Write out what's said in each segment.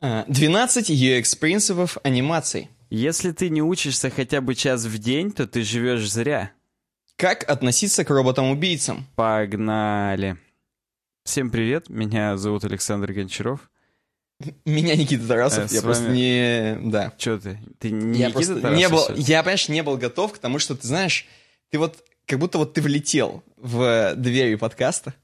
А, 12 UX принципов анимаций. Если ты не учишься хотя бы час в день, то ты живешь зря. Как относиться к роботам-убийцам? Погнали. Всем привет, меня зовут Александр Гончаров. Меня Никита Тарасов, Э, я просто вами- не... Да. Че ты? Ты не я Никита Тарасов не был... сегодня? Я, понимаешь, не был готов к тому, что ты знаешь, ты вот... Как будто вот ты влетел в двери подкаста.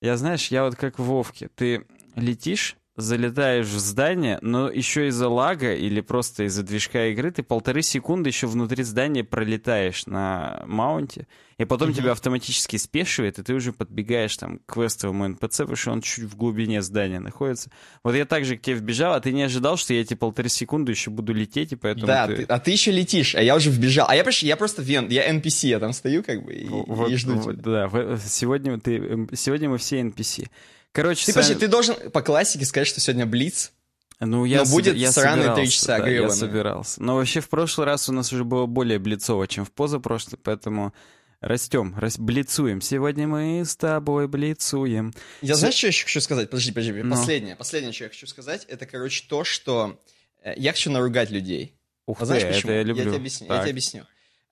Я, знаешь, я вот как Вовке. Ты летишь, залетаешь в здание, но еще из-за лага или просто из-за движка игры ты полторы секунды еще внутри здания пролетаешь на маунте, и потом Мгм. тебя автоматически спешивает, и ты уже подбегаешь там к квестовому НПЦ, потому что он чуть в глубине здания находится. Вот я так же к тебе вбежал, а ты не ожидал, что я эти полторы секунды еще буду лететь, и поэтому да, ты... ты- а ты еще летишь, а я уже вбежал. А я, я просто вен, я NPC, я там стою как бы и, Вот- и жду вот, тебя. да, в- сегодня, ты, эм, сегодня мы все NPC. Короче, Ты, сами- подожди, ты должен по классике сказать, что сегодня Блиц. Ну, я, Но будет я сраные собирался, три часа да, я собирался. Но вообще в прошлый раз у нас уже было более блицово, чем в позапрошлый, поэтому растем, рас... блицуем. Сегодня мы с тобой блицуем. Я Всё- знаешь, что еще хочу сказать? Подожди, подожди, Ну. последнее, последнее, что я хочу сказать, это, короче, то, что э, я хочу наругать людей. Ух А знаешь ты, почему? это я люблю. тебе объясню. Я Так. тебе объясню.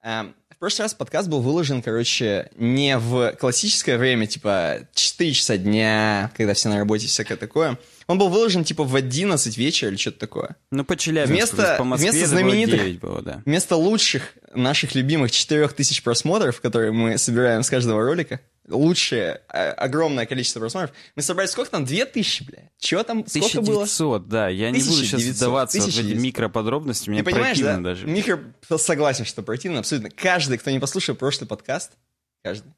Эм, В прошлый раз подкаст был выложен, короче, не в классическое время, типа 4 часа дня, когда все на работе, всякое такое. Он был выложен, типа, в 11 вечера или что-то такое. Ну, по Челябинску, Вместо- по Москве вместо это было знаменитых- 9 было, да. Вместо лучших наших любимых 4000 просмотров, которые мы собираем с каждого ролика, лучшее, э, огромное количество просмотров, мы собрали сколько там? 2000, бля. Чего там? Сколько было? 1900, да. Я не буду сейчас 1900, вдаваться вот в эти 1900. микроподробности, мне Ты понимаешь, да? противно даже. Микро согласен, что противно, абсолютно. Каждый, кто не послушал прошлый подкаст, каждый,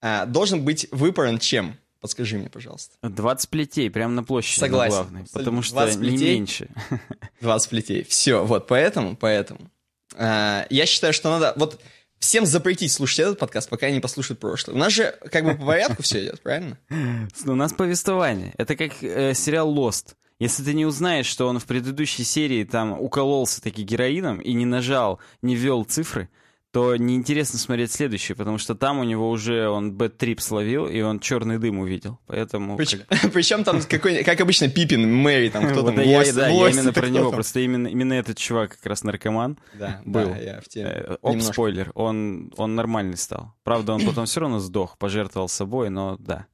а, должен быть выпоран чем? Подскажи мне, пожалуйста. 20 плетей прямо на площади, Согласен, на главной. Потому что 20 не плетей. меньше. 20 плетей. Все, вот, поэтому, поэтому. а, я считаю, что надо вот всем запретить слушать этот подкаст, пока они послушают прошлый. У нас же как бы по порядку все идет, правильно? У нас повествование. Это как э, сериал Lost. Если ты не узнаешь, что он в предыдущей серии там укололся таки героином и не нажал, не ввел цифры, то неинтересно смотреть следующий, потому что там у него уже он бэт-трип словил, и он черный дым увидел. Поэтому... Причем, как- причем там какой как обычно, Пипин, Мэри, там кто Вот там, да, я, Лост- да, я Лост, именно про него, там? просто именно, именно этот чувак как раз наркоман. Да, был. да, я в теме. Э, Оп, Немножко. спойлер, он, он нормальный стал. Правда, он потом все равно сдох, пожертвовал собой, но да.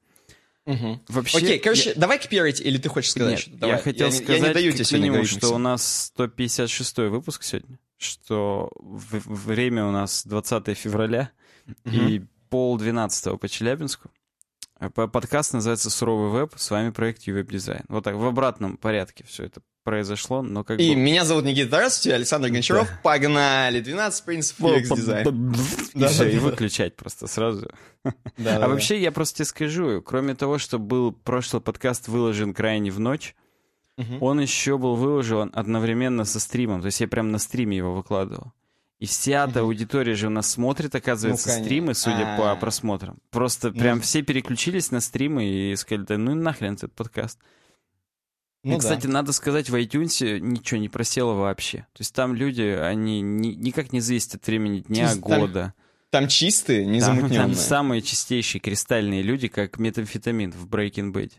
Мгм. Вообще, Окей, я- короче, давай к первой, или ты хочешь сказать что-то? Я хотел не- сказать, я не даю тебе минимум, что у нас 156 выпуск сегодня, что время у нас 20 февраля и пол 12 по Челябинску. По- Подкаст называется «Суровый веб», с вами проект «Ювеб Дизайн». Вот так, в обратном порядке все это произошло, но как И бы... меня зовут Никита Тарасов, я Александр Гончаров. Погнали! 12 принципов UX дизайна. И Да, да, и да. выключать просто сразу. Да, А да, вообще, я просто тебе скажу, кроме того, что был прошлый подкаст выложен крайне в ночь, да. Мгм. он еще был выложен одновременно со стримом. То есть я прям на стриме его выкладывал. И вся-то аудитория же у нас смотрит, оказывается, Ну, конечно. стримы, судя А. по просмотрам. Просто прям Ну. все переключились на стримы и сказали, да ну нахрен этот подкаст. Ну и, да. кстати, надо сказать, в iTunes ничего не просело вообще. То есть там люди, они ни- никак не зависят от времени дня, есть там года. Там чистые, Там, незамутненные. там самые чистейшие кристальные люди, как метамфетамин в Breaking Bad.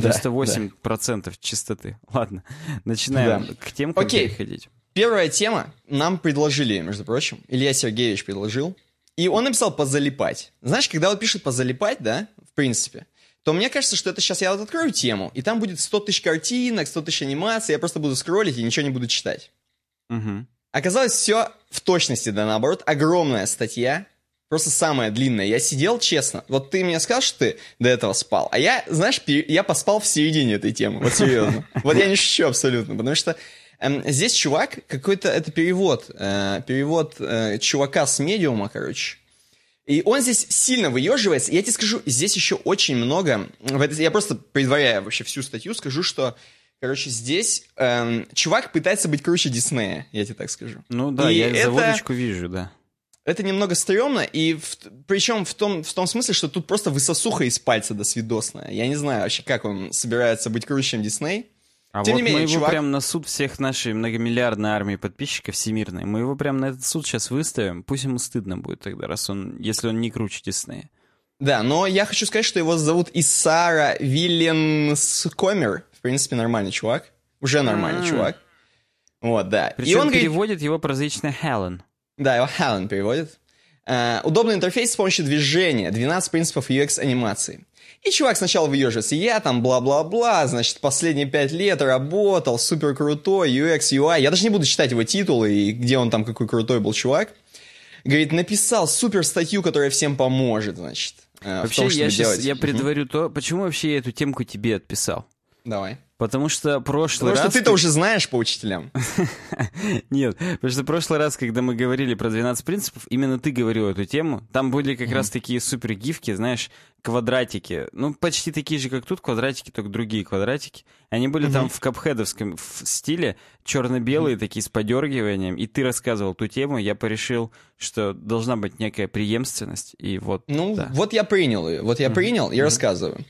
Да, 98% чистоты. Ладно, начинаем Да. к темкам Окей. переходить. Первая тема нам предложили, между прочим. Илья Сергеевич предложил. И он написал «позалипать». Знаешь, когда вот пишет «позалипать», да, в принципе, то мне кажется, что это сейчас я вот открою тему, и там будет 100 тысяч картинок, 100 тысяч анимаций, я просто буду скроллить и ничего не буду читать. Мгм. Оказалось, все в точности, да, наоборот. Огромная статья, просто самая длинная. Я сидел, честно, вот ты мне сказал, что ты до этого спал, а я, знаешь, я поспал в середине этой темы, вот серьезно. Вот я не шучу абсолютно, потому что эм, здесь чувак, какой-то, это перевод, э, перевод э, чувака с медиума, короче. И он здесь сильно выеживается. Я тебе скажу, здесь еще очень много... Я просто, предваряя вообще всю статью, скажу, что, короче, здесь эм, чувак пытается быть круче Диснея, я тебе так скажу. Ну да, И я это- заводочку вижу, да. Это немного стрёмно, и в- причем в том, в том смысле, что тут просто высосуха из пальца досвидосная. Я не знаю вообще, как он собирается быть круче, чем Дисней. А Тем вот не менее, мы его чувак- прям на суд всех нашей многомиллиардной армии подписчиков всемирной, мы его прям на этот суд сейчас выставим. Пусть ему стыдно будет тогда, раз он, если он не круче Диснея. Да, но я хочу сказать, что его зовут Исара Виленскомер. В принципе, нормальный чувак. Уже нормальный М. чувак. Вот, да. Причем и он говорит, переводит его прозрачно Хелен. Да, его Helen переводит. Э, удобный интерфейс с помощью движения. 12 принципов UX анимации. И чувак сначала выеживается. Я там бла-бла-бла, значит, последние пять лет работал, супер крутой, UX, UI. Я даже не буду читать его титулы и где он там, какой крутой был чувак. Говорит, написал супер статью, которая всем поможет, значит. э, Вообще, том, я сейчас делать. я предварю то, почему вообще я эту темку тебе отписал. Давай. Потому что прошлый Потому что раз... ты-то уже знаешь по учителям. Нет, потому что прошлый раз, когда мы говорили про 12 принципов, именно ты говорил эту тему. Там были как раз такие супер гифки, знаешь, квадратики. Ну, почти такие же, как тут, квадратики, только другие квадратики. Они были там в капхедовском в стиле, черно-белые, такие с подергиванием. И ты рассказывал ту тему, я порешил, что должна быть некая преемственность. И вот, Ну, да. вот я принял ее. Вот я принял и рассказываю.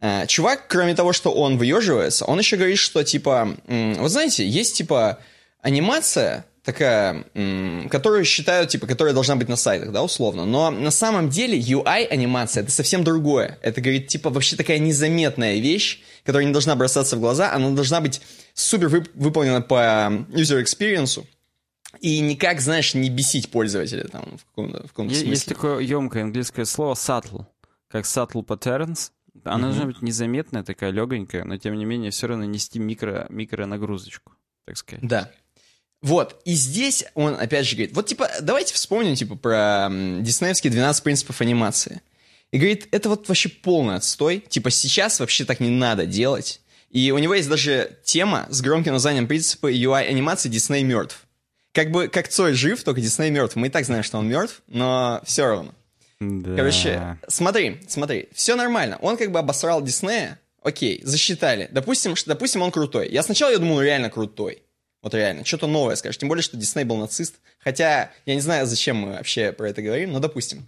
Э, Чувак, кроме того, что он выеживается, он еще говорит, что, типа, вот знаете, есть, типа, анимация такая, которую считают, типа, которая должна быть на сайтах, да, условно. Но на самом деле UI-анимация — это совсем другое. Это, говорит, типа, вообще такая незаметная вещь, которая не должна бросаться в глаза, она должна быть супер вып- выполнена по user experience и никак, знаешь, не бесить пользователя там в каком-то, в каком-то Е- смысле. Есть такое емкое английское слово subtle, как subtle patterns. Она должна быть незаметная, такая легонькая, но тем не менее все равно нести микро, микро нагрузочку, так сказать. Да. Вот, и здесь он опять же говорит, вот типа, давайте вспомним типа про диснеевские 12 принципов анимации. И говорит, это вот вообще полный отстой, типа сейчас вообще так не надо делать. И у него есть даже тема с громким названием принципы UI анимации Дисней мертв. Как бы, как Цой жив, только Дисней мертв. Мы и так знаем, что он мертв, но все равно. Да. Короче, смотри, смотри, все нормально. Он как бы обосрал Диснея, окей, засчитали. Допустим, что, допустим, он крутой. Я сначала я думал, реально крутой. Вот реально, что-то новое скажешь. Тем более, что Дисней был нацист. Хотя, я не знаю, зачем мы вообще про это говорим, но допустим.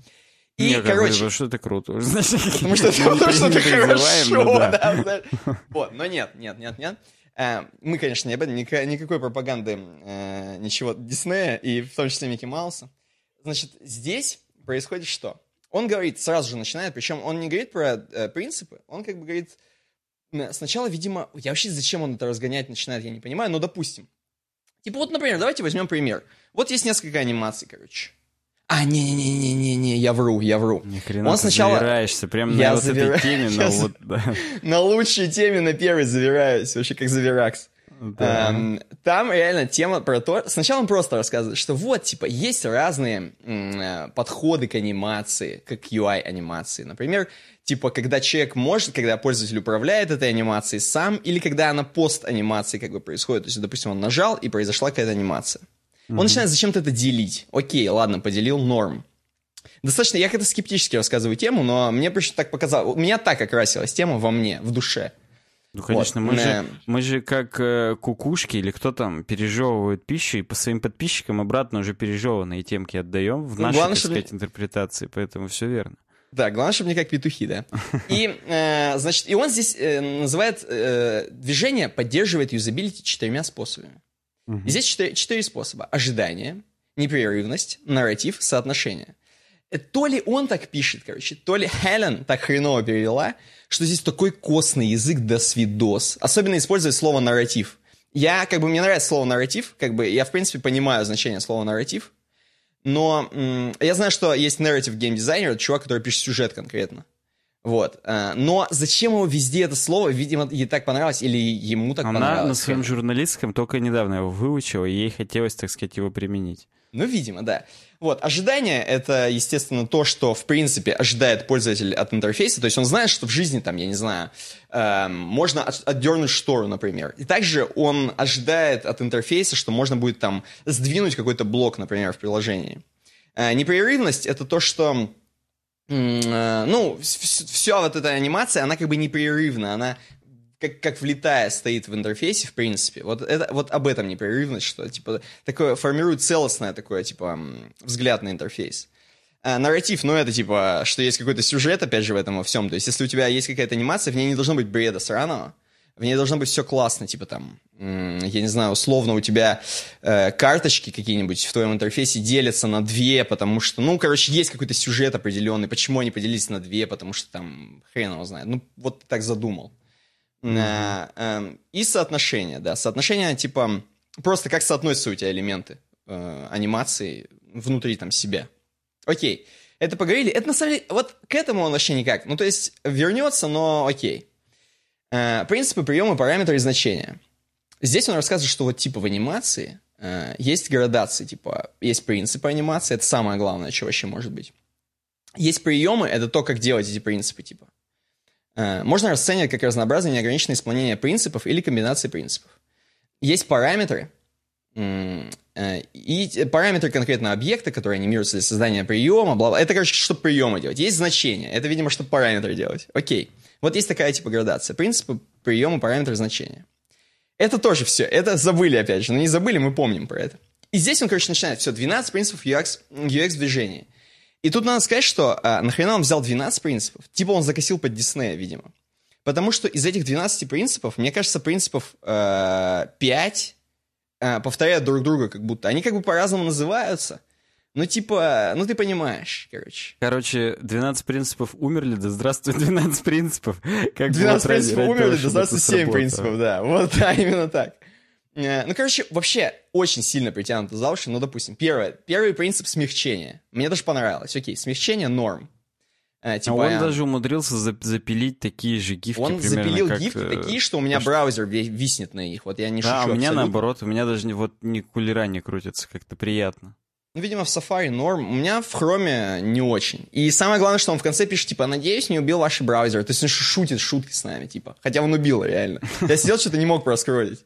И, Не, короче, потому что это круто. Значит, потому что, потому что это призываем, хорошо, но да. Вот, но нет, нет, нет, нет. Э, Мы, конечно, не об этом, ника- никакой пропаганды, э, ничего Диснея, и в том числе Микки Мауса. Значит, здесь происходит что? Он говорит, сразу же начинает, причем он не говорит про э, принципы, он как бы говорит, сначала, видимо, я вообще зачем он это разгонять начинает, я не понимаю, но допустим. Типа вот, например, давайте возьмем пример. Вот есть несколько анимаций, короче. А, не-не-не-не-не, я вру, я вру. Ни хрена Он ты сначала- завираешься прям Я на вот завира- этой теме, Я но вот, да. На лучшей теме на первой завираюсь, вообще как завиракс. Да. Эм, Там реально тема про то... Сначала он просто рассказывает, что вот, типа, есть разные м, э, подходы к анимации, как UI-анимации. Например, типа, когда человек может, когда пользователь управляет этой анимацией сам, или когда она пост-анимации как бы происходит. То есть, допустим, он нажал, и произошла какая-то анимация. Он начинает зачем-то это делить. Окей, ладно, поделил, норм. Достаточно, я как-то скептически рассказываю тему, но мне почему так показалось, у меня так окрасилась тема во мне, в душе. Ну, конечно, Вот, мы, же, мы же как э, кукушки или кто там пережевывают пищу и по своим подписчикам обратно уже пережеванные темки отдаем в Ну, нашей, главное, так чтобы- сказать, интерпретации, поэтому все верно. Да, главное, чтобы не как петухи, да. И, э, значит, и он здесь э, называет э, движение поддерживает юзабилити четырьмя способами. И здесь четыре, четыре способа. Ожидание, непрерывность, нарратив, соотношение. Э, То ли он так пишет, короче, то ли Хелен так хреново перевела, что здесь такой костный язык до свидос. Особенно использует слово нарратив. Я, как бы, мне нравится слово нарратив, как бы, я, в принципе, понимаю значение слова нарратив, но м, я знаю, что есть narrative геймдизайнер, это чувак, который пишет сюжет конкретно. Вот. э, Но зачем его везде это слово? Видимо, ей так понравилось, или ему так Она понравилось. на своем журналистском только недавно его выучила, и ей хотелось, так сказать, его применить. Ну, видимо, да. Вот, ожидание — это, естественно, то, что, в принципе, ожидает пользователь от интерфейса. То есть он знает, что в жизни, там, я не знаю, эм, можно от- отдернуть штору, например. И также он ожидает от интерфейса, что можно будет, там, сдвинуть какой-то блок, например, в приложении. Э, непрерывность — это то, что... э, ну, все вот эта анимация, она как бы непрерывна, она как, как влетая стоит в интерфейсе, в принципе. Вот, это, вот об этом непрерывность, что, типа, такое формирует целостное такое, типа, взгляд на интерфейс. А, нарратив, ну, это, типа, что есть какой-то сюжет, опять же, в этом во всем. То есть, если у тебя есть какая-то анимация, в ней не должно быть бреда сраного, в ней должно быть все классно, типа, там, я не знаю, условно, у тебя э, карточки какие-нибудь в твоем интерфейсе делятся на две, потому что, ну, короче, есть какой-то сюжет определенный, почему они поделились на две, потому что там хрен его знает. Ну, вот ты так задумал. Эм, и соотношение, да. Соотношение, типа, просто как соотносятся у тебя элементы э, анимации внутри там себя. Окей. Это поговорили. Это на самом деле, вот к этому он вообще никак. Ну, то есть, вернется, но окей. Э, принципы приема, параметры и значения. Здесь он рассказывает, что вот типа в анимации э, есть градации, типа есть принципы анимации, это самое главное, что вообще может быть. Есть приемы, это то, как делать эти принципы, типа. Э, можно расценивать как разнообразное неограниченное исполнение принципов или комбинации принципов. Есть параметры, э, и параметры конкретно объекта, которые анимируются для создания приема, бла, бла Это, короче, чтобы приемы делать. Есть значение. Это, видимо, чтобы параметры делать. Окей. Вот есть такая типа градация. Принципы приема, параметры, значения. Это тоже все. Это забыли, опять же. Но не забыли, мы помним про это. И здесь он, короче, начинает все. 12 принципов UX, UX движения. И тут надо сказать, что а, нахрена он взял 12 принципов? Типа он закосил под Диснея, видимо. Потому что из этих 12 принципов, мне кажется, принципов э, 5 э, повторяют друг друга как будто. Они как бы по-разному называются, ну, типа, ну ты понимаешь, короче. Короче, 12 принципов умерли, да здравствуй 12 принципов. Как 12 принципов ради, умерли, да здравствуй 7 принципов, да. Вот, да, именно так. Э, ну, короче, вообще очень сильно притянуто за уши. Ну, допустим, первое. Первый принцип смягчения. Мне даже понравилось. Окей, смягчение норм. Э, типа, а он я... даже умудрился запилить такие же гифки. Он запилил как, гифки э, такие, что у меня браузер виснет на них. Вот я не да, шучу. А у меня абсолютно. наоборот, у меня даже вот ни кулера не крутится, как-то приятно. Ну, видимо, в Safari норм. У меня в Chrome не очень. И самое главное, что он в конце пишет, типа, надеюсь, не убил ваш браузер. То есть он шутит шутки с нами, типа. Хотя он убил, реально. Я сидел, что-то не мог проскролить.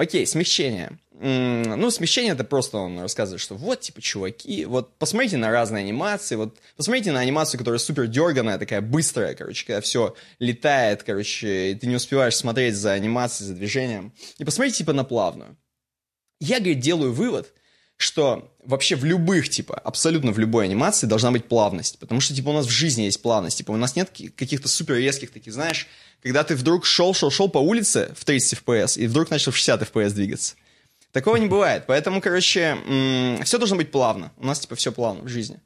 Окей, смещение. Ну, смещение это просто он рассказывает, что вот, типа, чуваки, вот посмотрите на разные анимации, вот посмотрите на анимацию, которая супер дерганая, такая быстрая, короче, когда все летает, короче, и ты не успеваешь смотреть за анимацией, за движением. И посмотрите, типа, на плавную. Я, говорит, делаю вывод, что вообще в любых, типа, абсолютно в любой анимации должна быть плавность. Потому что, типа, у нас в жизни есть плавность. Типа, у нас нет каких-то супер резких таких, знаешь, когда ты вдруг шел, шел, шел по улице в 30 FPS и вдруг начал в 60 FPS двигаться. Такого не бывает. Поэтому, короче, все должно быть плавно. У нас, типа, все плавно в жизни.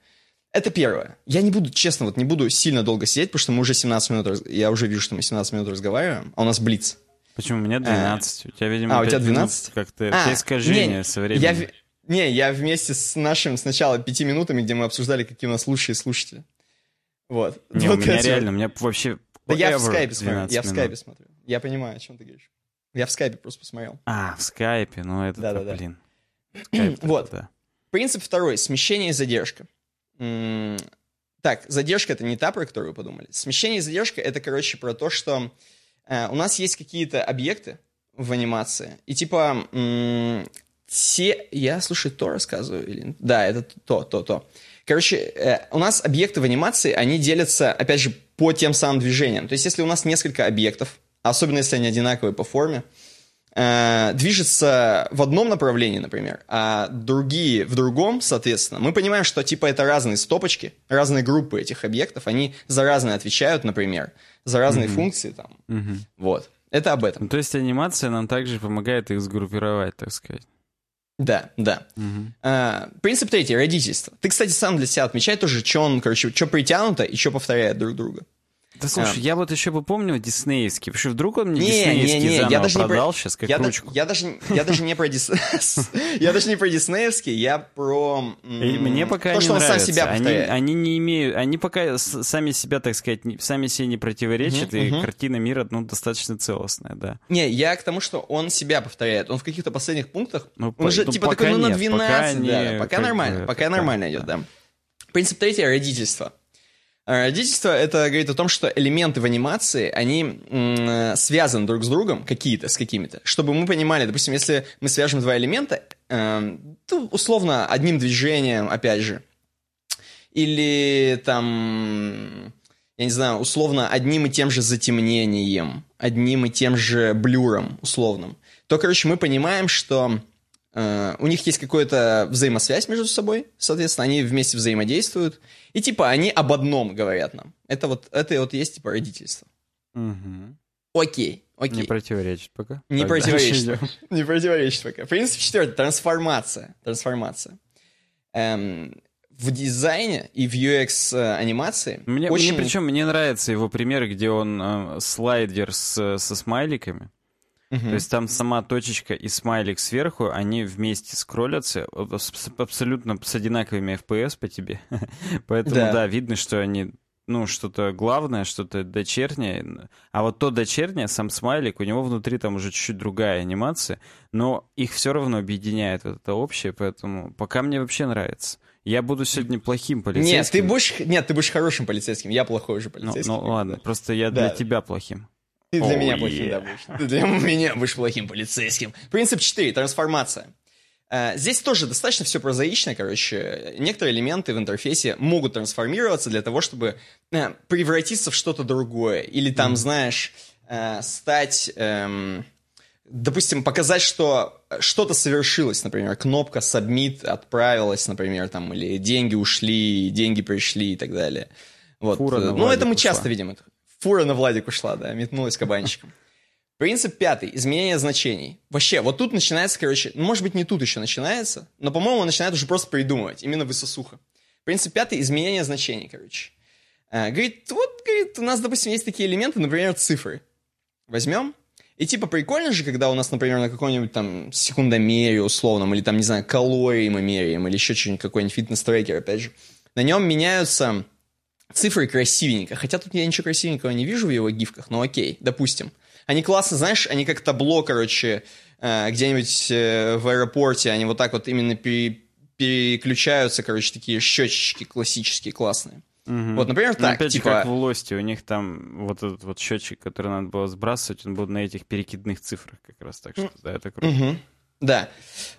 Это первое. Я не буду, честно, вот не буду сильно долго сидеть, потому что мы уже 17 минут, я уже вижу, что мы 17 минут разговариваем, а у нас блиц. Почему? У меня 12. А, у тебя, видимо, а, у тебя 12? Как-то а, искажение не, со временем. Я, не, я вместе с нашим сначала пяти минутами, где мы обсуждали, какие у нас лучшие слушатели. Вот. Не, вот у меня реально, у меня вообще... Да я в скайпе смотрю, я в скайпе смотрю. Я понимаю, о чем ты говоришь. Я в скайпе просто посмотрел. А, в скайпе, ну это, да, да, да. блин. Скайп, вот. Да. Принцип второй. Смещение и задержка. так, задержка это не та, про которую вы подумали. Смещение и задержка это, короче, про то, что э, у нас есть какие-то объекты в анимации, и типа все... Я, слушай, то рассказываю или... Да, это то, то, то. Короче, э, у нас объекты в анимации, они делятся, опять же, по тем самым движениям. То есть, если у нас несколько объектов, особенно если они одинаковые по форме, э, движется в одном направлении, например, а другие в другом, соответственно, мы понимаем, что типа это разные стопочки, разные группы этих объектов, они за разные отвечают, например, за разные mm-hmm. функции там. Mm-hmm. Вот. Это об этом. Ну, то есть анимация нам также помогает их сгруппировать, так сказать. Да, да. Угу. А, принцип третий, родительство. Ты, кстати, сам для себя отмечай тоже, что он, короче, что притянуто и что повторяет друг друга. Да слушай, а. я вот еще бы помню диснеевский, потому что вдруг он мне не, диснеевский не, не, заново я даже продал не про... сейчас, как я ручку. Да, я, даже, я даже не про. Я даже не про диснеевский, я про... Мне пока То, что он сам себя повторяет. Они не имеют... Они пока сами себя, так сказать, сами себе не противоречат, и картина мира, ну, достаточно целостная, да. Не, я к тому, что он себя повторяет. Он в каких-то последних пунктах... Ну, он же, ну, типа, такой, ну, на 12, да. Пока нормально, пока нормально идет, да. Принцип третий — родительство. А родительство — это говорит о том, что элементы в анимации, они м- связаны друг с другом, какие-то, с какими-то. Чтобы мы понимали, допустим, если мы свяжем два элемента, э, то условно одним движением, опять же, или там, я не знаю, условно одним и тем же затемнением, одним и тем же блюром условным, то, короче, мы понимаем, что Uh, у них есть какая-то взаимосвязь между собой, соответственно, они вместе взаимодействуют, и типа они об одном говорят нам. Это вот, это вот есть типа родительство. Угу. Окей, окей. Не противоречит пока. Не так противоречит. Не противоречит пока. Принцип четвертый. Трансформация. Трансформация. Эм, в дизайне и в UX э, анимации Мне, очень... мне причем мне нравятся его примеры, где он э, слайдер с, со смайликами. Мгм. То есть там сама точечка и смайлик сверху, они вместе скроллятся с- абсолютно с одинаковыми FPS по тебе. Поэтому, Да. да. видно, что они, ну, что-то главное, что-то дочернее. А вот то дочернее, сам смайлик, у него внутри там уже чуть-чуть другая анимация, но их все равно объединяет вот это общее, поэтому пока мне вообще нравится. Я буду сегодня плохим полицейским. Нет, ты будешь, нет, ты будешь хорошим полицейским. Я плохой уже Ну, полицейский. ну, ладно, просто я Да. для тебя плохим. Ты для Oh, меня плохим, yeah. да, будешь. Ты для меня будешь плохим полицейским. Принцип 4. Трансформация. Э, Здесь тоже достаточно все прозаично, короче. Некоторые элементы в интерфейсе могут трансформироваться для того, чтобы э, превратиться в что-то другое. Или там, знаешь, э, стать... эм, допустим, показать, что что-то совершилось, например, кнопка submit отправилась, например, там, или деньги ушли, деньги пришли и так далее. Вот. Фура ну, это мы ушла. часто видим. Фура на Владик ушла, да, метнулась кабанчиком. Принцип пятый. Изменение значений. Вообще, вот тут начинается, короче, ну, может быть, не тут еще начинается, но, по-моему, он начинает уже просто придумывать, именно высосуха. Принцип пятый. Изменение значений, короче. А, говорит, вот, говорит, у нас, допустим, есть такие элементы, например, цифры. Возьмем, и типа прикольно же, когда у нас, например, на каком-нибудь там секундомере условном, или там, не знаю, калории мы меряем, или еще что-нибудь, какой-нибудь фитнес-трекер, опять же, на нем меняются цифры красивенько. Хотя тут я ничего красивенького не вижу в его гифках, но окей, допустим. Они классно, знаешь, они как табло, короче, э, где-нибудь э, в аэропорте, они вот так вот именно пере- переключаются, короче, такие счетчики классические, классные. Мгм. Вот, например, Ну, так, опять типа... же, как в Лосте, у них там вот этот вот счетчик, который надо было сбрасывать, он был на этих перекидных цифрах как раз, так что, да, это круто. Мгм. Да,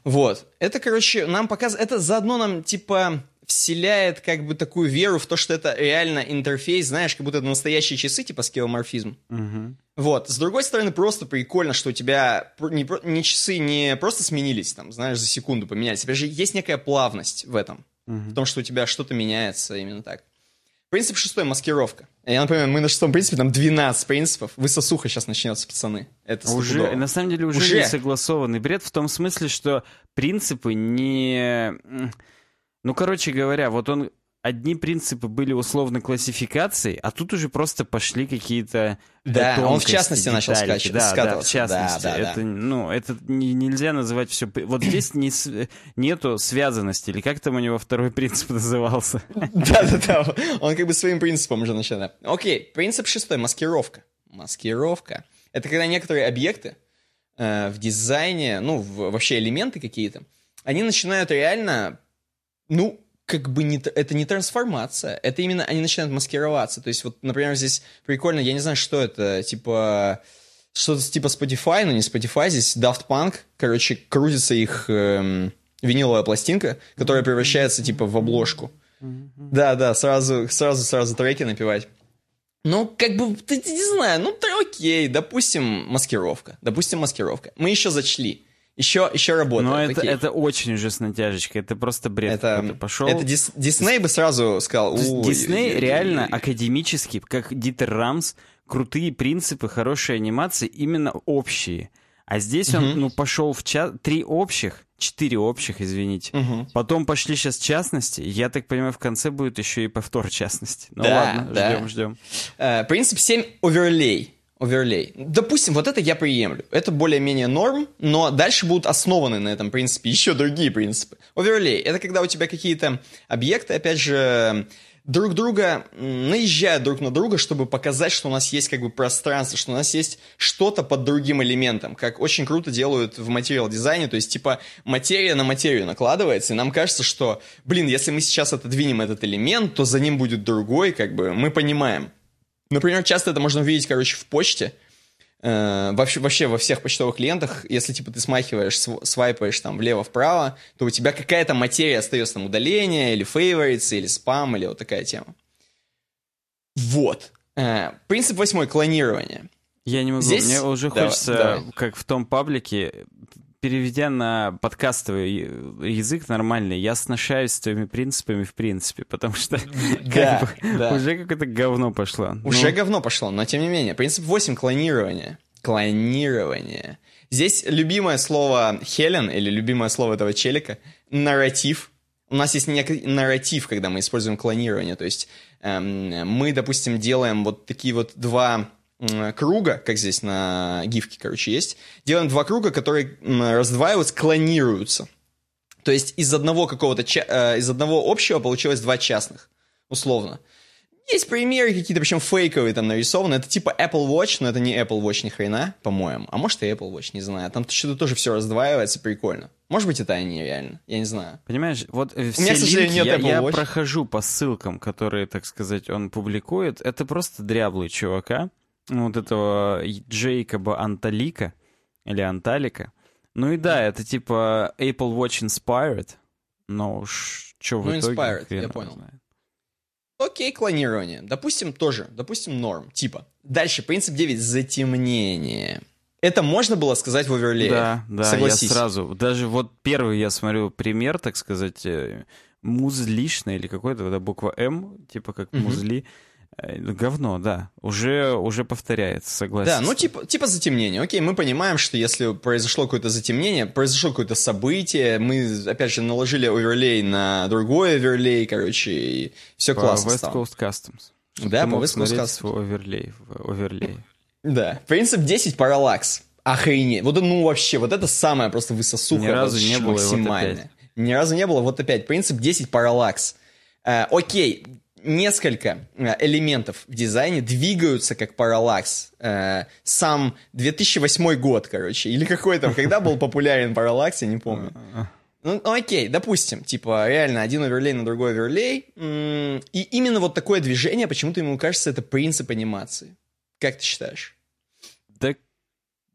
вот. Это, короче, нам показывает, это заодно нам, типа, вселяет, как бы, такую веру в то, что это реально интерфейс, знаешь, как будто это настоящие часы, типа, скеоморфизм. Мгм. Вот. С другой стороны, просто прикольно, что у тебя не, не часы не просто сменились, там, знаешь, за секунду поменялись. У тебя же есть некая плавность в этом. Мгм. В том, что у тебя что-то меняется именно так. Принцип шестой — маскировка. Я напомню, мы на шестом принципе, там 12 принципов. Высосуха сейчас начнется, пацаны. Это Уже, стопудово. на самом деле, уже, Уже. не согласованный бред в том смысле, что принципы не... Ну, короче говоря, вот он... Одни принципы были условно классификацией, а тут уже просто пошли какие-то э, Да, он в тонкости, частности начал детальки. скач- да, да, в скатываться. частности. Да, да, да. это, ну, это не- нельзя называть все... Вот здесь не нету связанности, или как там у него второй принцип назывался? Да-да-да, он как бы своим принципом уже начинает. Окей, принцип шестой, маскировка. Маскировка. Это когда некоторые объекты э, в дизайне, ну, в- вообще элементы какие-то, они начинают реально, ну, как бы не, это не трансформация, это именно они начинают маскироваться. То есть вот, например, здесь прикольно, я не знаю, что это, типа что-то типа Spotify, но не Spotify, здесь Daft Punk, короче, крутится их эм, виниловая пластинка, которая превращается типа в обложку. Да, да, сразу, сразу, сразу треки напевать. Ну, как бы, ты, не знаю, ну, окей, допустим, маскировка. Допустим, маскировка. Мы еще зачли. Еще, еще работает. Но это, окей. это очень уже с натяжечкой, это просто бред это, пошел. это Дис- Дисней бы сразу сказал. То есть «Ой, Дисней реально ой». академически, как Дитер Рамс, крутые принципы, хорошие анимации, именно общие. А здесь он, Мгм. ну, пошел в ча- три общих, четыре общих, извините. Мгм. Потом пошли сейчас частности. Я так понимаю, в конце будет еще и повтор частности. Ну Да, ладно, да. ждем, ждем. Э, Принцип 7 оверлей. Оверлей. Допустим, вот это я приемлю. Это более-менее норм, но дальше будут основаны на этом принципе еще другие принципы. Оверлей — это когда у тебя какие-то объекты, опять же, друг друга наезжают друг на друга, чтобы показать, что у нас есть как бы пространство, что у нас есть что-то под другим элементом, как очень круто делают в материал дизайне, то есть типа материя на материю накладывается, и нам кажется, что, блин, если мы сейчас отодвинем этот элемент, то за ним будет другой, как бы мы понимаем. Например, часто это можно увидеть, короче, в почте. Э, вообще, вообще во всех почтовых лентах, если типа ты смахиваешь, св- свайпаешь там влево-вправо, то у тебя какая-то материя остается там удаление, или favorites, или спам, или вот такая тема. Вот. Э, принцип восьмой клонирование. Я не могу. Здесь- Мне уже Давай, хочется, давай. как в том паблике, переведя на подкастовый язык нормальный, я сношаюсь с твоими принципами в принципе, потому что Да, как бы да. уже какое-то говно пошло. Уже Ну, говно пошло, но тем не менее. Принцип 8 клонирование. Клонирование. Здесь любимое слово Хелен, или любимое слово этого челика, нарратив. у нас есть некий нарратив, когда мы используем клонирование. То есть эм, мы, допустим, делаем вот такие вот два круга, как здесь на гифке, короче, есть. Делаем два круга, которые раздваиваются, клонируются. То есть из одного какого-то, э, из одного общего получилось два частных, условно. Есть примеры какие-то, причем фейковые там нарисованы. Это типа Apple Watch, но это не Apple Watch ни хрена, по-моему. А может и Apple Watch, не знаю. Там что-то тоже все раздваивается, прикольно. Может быть, это они реально, я не знаю. Понимаешь, вот э, все У меня, линки, нет я, я прохожу по ссылкам, которые, так сказать, он публикует. Это просто дряблые чувака. Вот этого Джейкоба Анталика, или Анталика. Ну и да, это типа Apple Watch Inspired, но уж что в ну, итоге... Inspired, я понял. Знает. Окей, клонирование. Допустим, тоже. Допустим, норм. Типа. Дальше, принцип 9. Затемнение. Это можно было сказать в оверлее. Да, да, Согласись. я сразу. Даже вот первый я смотрю пример, так сказать, э, музлишный или какой-то, да, буква М, типа как угу. музли. Э, говно, да. Уже, уже повторяется, согласен. Да, ну типа, типа затемнение. Окей, мы понимаем, что если произошло какое-то затемнение, произошло какое-то событие, мы, опять же, наложили оверлей на другой оверлей, короче, и все по классно West стало. Coast Customs. Да, по West Coast Customs. оверлей, оверлей. Да. Принцип 10 параллакс. Охренеть. Вот ну вообще, вот это самое просто высосуха. Ни разу не было, максимальное. Вот Ни разу не было, вот опять. Принцип 10 параллакс. Э, окей, несколько э, элементов в дизайне двигаются как параллакс. Э, сам 2008 год, короче, или какой там, когда был популярен параллакс, я не помню. Ну, ну, окей, допустим, типа, реально, один оверлей на другой оверлей, и именно вот такое движение, почему-то ему кажется, это принцип анимации. Как ты считаешь? Да,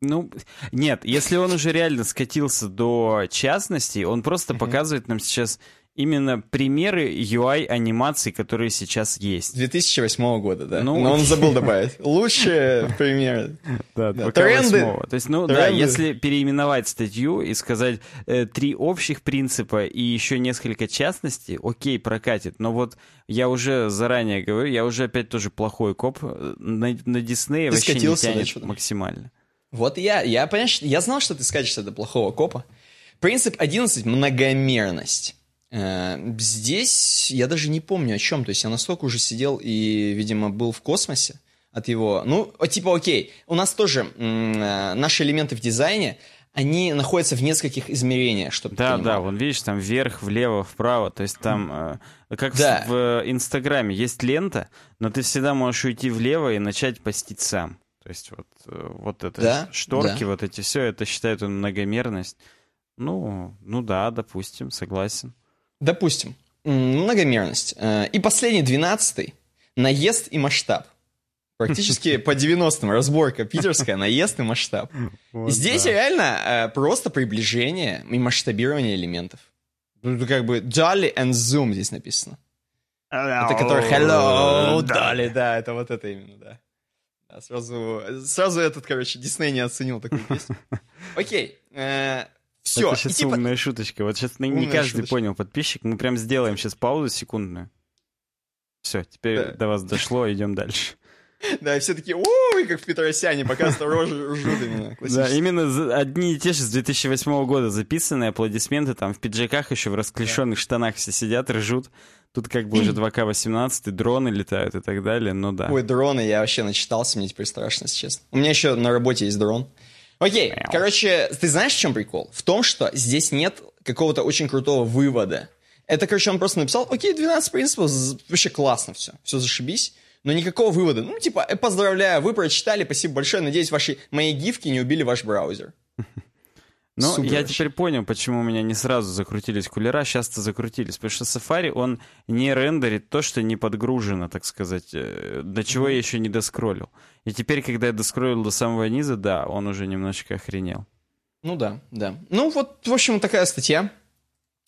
ну, нет, если он уже реально скатился до частностей, он просто показывает нам сейчас именно примеры UI-анимаций, которые сейчас есть. 2008 года, да. Ну, Но он забыл добавить. Лучшие примеры. Да, да. Тренды. То есть, ну да, если переименовать статью и сказать э, три общих принципа и еще несколько частностей, окей, прокатит. Но вот я уже заранее говорю, я уже опять тоже плохой коп. На, на Диснее вообще не тянет максимально. Вот я, я, понимаешь, я знал, что ты скажешь до плохого копа. Принцип 11 — многомерность. Э, здесь я даже не помню о чем. То есть я настолько уже сидел и, видимо, был в космосе от его... Ну, типа, окей, у нас тоже э, наши элементы в дизайне, они находятся в нескольких измерениях, чтобы Да, да, вон видишь, там вверх, влево, вправо, то есть там, э, как да. в, в Инстаграме, есть лента, но ты всегда можешь уйти влево и начать постить сам. То есть вот, вот это да? шторки, да. вот эти все, это считают он многомерность. Ну, ну да, допустим, согласен. Допустим, многомерность. Э, и последний, двенадцатый, наезд и масштаб. Практически по 90-м разборка питерская, наезд и масштаб. Вот, Здесь да. реально э, просто приближение и масштабирование элементов. Тут как бы Dolly and Zoom здесь написано. Hello. Это который Hello, Dolly, да, это вот это именно, да. да сразу, сразу этот, короче, Дисней не оценил такую песню. Окей, э, все. Это сейчас и, типа... умная шуточка. Вот сейчас умная не каждый шуточка. понял, подписчик. Мы прям сделаем сейчас паузу секундную. Все, теперь да. до вас дошло, идем дальше. Да, и все такие, ой, как в Петросяне, показывают рожу ржут именно. Да, именно одни и те же с 2008 года записанные аплодисменты, там в пиджаках еще в расклешенных штанах все сидят, ржут. Тут как бы уже 2К18, дроны летают и так далее, ну да. Ой, дроны, я вообще начитался, мне теперь страшно, если честно. У меня еще на работе есть дрон. Окей, okay. короче, ты знаешь, в чем прикол? В том, что здесь нет какого-то очень крутого вывода. Это, короче, он просто написал, окей, 12 принципов, вообще классно все, все зашибись, но никакого вывода. Ну, типа, «Э, поздравляю, вы прочитали, спасибо большое, надеюсь, ваши мои гифки не убили ваш браузер. Ну, Супер я теперь понял, почему у меня не сразу закрутились кулера, сейчас-то закрутились. Потому что Safari, он не рендерит то, что не подгружено, так сказать, э, до чего я еще не доскроллил. И теперь, когда я доскроллил до самого низа, да, он уже немножечко охренел. Ну да, да. Ну вот, в общем, такая статья.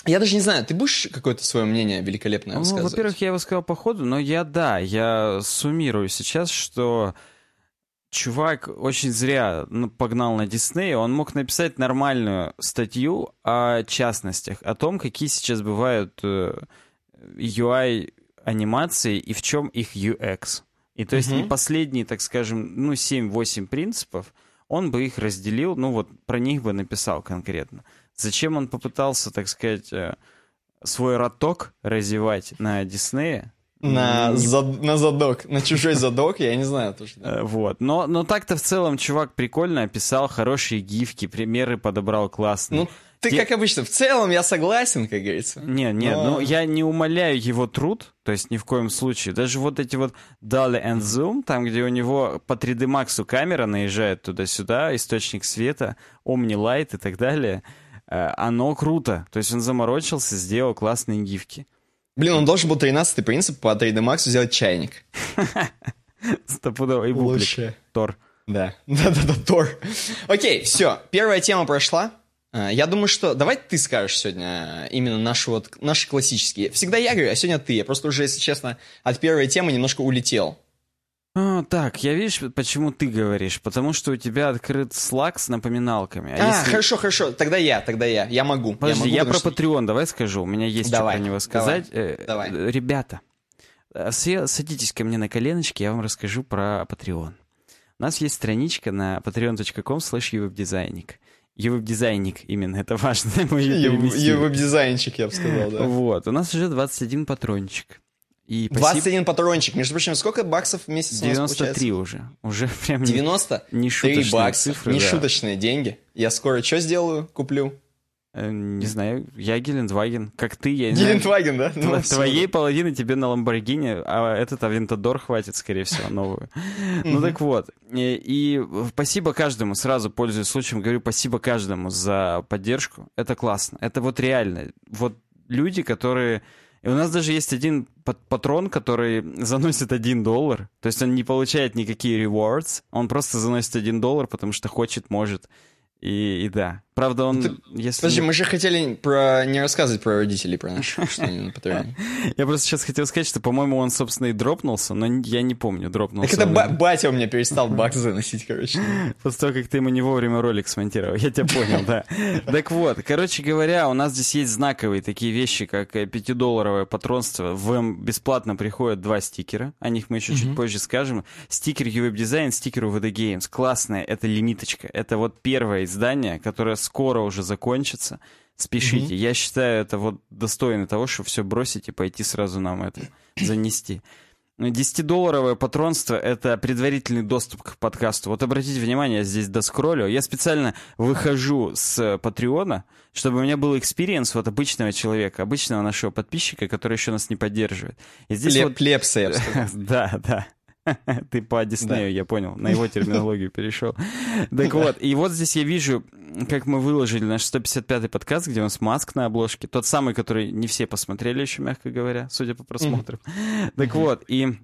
Я даже не знаю, ты будешь какое-то свое мнение великолепное ну, Во-первых, я его сказал по ходу, но я, да, я суммирую сейчас, что чувак очень зря погнал на Дисней. Он мог написать нормальную статью о частностях, о том, какие сейчас бывают UI э, анимации и в чем их UX. И то есть mm-hmm. и последние, так скажем, ну, 7-8 принципов, он бы их разделил, ну вот про них бы написал конкретно. Зачем он попытался, так сказать, э, свой роток развивать на Диснее. На, Не- зад- на задок, на чужой задок, я не знаю да. Э, Вот. Но, но так-то в целом чувак прикольно описал, хорошие гифки, примеры подобрал классные. Ну, ты Те- как обычно, в целом я согласен, как говорится. Не, не, Но- ну я не умоляю его труд, то есть ни в коем случае. Даже вот эти вот Dolly and Zoom, там, где у него по 3D Max камера наезжает туда-сюда, источник света, Omni Light и так далее, э, оно круто. То есть он заморочился, сделал классные гифки. Блин, он должен был 13 принцип по 3D Max сделать чайник. Стопудово. И. Тор. Да. Да-да-да, Тор. Окей, все. Первая тема прошла. А, Я думаю, что... Давай ты скажешь сегодня именно наши вот... Наши классические. Всегда я говорю, а сегодня ты. Я просто уже, если честно, от первой темы немножко улетел. А, так, я видишь, почему ты говоришь? Потому что у тебя открыт Slack с напоминалками. А, если- хорошо, хорошо. Тогда я, тогда я. Я могу. Подожди, могу, я, про что- Patreon давай скажу. У меня есть Давай, что про него сказать. Э, давай. э, Ребята, э, все садитесь ко мне на коленочки, я вам расскажу про Patreon. У нас есть страничка на patreon.com slash uwebdизайник. Uwebдизайник именно, это важно. переместили. Веб-дизайнчик, я бы сказал, да. Вот, у нас уже 21 патрончик. И спасибо- 21 патрончик. Между прочим, сколько баксов в месяц у нас получается? 93 уже. Уже прям не- 90? не 3 шуточные бакса. цифры. не да. шуточные деньги. Я скоро что сделаю? Куплю. Э, Не знаю, я Гелендваген. Как ты, я не знаю. Гелендваген, да? Ну. Твоей половины тебе на Ламборгини, а этот Авентадор хватит, скорее всего, новую. Ну так вот. И, и спасибо каждому, сразу пользуясь случаем, говорю спасибо каждому за поддержку. Это классно. Это вот реально. Вот люди, которые... И у нас даже есть один пат- патрон, который заносит один доллар. То есть он не получает никакие rewards. Он просто заносит один доллар, потому что хочет, может. И, и да. Правда, он... Ты- если... Подожди, мы же хотели про... не рассказывать про родителей, про наших, что они на Патреоне. Я просто сейчас хотел сказать, что, по-моему, он, собственно, и дропнулся, но я не помню, дропнулся. Так это ба- батя у меня перестал бакс заносить, короче. После того, как ты ему не вовремя ролик смонтировал. Я тебя понял, да. Так вот, короче говоря, у нас здесь есть знаковые такие вещи, как э, 5-долларовое патронство. В М бесплатно приходят два стикера. О них мы еще чуть позже скажем. Стикер UWeb Design, стикер UVD Games. Классная, это лимиточка. Это вот первое издание, которое скоро уже закончится. Спешите. Я считаю, это вот достойно того, чтобы все бросить и пойти сразу нам это занести. 10-долларовое патронство — это предварительный доступ к подкасту. Вот обратите внимание, я здесь доскроллю. Я специально выхожу с Патреона, чтобы у меня был experience вот обычного человека, обычного нашего подписчика, который еще нас не поддерживает. И здесь Плеб- вот... Плебса, я бы. Да, да. Ты по Диснею, Да. я понял, на его терминологию перешел. Так вот, и вот здесь я вижу, как мы выложили наш 155-й подкаст, где у нас Маск на обложке. Тот самый, который не все посмотрели еще, мягко говоря, судя по просмотрам. Так вот, и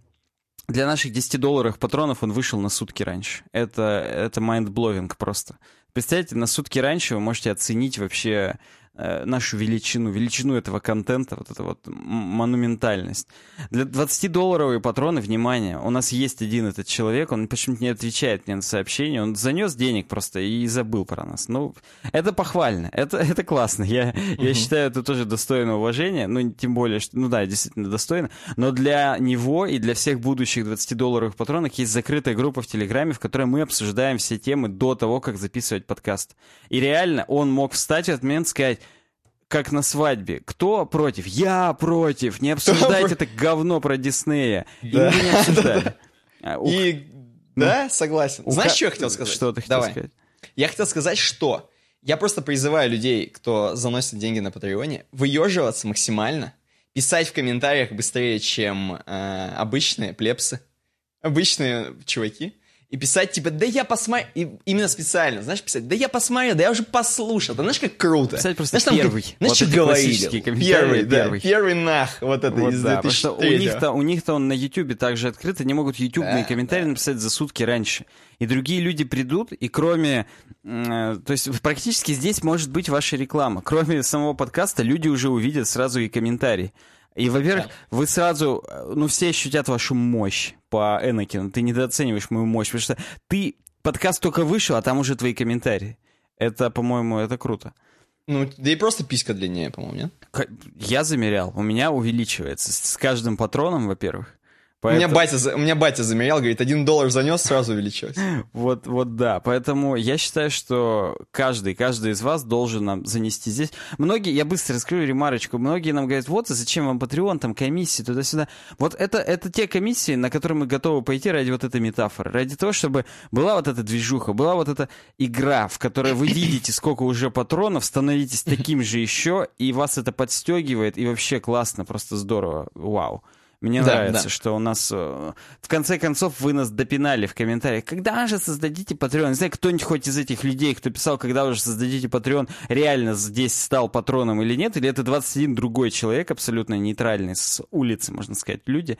для наших 10-долларовых патронов он вышел на сутки раньше. Это, это mind-blowing просто. Представляете, на сутки раньше вы можете оценить вообще нашу величину, величину этого контента, вот эту вот монументальность. Для 20-долларовые патроны, внимание, у нас есть один этот человек, он почему-то не отвечает мне на сообщение, он занес денег просто и забыл про нас. Ну, это похвально, это, это классно. Я, я считаю, это тоже достойно уважения, ну, тем более, что, ну да, действительно достойно. Но для него и для всех будущих 20-долларовых патронов есть закрытая группа в Телеграме, в которой мы обсуждаем все темы до того, как записывать подкаст. И реально он мог встать в этот момент и сказать, как на свадьбе. Кто против? Я против. Не обсуждайте это говно про Диснея. И Да. мы не обсуждали. А, И... Да, согласен. у Знаешь, что я хотел сказать? Что ты хотел сказать? Я хотел сказать, что я просто призываю людей, кто заносит деньги на Патреоне, выеживаться максимально, писать в комментариях быстрее, чем э, обычные плепсы, обычные чуваки, и писать типа, да я посмотрел, именно специально, знаешь, писать, да я посмотрел, да я уже послушал, да знаешь, как круто. Писать просто знаешь, там первый. Знаешь, Вот что говорили? Первый, да, первый. первый нах, вот это Вот из да, потому что у 2003. них-то, у них-то он на Ютубе также открыт, они могут ютубные Да, комментарии написать за сутки раньше. И другие люди придут, и кроме... э, то есть практически здесь может быть ваша реклама. Кроме самого подкаста, люди уже увидят сразу и комментарии. И, во-первых, вы сразу, э, ну, все ощутят вашу мощь по Энакину. Ты недооцениваешь мою мощь, потому что ты, подкаст только вышел, а там уже твои комментарии. Это, по-моему, это круто. Ну, да и просто писька длиннее, по-моему, нет? Я замерял, у меня увеличивается с каждым патроном, во-первых. У, меня батя, у меня батя замерял, говорит, один доллар занес, сразу увеличилось. Вот, вот да. Поэтому я считаю, что каждый, каждый из вас должен нам занести здесь. Многие, я быстро раскрою ремарочку, многие нам говорят, вот, а зачем вам Patreon, там комиссии, туда-сюда. Вот это, это те комиссии, на которые мы готовы пойти ради вот этой метафоры. Ради того, чтобы была вот эта движуха, была вот эта игра, в которой вы видите, сколько уже патронов, становитесь таким же еще, и вас это подстегивает, и вообще классно, просто здорово. Вау. Мне Да, нравится, да. что у нас... э, В конце концов, вы нас допинали в комментариях. Когда же создадите Patreon? Не знаю, кто-нибудь хоть из этих людей, кто писал, когда уже создадите Patreon, реально здесь стал патроном или нет? Или это 21 другой человек, абсолютно нейтральный, с улицы, можно сказать, люди?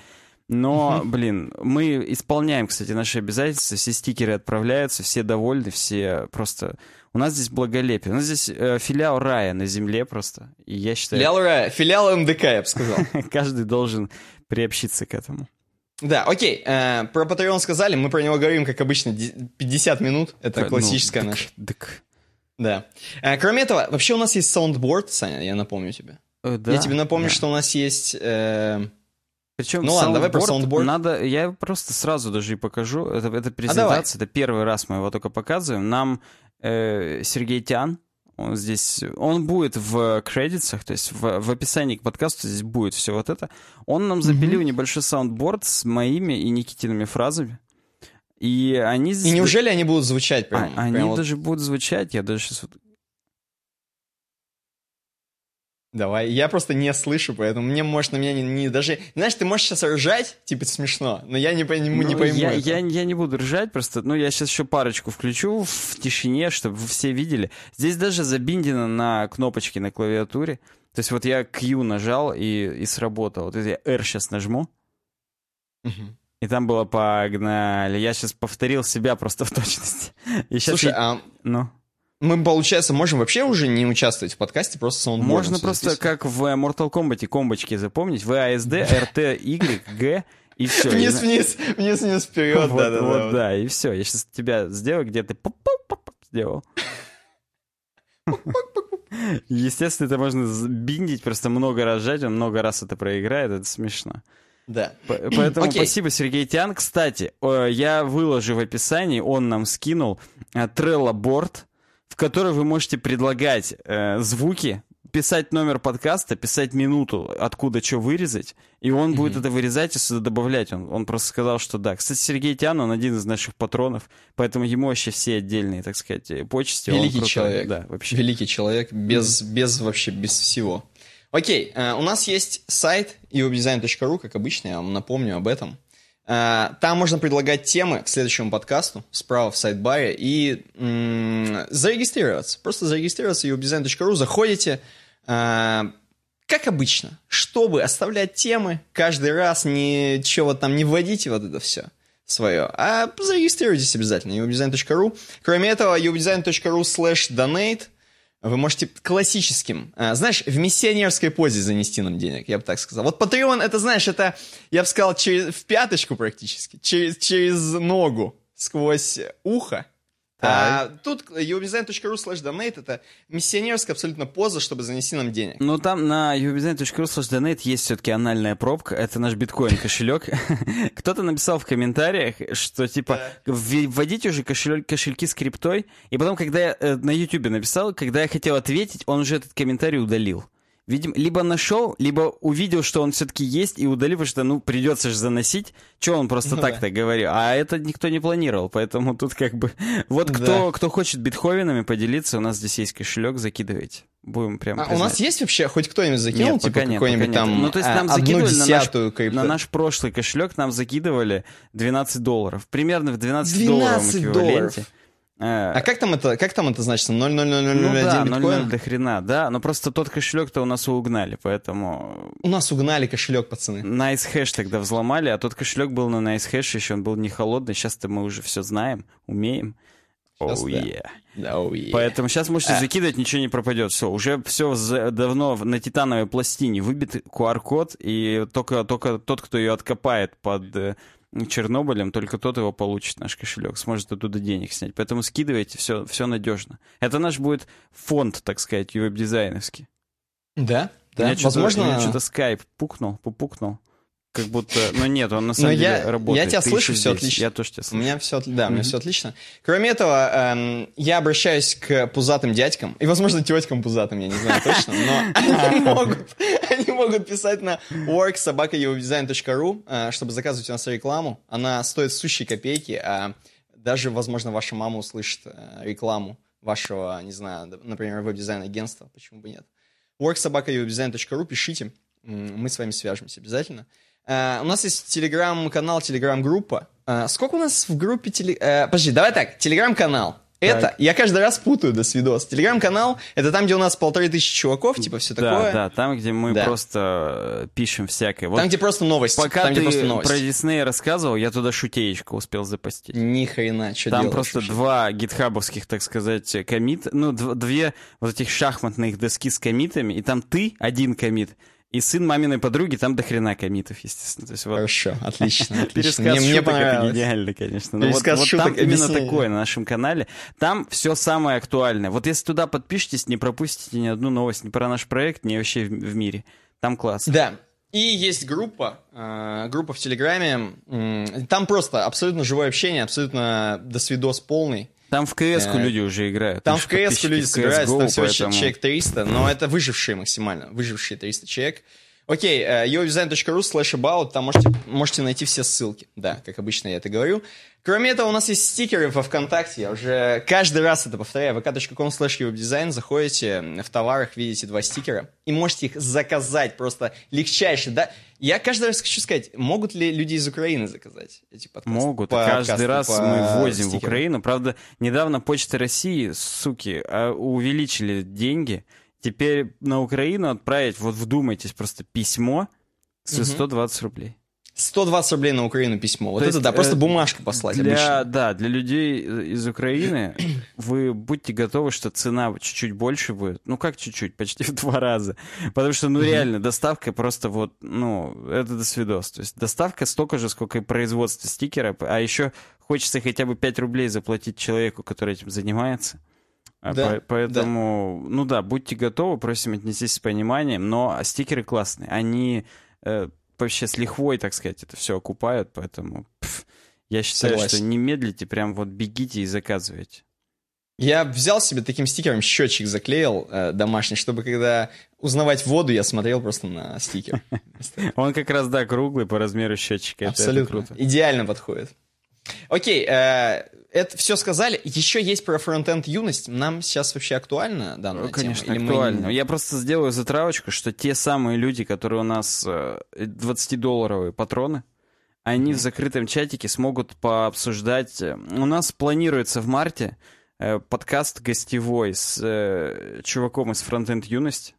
Но, блин, мы исполняем, кстати, наши обязательства, все стикеры отправляются, все довольны, все просто... У нас здесь благолепие. У нас здесь э, филиал рая на земле просто. И я считаю, Филиал Рая, филиал МДК, я бы сказал. каждый должен приобщиться к этому. Да, окей, э, про Patreon сказали, мы про него говорим, как обычно, ди- 50 минут, это Ну, классическая дык, наша. дык. Да. Э, Кроме этого, вообще у нас есть soundboard, Саня, я напомню тебе. Э, да, я тебе напомню, да. что у нас есть... э, Причем Ну ладно, давай про soundboard. Надо, я просто сразу даже и покажу. Это, это давай. презентация, это первый раз мы его только показываем. Нам э, Сергей Тян, он здесь, он будет в кредитсах, то есть в, в описании к подкасту здесь будет все вот это. Он нам запилил небольшой soundboard с моими и Никитиными фразами. И они здесь... И неужели они будут звучать А- прям? они прям вот- даже будут звучать, я даже сейчас... Давай, я просто не слышу, поэтому мне, может, на меня не, не даже... Знаешь, ты можешь сейчас ржать, типа смешно, но я не, пойму, не Ну, пойму я, я, я не буду ржать, просто, ну, я сейчас еще парочку включу в тишине, чтобы вы все видели. Здесь даже забиндено на кнопочке на клавиатуре. То есть вот я Q нажал и, и сработал. Вот я R сейчас нажму, Мгм. и там было погнали. Я сейчас повторил себя просто в точности. И сейчас Слушай, я- а ну, мы, получается, можем вообще уже не участвовать в подкасте, просто саундбордом можно просто как в Mortal Kombat комбочки запомнить. VASD, RT, Y, G, и все. Вниз, вниз, вниз, вниз, вперед, вот, да, да, вот, да. да, и все. Я сейчас тебя сделаю, где ты сделал. Естественно, это можно биндить, просто много раз жать, он много раз это проиграет, это смешно. Да. Поэтому Окей. спасибо, Сергей Тян. Кстати, э, я выложу в описании, он нам скинул э, Trello Board, в который вы можете предлагать э, звуки, писать номер подкаста, писать минуту, откуда что вырезать, и он будет это вырезать и сюда добавлять. Он, он просто сказал, что да. Кстати, Сергей Тян, он один из наших патронов, поэтому ему вообще все отдельные, так сказать, э, почести. Великий крутой. человек. Да, вообще. Великий человек, без, без вообще, без всего. Окей, э, у нас есть сайт eodesign.ru, как обычно, я вам напомню об этом. Э, Там можно предлагать темы к следующему подкасту, справа в сайт-баре, и м, зарегистрироваться. Просто зарегистрироваться eodesign.ru, заходите, э, как обычно, чтобы оставлять темы, каждый раз ничего там не вводите вот это все свое, а зарегистрируйтесь обязательно, eodesign.ru. Кроме этого, eodesign.ru slash donate вы можете классическим, а, знаешь, в миссионерской позе занести нам денег, я бы так сказал. Вот Patreon, это, знаешь, это, я бы сказал, через, в пяточку практически, через, через ногу, сквозь ухо. А тут ubidesign.ru slash donate это миссионерская абсолютно поза, чтобы занести нам денег. Ну, там на ubidesign.ru slash donate есть все-таки анальная пробка. Это наш биткоин-кошелек. Кто-то написал в комментариях, что, типа, вв- вводите уже кошелек, кошельки с криптой. И потом, когда я э, на YouTube написал, когда я хотел ответить, он уже этот комментарий удалил. Видимо, либо нашел, либо увидел, что он все-таки есть, и удалил, потому что, ну, придется же заносить. Че он просто Ну так-то говорил? А это никто не планировал, поэтому тут как бы... Вот кто, кто хочет битховенами поделиться, у нас здесь есть кошелек, закидывайте. Будем прям А у нас есть вообще хоть кто-нибудь закинул, Нет, типа какой-нибудь нет. там Ну, то есть а, нам закидывали на наш- крипто? На наш прошлый кошелек нам закидывали 12 долларов. Примерно в 12, 12 долларовом эквиваленте. долларов. Э, А как там это, как там это значится? 0,0001 ну да, 0,0 биткоин? до хрена, да. Но просто тот кошелек-то у нас угнали, поэтому У нас угнали кошелек, пацаны. Nice хэш тогда взломали, а тот кошелек был на Nice хэш, еще он был не холодный. Сейчас-то мы уже все знаем, умеем. Щас Оу, да. yeah. Oh yeah. Поэтому сейчас можете А. закидывать, ничего не пропадет. Все, уже все давно на титановой пластине выбит QR-код, и только, только тот, кто ее откопает под э, Чернобылем, только тот его получит, наш кошелек, сможет оттуда денег снять. Поэтому скидывайте, все, все надежно. Это наш будет фонд, так сказать, веб-дизайновский. Да, да, меня что-то- возможно... у меня что-то скайп пукнул, попукнул. Как будто... Ну нет, он на самом Но деле я- работает. я тебя Ты слышу, всё здесь. отлично. Я тоже тебя У слышу. меня все, да, у меня все отлично. Кроме этого, эм, я обращаюсь к пузатым дядькам и, возможно, теткам пузатым, я не знаю точно, но они могут, они могут писать на worksobakayodesign.ru, э, чтобы заказывать у нас рекламу. Она стоит сущие копейки, а даже, возможно, ваша мама услышит э, рекламу вашего, не знаю, например, веб-дизайн-агентства, почему бы нет. worksobakayodesign.ru, пишите, мы с вами свяжемся обязательно. Э, у нас есть телеграм-канал, телеграм-группа. Э, сколько у нас в группе теле... э, подожди, давай так, телеграм-канал. Это, я каждый раз путаю до свидос. Телеграм-канал, это там, где у нас полторы тысячи чуваков, типа все Да, такое. да, там, где мы Да. просто э, пишем всякое. Вот Там, где просто новости. пока там, где ты просто новости. про Дисней рассказывал, я туда шутеечку успел запостить. Ни хрена, что Там делаешь просто вообще? два гитхабовских, так сказать, комит, ну, дв- две вот этих шахматных доски с комитами, и там ты один комит, и сын маминой подруги, там до хрена комитов, естественно. То есть вот Хорошо, отлично, отлично. пересказ Мне, мне шуток это гениально, конечно. Но вот, Пересказ вот шуток там именно объясни. такое на нашем канале. Там все самое актуальное. Вот если туда подпишетесь, не пропустите ни одну новость ни про наш проект, ни вообще в, в мире. Там классно. Да. И есть группа, э, группа в Телеграме. Там просто абсолютно живое общение, абсолютно досвидос полный. Там в кс Э, люди уже играют. Там в КС люди собираются, там всего поэтому- человек 300, но это выжившие максимально, выжившие 300 человек. Окей, э, yodesign.ru slash about, там можете, можете найти все ссылки. Да, как обычно я это говорю. Кроме этого, у нас есть стикеры во ВКонтакте, я уже каждый раз это повторяю, vk.com slash yodesign, заходите в товарах, видите два стикера, и можете их заказать просто легчайше, да? Я каждый раз хочу сказать, могут ли люди из Украины заказать эти подкасты? Могут. По- Каждый подкасты раз по мы возим в стикерам? Украину. Правда, недавно Почта России, суки, а, увеличили деньги. Теперь на Украину отправить, вот вдумайтесь, просто письмо Мгм. 120 рублей. 120 рублей на Украину письмо. Вот То это есть, да, просто э, бумажку послать Для, обычно. да, для людей из Украины вы будьте готовы, что цена чуть-чуть больше будет. Ну как чуть-чуть, почти в два раза. Потому что, ну реально, доставка просто вот, ну, это до свидос. То есть доставка столько же, сколько и производство стикера, а еще хочется хотя бы 5 рублей заплатить человеку, который этим занимается. А Да, по- поэтому, ну да, будьте готовы, просим отнестись с пониманием, но стикеры классные. Они э, вообще с лихвой, так сказать, это все окупают, поэтому пф, я считаю, Согласен. что не медлите, прям вот бегите и заказывайте. Я взял себе таким стикером счетчик заклеил э, домашний, чтобы когда узнавать воду, я смотрел просто на стикер. Он как раз, да, круглый по размеру счетчика. это Абсолютно. круто. Идеально подходит. Окей, э, это все сказали. Еще есть про фронтенд юность. Нам сейчас вообще актуальна данная Ну, конечно, тема? Или мы- актуально. Я просто сделаю затравочку, что те самые люди, которые у нас э, 20-долларовые патроны, они в закрытом чатике смогут пообсуждать. э, У нас планируется в марте э, подкаст гостевой с э, чуваком из Frontend Юность.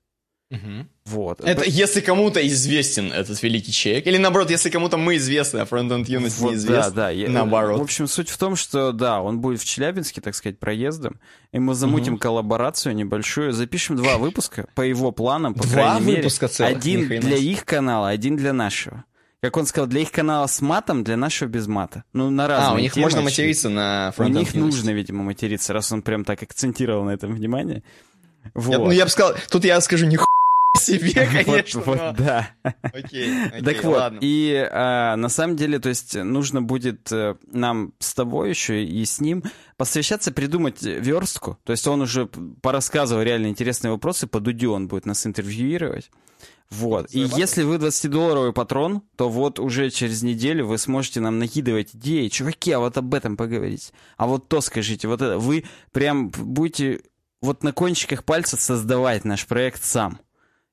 Мгм. Вот. Это если кому-то известен этот великий человек. Или наоборот, если кому-то мы известны, а фронтенд юность Вот, неизвестна. Да, да. Я- Наоборот. В общем, суть в том, что, да, он будет в Челябинске, так сказать, проездом, и мы замутим коллаборацию небольшую, запишем два выпуска по его планам, по Два крайней мере. выпуска целых? Ни Один для их канала, один для нашего. Как он сказал, для их канала с матом, для нашего без мата. Ну, на разные А, у них темы, можно материться на У фронтенд них юность. нужно, видимо, материться, раз он прям так акцентировал на этом внимание. Вот. Я, ну, я бы сказал, тут я скажу, не себе, Вот- конечно, вот, но- да. Окей, окей, Так вот, ладно. и а, на самом деле, то есть нужно будет э, нам с тобой еще и с ним посовещаться, придумать верстку. То есть он уже порассказывал реально интересные вопросы, по Дудю он будет нас интервьюировать. Вот. И если вы 20-долларовый патрон, то вот уже через неделю вы сможете нам накидывать идеи. Чуваки, а вот об этом поговорить. А вот то скажите. Вот это. Вы прям будете вот на кончиках пальцев создавать наш проект сам.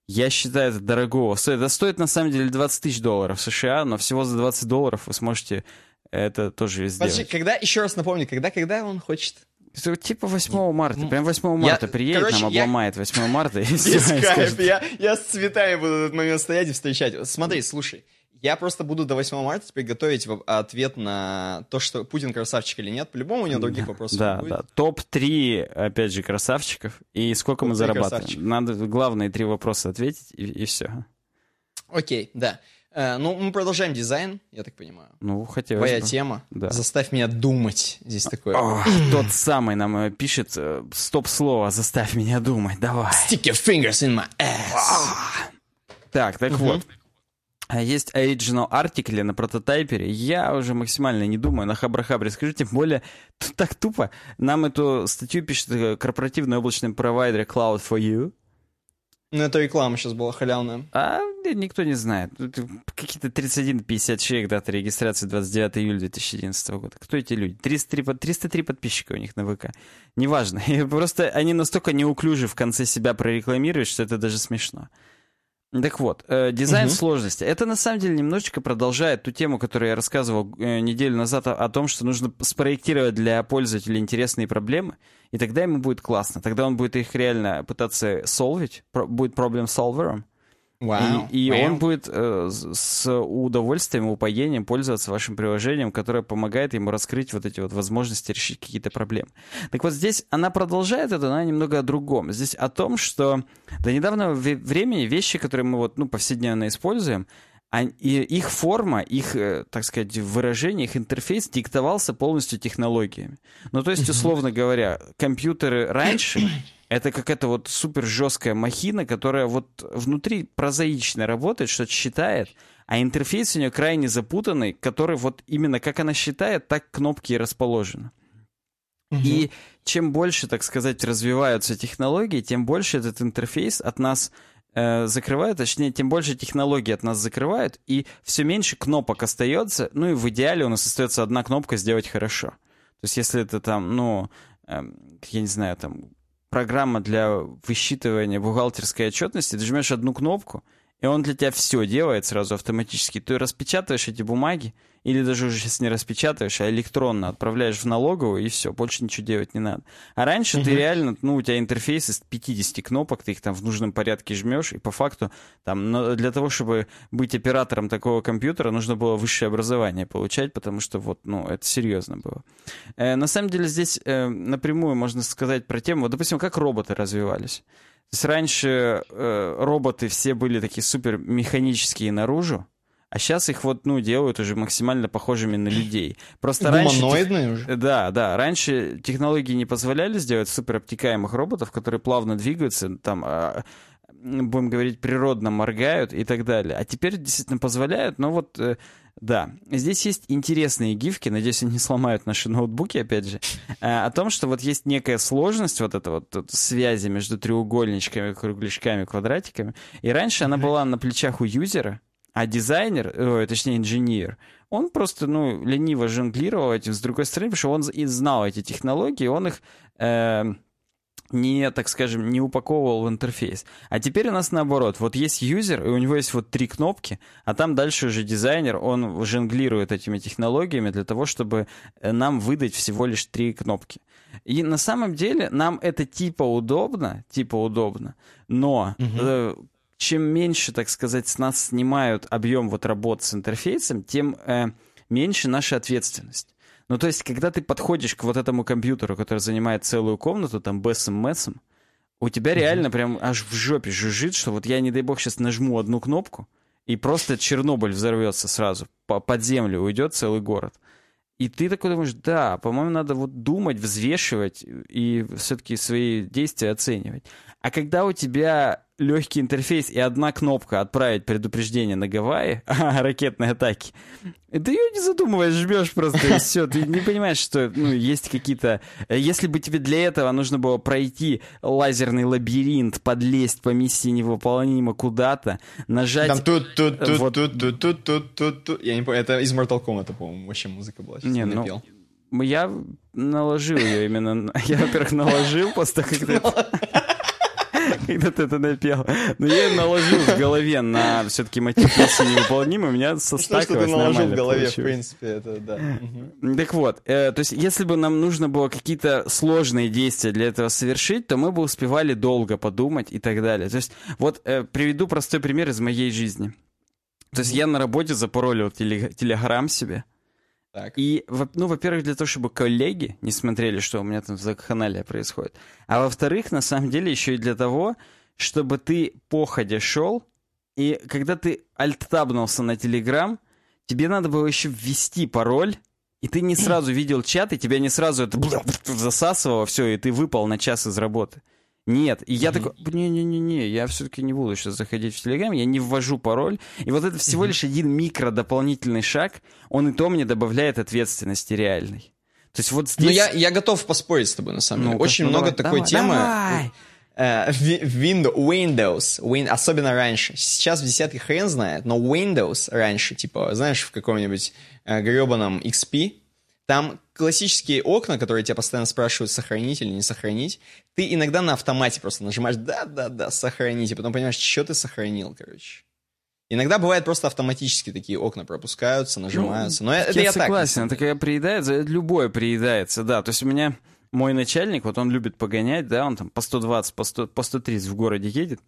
Я считаю, это дорогого стоит. Это стоит на самом деле 20 тысяч долларов США, но всего за 20 долларов вы сможете это тоже сделать. Подожди, когда, еще раз напомню, когда, когда он хочет? Это вот типа 8 марта. Ну, Прям 8 я- марта приедет, короче, нам я- обломает 8 марта и. Без кайф, я, я с цветами буду этот момент стоять и встречать. Смотри, слушай, я просто буду до 8 марта теперь готовить ответ на то, что Путин красавчик или нет. По-любому у него других вопросов Да, не будет. да. Топ-3, опять же, красавчиков. И сколько мы Топ-три зарабатываем. красавчика. Надо главные три вопроса ответить, и, все. Окей, да. Э, ну, мы продолжаем дизайн, я так понимаю. Ну, хотелось Твоя бы. тема. Да. Заставь меня думать. Здесь такое. О, тот самый нам э, пишет э, стоп-слово «Заставь меня думать». Давай. Stick your fingers in my ass. Так, так вот. А есть original артикли на прототайпере. Я уже максимально не думаю на хабрахабре. Скажу, тем более, тут так тупо. Нам эту статью пишет э, корпоративный облачный провайдер Cloud for You. Ну, это реклама сейчас была халявная. А никто не знает. Какие-то 31-50 человек дата регистрации 29 июля 2011 года. Кто эти люди? 303, 303 подписчика у них на ВК. Неважно. Просто они настолько неуклюжи в конце себя прорекламируют, что это даже смешно. Так вот, э, дизайн угу. сложности. Это на самом деле немножечко продолжает ту тему, которую я рассказывал э, неделю назад о, о том, что нужно спроектировать для пользователя интересные проблемы, и тогда ему будет классно. Тогда он будет их реально пытаться солвить, про, будет проблем-солвером. Wow. И, и wow. он будет э, с удовольствием, упоением пользоваться вашим приложением, которое помогает ему раскрыть вот эти вот возможности решить какие-то проблемы. Так вот здесь она продолжает это, но она немного о другом. Здесь о том, что до недавнего времени вещи, которые мы вот, ну, повседневно используем, и их форма, их, э, так сказать, выражение, их интерфейс диктовался полностью технологиями. Ну, то есть, условно говоря, компьютеры раньше это какая-то вот супер жесткая махина, которая вот внутри прозаично работает, что-то считает, а интерфейс у нее крайне запутанный, который вот именно как она считает, так кнопки и расположены. Угу. И чем больше, так сказать, развиваются технологии, тем больше этот интерфейс от нас э, закрывает, точнее, тем больше технологий от нас закрывают, и все меньше кнопок остается, ну и в идеале у нас остается одна кнопка «Сделать хорошо». То есть если это там, ну, э, я не знаю, там программа для высчитывания бухгалтерской отчетности, ты жмешь одну кнопку, и он для тебя все делает сразу автоматически. Ты распечатываешь эти бумаги, или даже уже сейчас не распечатываешь, а электронно отправляешь в налоговую, и все, больше ничего делать не надо. А раньше угу. ты реально, ну, у тебя интерфейс из 50 кнопок, ты их там в нужном порядке жмешь, и по факту там для того, чтобы быть оператором такого компьютера, нужно было высшее образование получать, потому что вот, ну, это серьезно было. Э, на самом деле здесь э, напрямую можно сказать про тему, вот, допустим, как роботы развивались. То есть раньше э, роботы все были такие супер механические наружу, а сейчас их вот, ну, делают уже максимально похожими на людей. Просто раньше... уже? Да, да. Раньше технологии не позволяли сделать суперобтекаемых роботов, которые плавно двигаются, там, а, будем говорить, природно моргают и так далее. А теперь действительно позволяют, но вот... Э, да, здесь есть интересные гифки, надеюсь, они не сломают наши ноутбуки, опять же, э, о том, что вот есть некая сложность вот эта вот, вот связи между треугольничками, кругляшками, квадратиками. И раньше она была на плечах у юзера, а дизайнер, э, точнее инженер, он просто, ну, лениво жонглировал этим. С другой стороны, потому что он и знал эти технологии, он их... Э, не, так скажем, не упаковывал в интерфейс. А теперь у нас наоборот. Вот есть юзер, и у него есть вот три кнопки, а там дальше уже дизайнер, он жонглирует этими технологиями для того, чтобы э, нам выдать всего лишь три кнопки. И на самом деле нам это типа удобно, типа удобно, но угу. э, чем меньше, так сказать, с нас снимают объем вот работы с интерфейсом, тем э, меньше наша ответственность. Ну, то есть, когда ты подходишь к вот этому компьютеру, который занимает целую комнату, там, бэсом мэсом, у тебя реально прям аж в жопе жужжит, что вот я, не дай бог, сейчас нажму одну кнопку, и просто Чернобыль взорвется сразу, под землю уйдет целый город. И ты такой думаешь, да, по-моему, надо вот думать, взвешивать и все-таки свои действия оценивать. А когда у тебя легкий интерфейс и одна кнопка «Отправить предупреждение на Гавайи» о ракетной атаке, ты ее не задумываясь жмешь просто, и все. Ты не понимаешь, что ну, есть какие-то... Если бы тебе для этого нужно было пройти лазерный лабиринт, подлезть по миссии невыполнимо куда-то, нажать... Там тут, тут, тут, вот... тут, тут, тут, тут, тут, тут. Я не помню, это из Mortal Kombat, по-моему, вообще музыка была. Не, ну, я наложил ее именно... Я, во-первых, наложил после того, как. когда ты это напел. Но я наложил в голове на все-таки мотив песни невыполнимый, у меня состаковалось нормально. Что ты наложил в голове, в принципе, это да. Так вот, э, то есть если бы нам нужно было какие-то сложные действия для этого совершить, то мы бы успевали долго подумать и так далее. То есть вот э, приведу простой пример из моей жизни. То есть я на работе запоролил телеграм себе, так. И, ну, во-первых, для того, чтобы коллеги не смотрели, что у меня там в канале происходит. А во-вторых, на самом деле, еще и для того, чтобы ты походя шел, и когда ты альттабнулся на Телеграм, тебе надо было еще ввести пароль, и ты не сразу видел чат, и тебя не сразу это засасывало все, и ты выпал на час из работы. Нет. И я такой, не-не-не-не, я все-таки не буду сейчас заходить в Телеграм, я не ввожу пароль. И вот это всего лишь один микро дополнительный шаг, он и то мне добавляет ответственности реальной. То есть вот Ну, здесь... я, я готов поспорить с тобой, на самом деле. Ну-ка, Очень ну, много давай, такой давай, темы. давай. Ви- Windows, Win- особенно раньше. Сейчас в десятке хрен знает, но Windows раньше, типа, знаешь, в каком-нибудь э, гребаном XP, там классические окна, которые тебя постоянно спрашивают, сохранить или не сохранить, ты иногда на автомате просто нажимаешь «да-да-да, сохранить», и потом понимаешь, что ты сохранил, короче. Иногда бывает просто автоматически такие окна пропускаются, нажимаются. но это я я так. согласен, это когда приедается, любое приедается, да. То есть у меня мой начальник, вот он любит погонять, да, он там по 120, по, 100, по 130 в городе едет.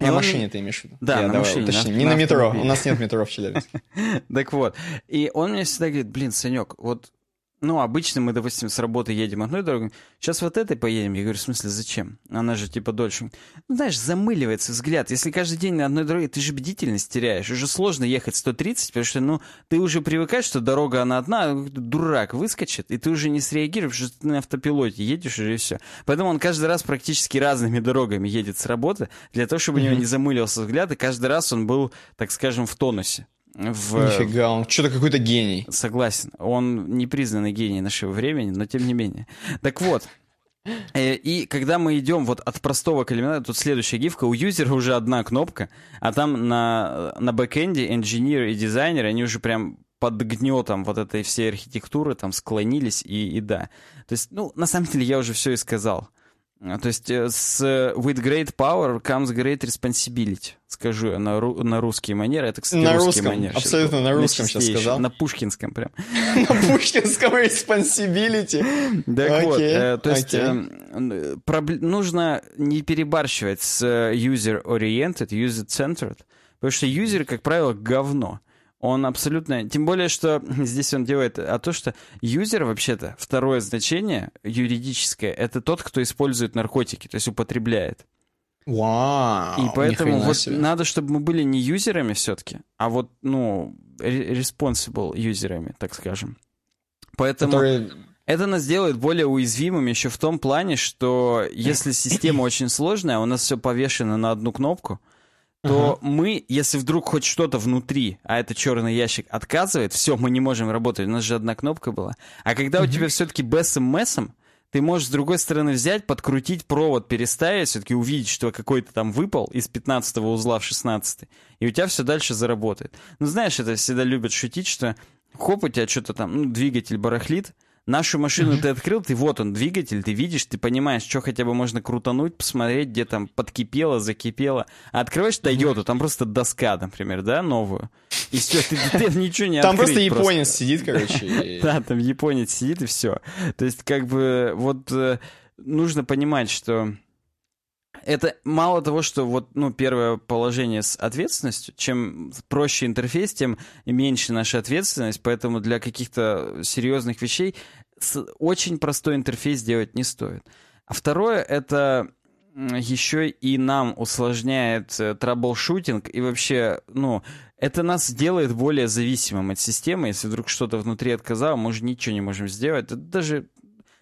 И На он- машине ты имеешь в виду? Да, Я на давай машине, уточним. на- Не на на метро. У нас нет метро в Челябинске. Так вот. И он мне всегда говорит, блин, Санек, вот, ну, обычно мы, допустим, с работы едем одной дорогой, сейчас вот этой поедем. Я говорю, в смысле, зачем? Она же, типа, дольше. Ну, знаешь, замыливается взгляд. Если каждый день на одной дороге, ты же бдительность теряешь. Уже сложно ехать 130, потому что, ну, ты уже привыкаешь, что дорога, она одна, дурак выскочит, и ты уже не среагируешь, что ты на автопилоте едешь уже и все. Поэтому он каждый раз практически разными дорогами едет с работы, для того, чтобы у него не замылился взгляд, и каждый раз он был, так скажем, в тонусе. В, Нифига, он что-то какой-то гений. Согласен. Он непризнанный гений нашего времени, но тем не менее. Так вот. э, И когда мы идем вот от простого к элементарному, тут следующая гифка, у юзера уже одна кнопка, а там на, на бэкэнде инженер и дизайнер, они уже прям под гнетом вот этой всей архитектуры там склонились и, и да. То есть, ну, на самом деле я уже все и сказал. А, То есть э, с with great power comes great responsibility. Скажу я на, ру- на русский манер. Это, кстати, На русском, манер. абсолютно был. на русском чистейшем, сказал. На пушкинском прям. На пушкинском responsibility. Так вот, э, то есть э, нужно не перебарщивать с э, user-oriented, user-centered, потому что юзер, как правило, говно. Он абсолютно... Тем более, что здесь он делает... А то, что юзер, вообще-то, второе значение юридическое, это тот, кто использует наркотики, то есть употребляет. Вау, И поэтому вот себе. надо, чтобы мы были не юзерами все-таки, а вот, ну, responsible юзерами, так скажем. Поэтому... Которые- Это нас делает более уязвимыми еще в том плане, что если система очень сложная, у нас все повешено на одну кнопку, то мы, если вдруг хоть что-то внутри, а это черный ящик, отказывает, все, мы не можем работать, у нас же одна кнопка была. А когда у тебя все-таки BSMS, ты можешь с другой стороны взять, подкрутить провод, переставить, все-таки увидеть, что какой-то там выпал из 15 узла в 16 и у тебя все дальше заработает. Ну, знаешь, это всегда любят шутить, что хоп, у тебя что-то там, ну, двигатель барахлит, Нашу машину ты открыл, ты вот он, двигатель, ты видишь, ты понимаешь, что хотя бы можно крутануть, посмотреть, где там подкипело, закипело. А открываешь Тойоту, там просто доска, например, да, новую. И все, ты, ты ничего не Там открыть просто японец сидит, короче. Да, там японец сидит и все. То есть, как бы, вот э, нужно понимать, что это мало того, что вот, ну, первое положение с ответственностью, чем проще интерфейс, тем меньше наша ответственность, поэтому для каких-то серьезных вещей очень простой интерфейс делать не стоит. А второе, это еще и нам усложняет э, troubleshooting и вообще, ну, это нас делает более зависимым от системы. Если вдруг что-то внутри отказало, мы же ничего не можем сделать. Это даже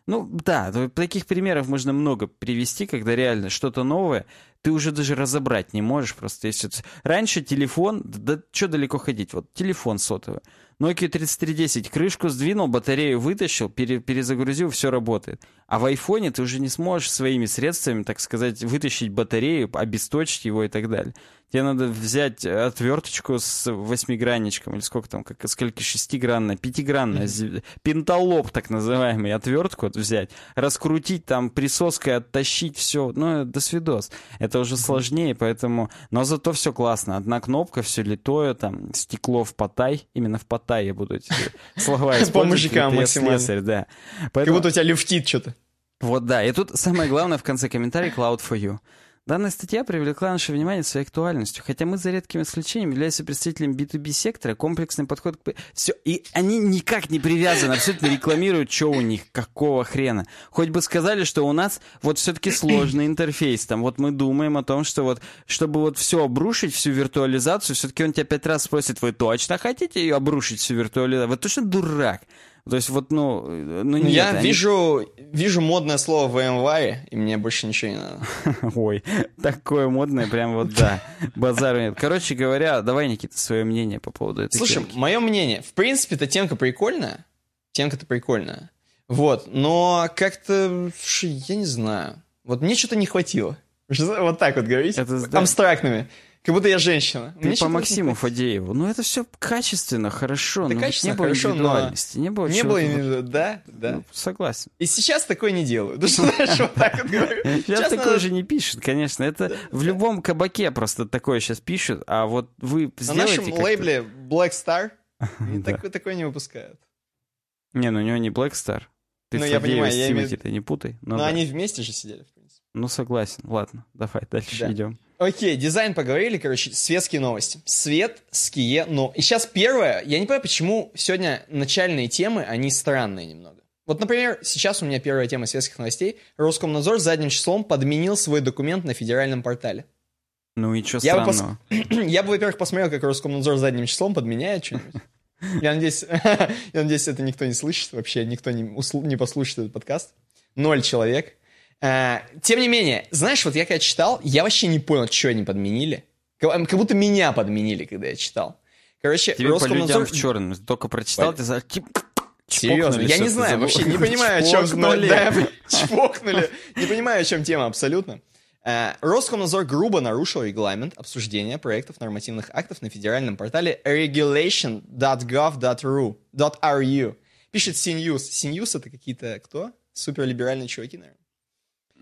ну да, таких примеров можно много привести, когда реально что-то новое ты уже даже разобрать не можешь просто. Если... Раньше телефон, да, что далеко ходить, вот телефон сотовый. Nokia 3310, крышку сдвинул, батарею вытащил, пере- перезагрузил, все работает. А в айфоне ты уже не сможешь своими средствами, так сказать, вытащить батарею, обесточить его и так далее. Тебе надо взять отверточку с восьмигранничком, или сколько там, как, сколько, шестигранная, пятигранная, зи- пенталоп так называемый, отвертку вот взять, раскрутить там, присоской оттащить все, ну, до свидос. Это уже сложнее, поэтому... Но зато все классно. Одна кнопка, все литое, там, стекло в потай, именно в потай я буду эти слова По использовать. мужикам это я максимально. слесарь, да. Как Поэтому... будто у тебя люфтит что-то. Вот да, и тут самое главное в конце комментария Cloud for You. Данная статья привлекла наше внимание своей актуальностью, хотя мы за редким исключением являемся представителем B2B сектора, комплексный подход к... Все, и они никак не привязаны, абсолютно рекламируют, что у них, какого хрена. Хоть бы сказали, что у нас вот все-таки сложный интерфейс, там вот мы думаем о том, что вот, чтобы вот все обрушить, всю виртуализацию, все-таки он тебя пять раз спросит, вы точно хотите ее обрушить, всю виртуализацию? Вы точно дурак? То есть вот, ну, э, ну нет. Я они- вижу, вижу модное слово январе, и мне больше ничего не надо. Ой, такое модное, прям вот да. Базар нет. Короче говоря, давай, Никита, свое мнение по поводу этой Слушай, темки. мое мнение, в принципе, эта темка прикольная. Темка-то прикольная. Вот, но как-то, я не знаю. Вот мне что-то не хватило. Вот так вот говорить. Это да. Абстрактными. Как будто я женщина. Ты Мне по Максиму. Фадееву. Ну, это все качественно, хорошо. Да но качественно, не было хорошо, но индивидуальности, не было Не было именно, да, да. Ну, Согласен. И сейчас такое не делаю. Ты же знаешь, вот так вот говорю. Сейчас такое же не пишут, конечно. Это в любом кабаке просто такое сейчас пишут, а вот вы На сделайте нашем лейбле Black Star такое, не выпускают. Не, ну у него не Black Star. Ты Ну, я понимаю, я имею ты не путай. Ну, Но да. они вместе же сидели, в принципе. Ну, согласен. Ладно, давай дальше Да. идем. Окей, дизайн поговорили, короче, светские новости. Светские, но... И сейчас первое, я не понимаю, почему сегодня начальные темы, они странные немного. Вот, например, сейчас у меня первая тема светских новостей. Роскомнадзор задним числом подменил свой документ на федеральном портале. Ну и что Я бы странного? Я бы, во-первых, посмотрел, как Роскомнадзор задним числом подменяет что-нибудь. Я надеюсь, я надеюсь, это никто не слышит вообще, никто не, усл- не послушает этот подкаст. Ноль человек. А, Тем не менее, знаешь, вот я когда читал, я вообще не понял, что они подменили. Как как будто меня подменили, когда я читал. Короче, Тебе по Роскомнадзор... в черном. Только прочитал, По- ты за... Серьезно, я не знаю, вообще не понимаю, о чем... Чпокнули. Не понимаю, о чем тема абсолютно. Э, Роскомнадзор грубо нарушил регламент обсуждения проектов нормативных актов на федеральном портале regulation.gov.ru. .ru. Пишет CNews. CNews это какие-то кто? Суперлиберальные чуваки, наверное.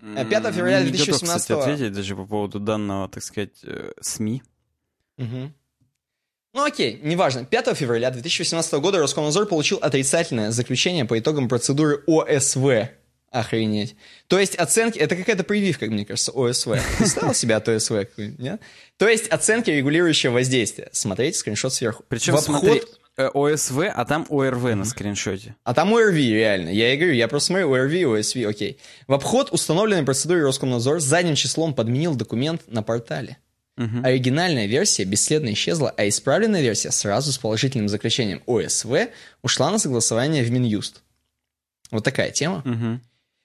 Э, 5 февраля Не готов, 2018 кстати, ответить даже по поводу данного, так сказать, э, СМИ. Мгм. Ну окей, неважно. 5 февраля 2018 года Роскомнадзор получил отрицательное заключение по итогам процедуры ОСВ. Охренеть. То есть оценки... Это какая-то прививка, мне кажется, ОСВ. Ты ставил себя от ОСВ нет? То есть оценки регулирующего воздействия. Смотрите скриншот сверху. Причем, В обход- смотри, ОСВ, а там ОРВ на скриншоте. А там ОРВИ, реально. Я и говорю, я просто смотрю ОРВИ, ОСВ, окей. В обход установленной процедуры Роскомнадзор задним числом подменил документ на портале. Мгм. Оригинальная версия бесследно исчезла, а исправленная версия сразу с положительным заключением ОСВ ушла на согласование в Минюст. Вот такая тема. Мгм.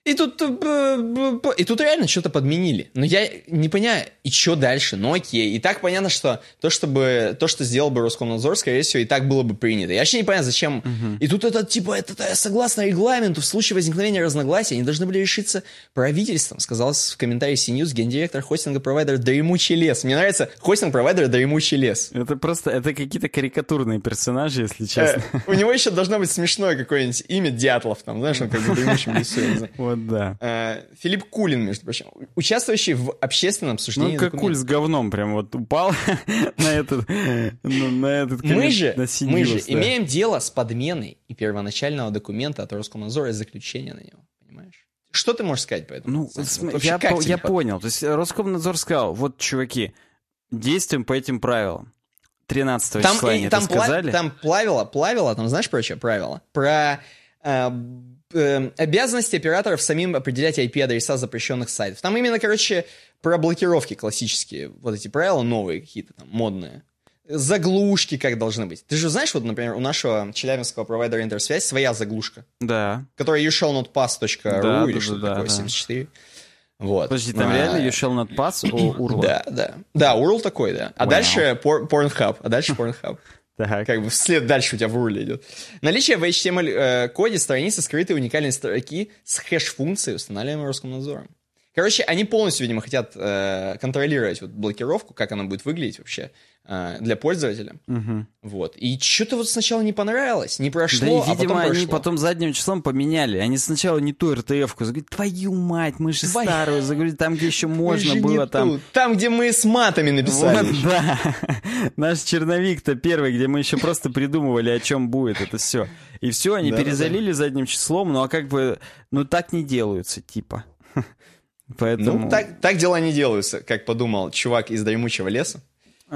И тут, э, и тут реально что-то подменили. Но я не понимаю, и что дальше? Ну окей. И так понятно, что то, чтобы, то, что сделал бы Роскомнадзор, скорее всего, и так было бы принято. Я вообще не понимаю, зачем. И тут это, типа, это, это согласно регламенту, в случае возникновения разногласий, они должны были решиться правительством, сказал в комментарии CNews гендиректор хостинга-провайдера Дремучий лес. Мне нравится хостинг-провайдер Дремучий лес. Это просто, это какие-то карикатурные персонажи, если Э, честно. У него еще должно быть смешное какое-нибудь имя Дятлов, там, знаешь, он как бы в Дремучем лесу. Вот да. Э, Филипп Кулин, между прочим, участвующий в общественном обсуждении Ну, как куль документа. с говном прям вот упал на этот, на этот Мы же, мы же имеем дело с подменой и первоначального документа от Роскомнадзора и заключения на него, понимаешь? Что ты можешь сказать по этому? Ну, вообще я, по- понял. То есть Роскомнадзор сказал, вот, чуваки, действуем по этим правилам. 13 Там, числа они там, это пла- сказали. там плавило, плавило, там знаешь про что правило? Про э, э, обязанности операторов самим определять IP-адреса запрещенных сайтов. Там именно, короче, про блокировки классические, вот эти правила новые какие-то там, модные. Заглушки как должны быть. Ты же знаешь, вот, например, у нашего челябинского провайдера интерсвязь своя заглушка, Да. которая youshallnotpass.ru Да, или да, что-то да, такое, да. 74. Вот. Подожди, там А, реально you shall not pass у URL? Да, да. Да, URL такой, да. А Понял. дальше пор- Pornhub, а дальше Pornhub. Так. Как бы вслед дальше у тебя в URL идет. Наличие в HTML-коде страницы скрытой уникальной строки с хэш-функцией, устанавливаемой Роскомнадзором. Короче, они полностью, видимо, хотят э, контролировать вот блокировку, как она будет выглядеть вообще э, для пользователя. Мгм. Вот. И что-то вот сначала не понравилось, не прошло, Да и, а потом видимо, они прошло. потом задним числом поменяли. Они сначала не ту РТФ-ку загрузили. Твою мать, мы же Твою- старую загрузили, там, где еще Мы можно не было там... тут. Там, где мы с матами написали. Вот, да. Наш черновик-то первый, где мы еще просто придумывали, о чем будет это все. И все, они перезалили задним числом, ну а как бы, ну так не делаются, типа. Поэтому... Ну, так, так дела не делаются, как подумал чувак из дремучего леса.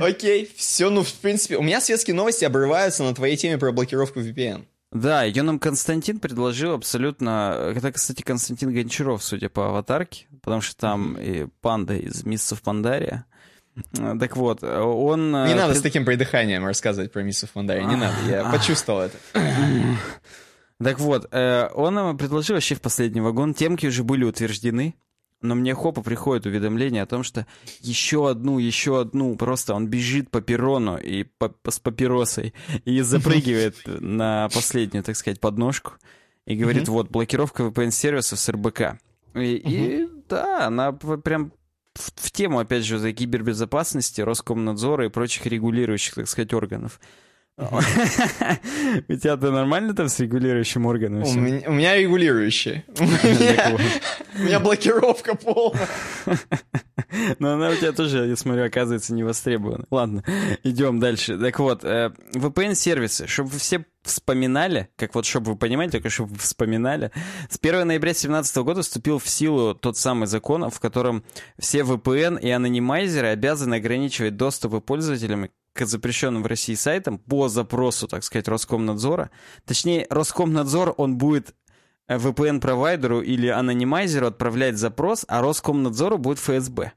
Окей, все, ну, в принципе, у меня светские новости обрываются на твоей теме про блокировку VPN. Да, ее нам Константин предложил абсолютно... Это, кстати, Константин Гончаров, судя по аватарке, потому что там и панда из Мисса в Пандария. Так вот, он... Не надо с таким придыханием рассказывать про миссов Фондари, не надо, я почувствовал это. Так вот, он предложил вообще в последний вагон, темки уже были утверждены, но мне хопа приходит уведомление о том, что еще одну, еще одну, просто он бежит по перрону и по, с папиросой и запрыгивает на последнюю, так сказать, подножку и говорит, вот, блокировка VPN-сервисов с РБК. И, и да, она прям в, в тему, опять же, за кибербезопасности, Роскомнадзора и прочих регулирующих, так сказать, органов. У тебя-то нормально там с регулирующим органом? У меня, регулирующий. У меня блокировка полная. Но она у тебя тоже, я смотрю, оказывается, не востребована. Ладно, идем дальше. Так вот, э, VPN-сервисы, чтобы вы все вспоминали, как вот, чтобы вы понимали, только чтобы вы вспоминали, с 1 ноября 2017 года вступил в силу тот самый закон, в котором все VPN и анонимайзеры обязаны ограничивать доступы пользователям к запрещенным в России сайтам по запросу, так сказать, Роскомнадзора. Точнее, Роскомнадзор, он будет VPN-провайдеру или анонимайзеру отправлять запрос, а Роскомнадзору будет ФСБ.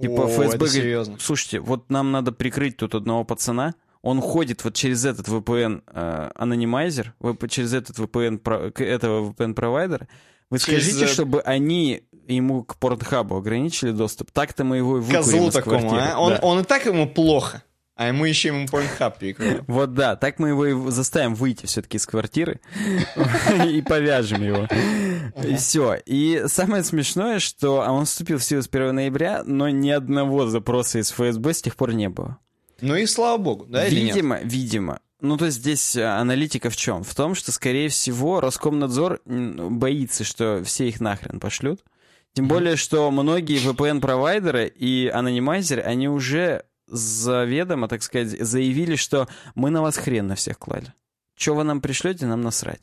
Типа О, ФСБ это говорит, серьезно. слушайте, вот нам надо прикрыть тут одного пацана, он ходит вот через этот VPN э, через этот VPN, этого VPN-провайдера, вы Через, скажите, э, чтобы они ему к портхабу ограничили доступ, так-то мы его и выкурим Козлу из такому, квартиры. а? Он, Да. он и так ему плохо, а ему еще ему порнхаб перекроют. Вот да, так мы его заставим выйти все-таки из квартиры и повяжем его. И все. И самое смешное, что а он вступил в силу с 1 ноября, но ни одного запроса из ФСБ с тех пор не было. Ну и слава богу, да? Видимо, видимо. Ну, то есть здесь э, аналитика в чем? В том, что, скорее всего, Роскомнадзор боится, что все их нахрен пошлют. Тем более, что многие VPN-провайдеры и анонимайзеры, они уже заведомо, так сказать, заявили, что мы на вас хрен на всех клали. Че вы нам пришлете, нам насрать.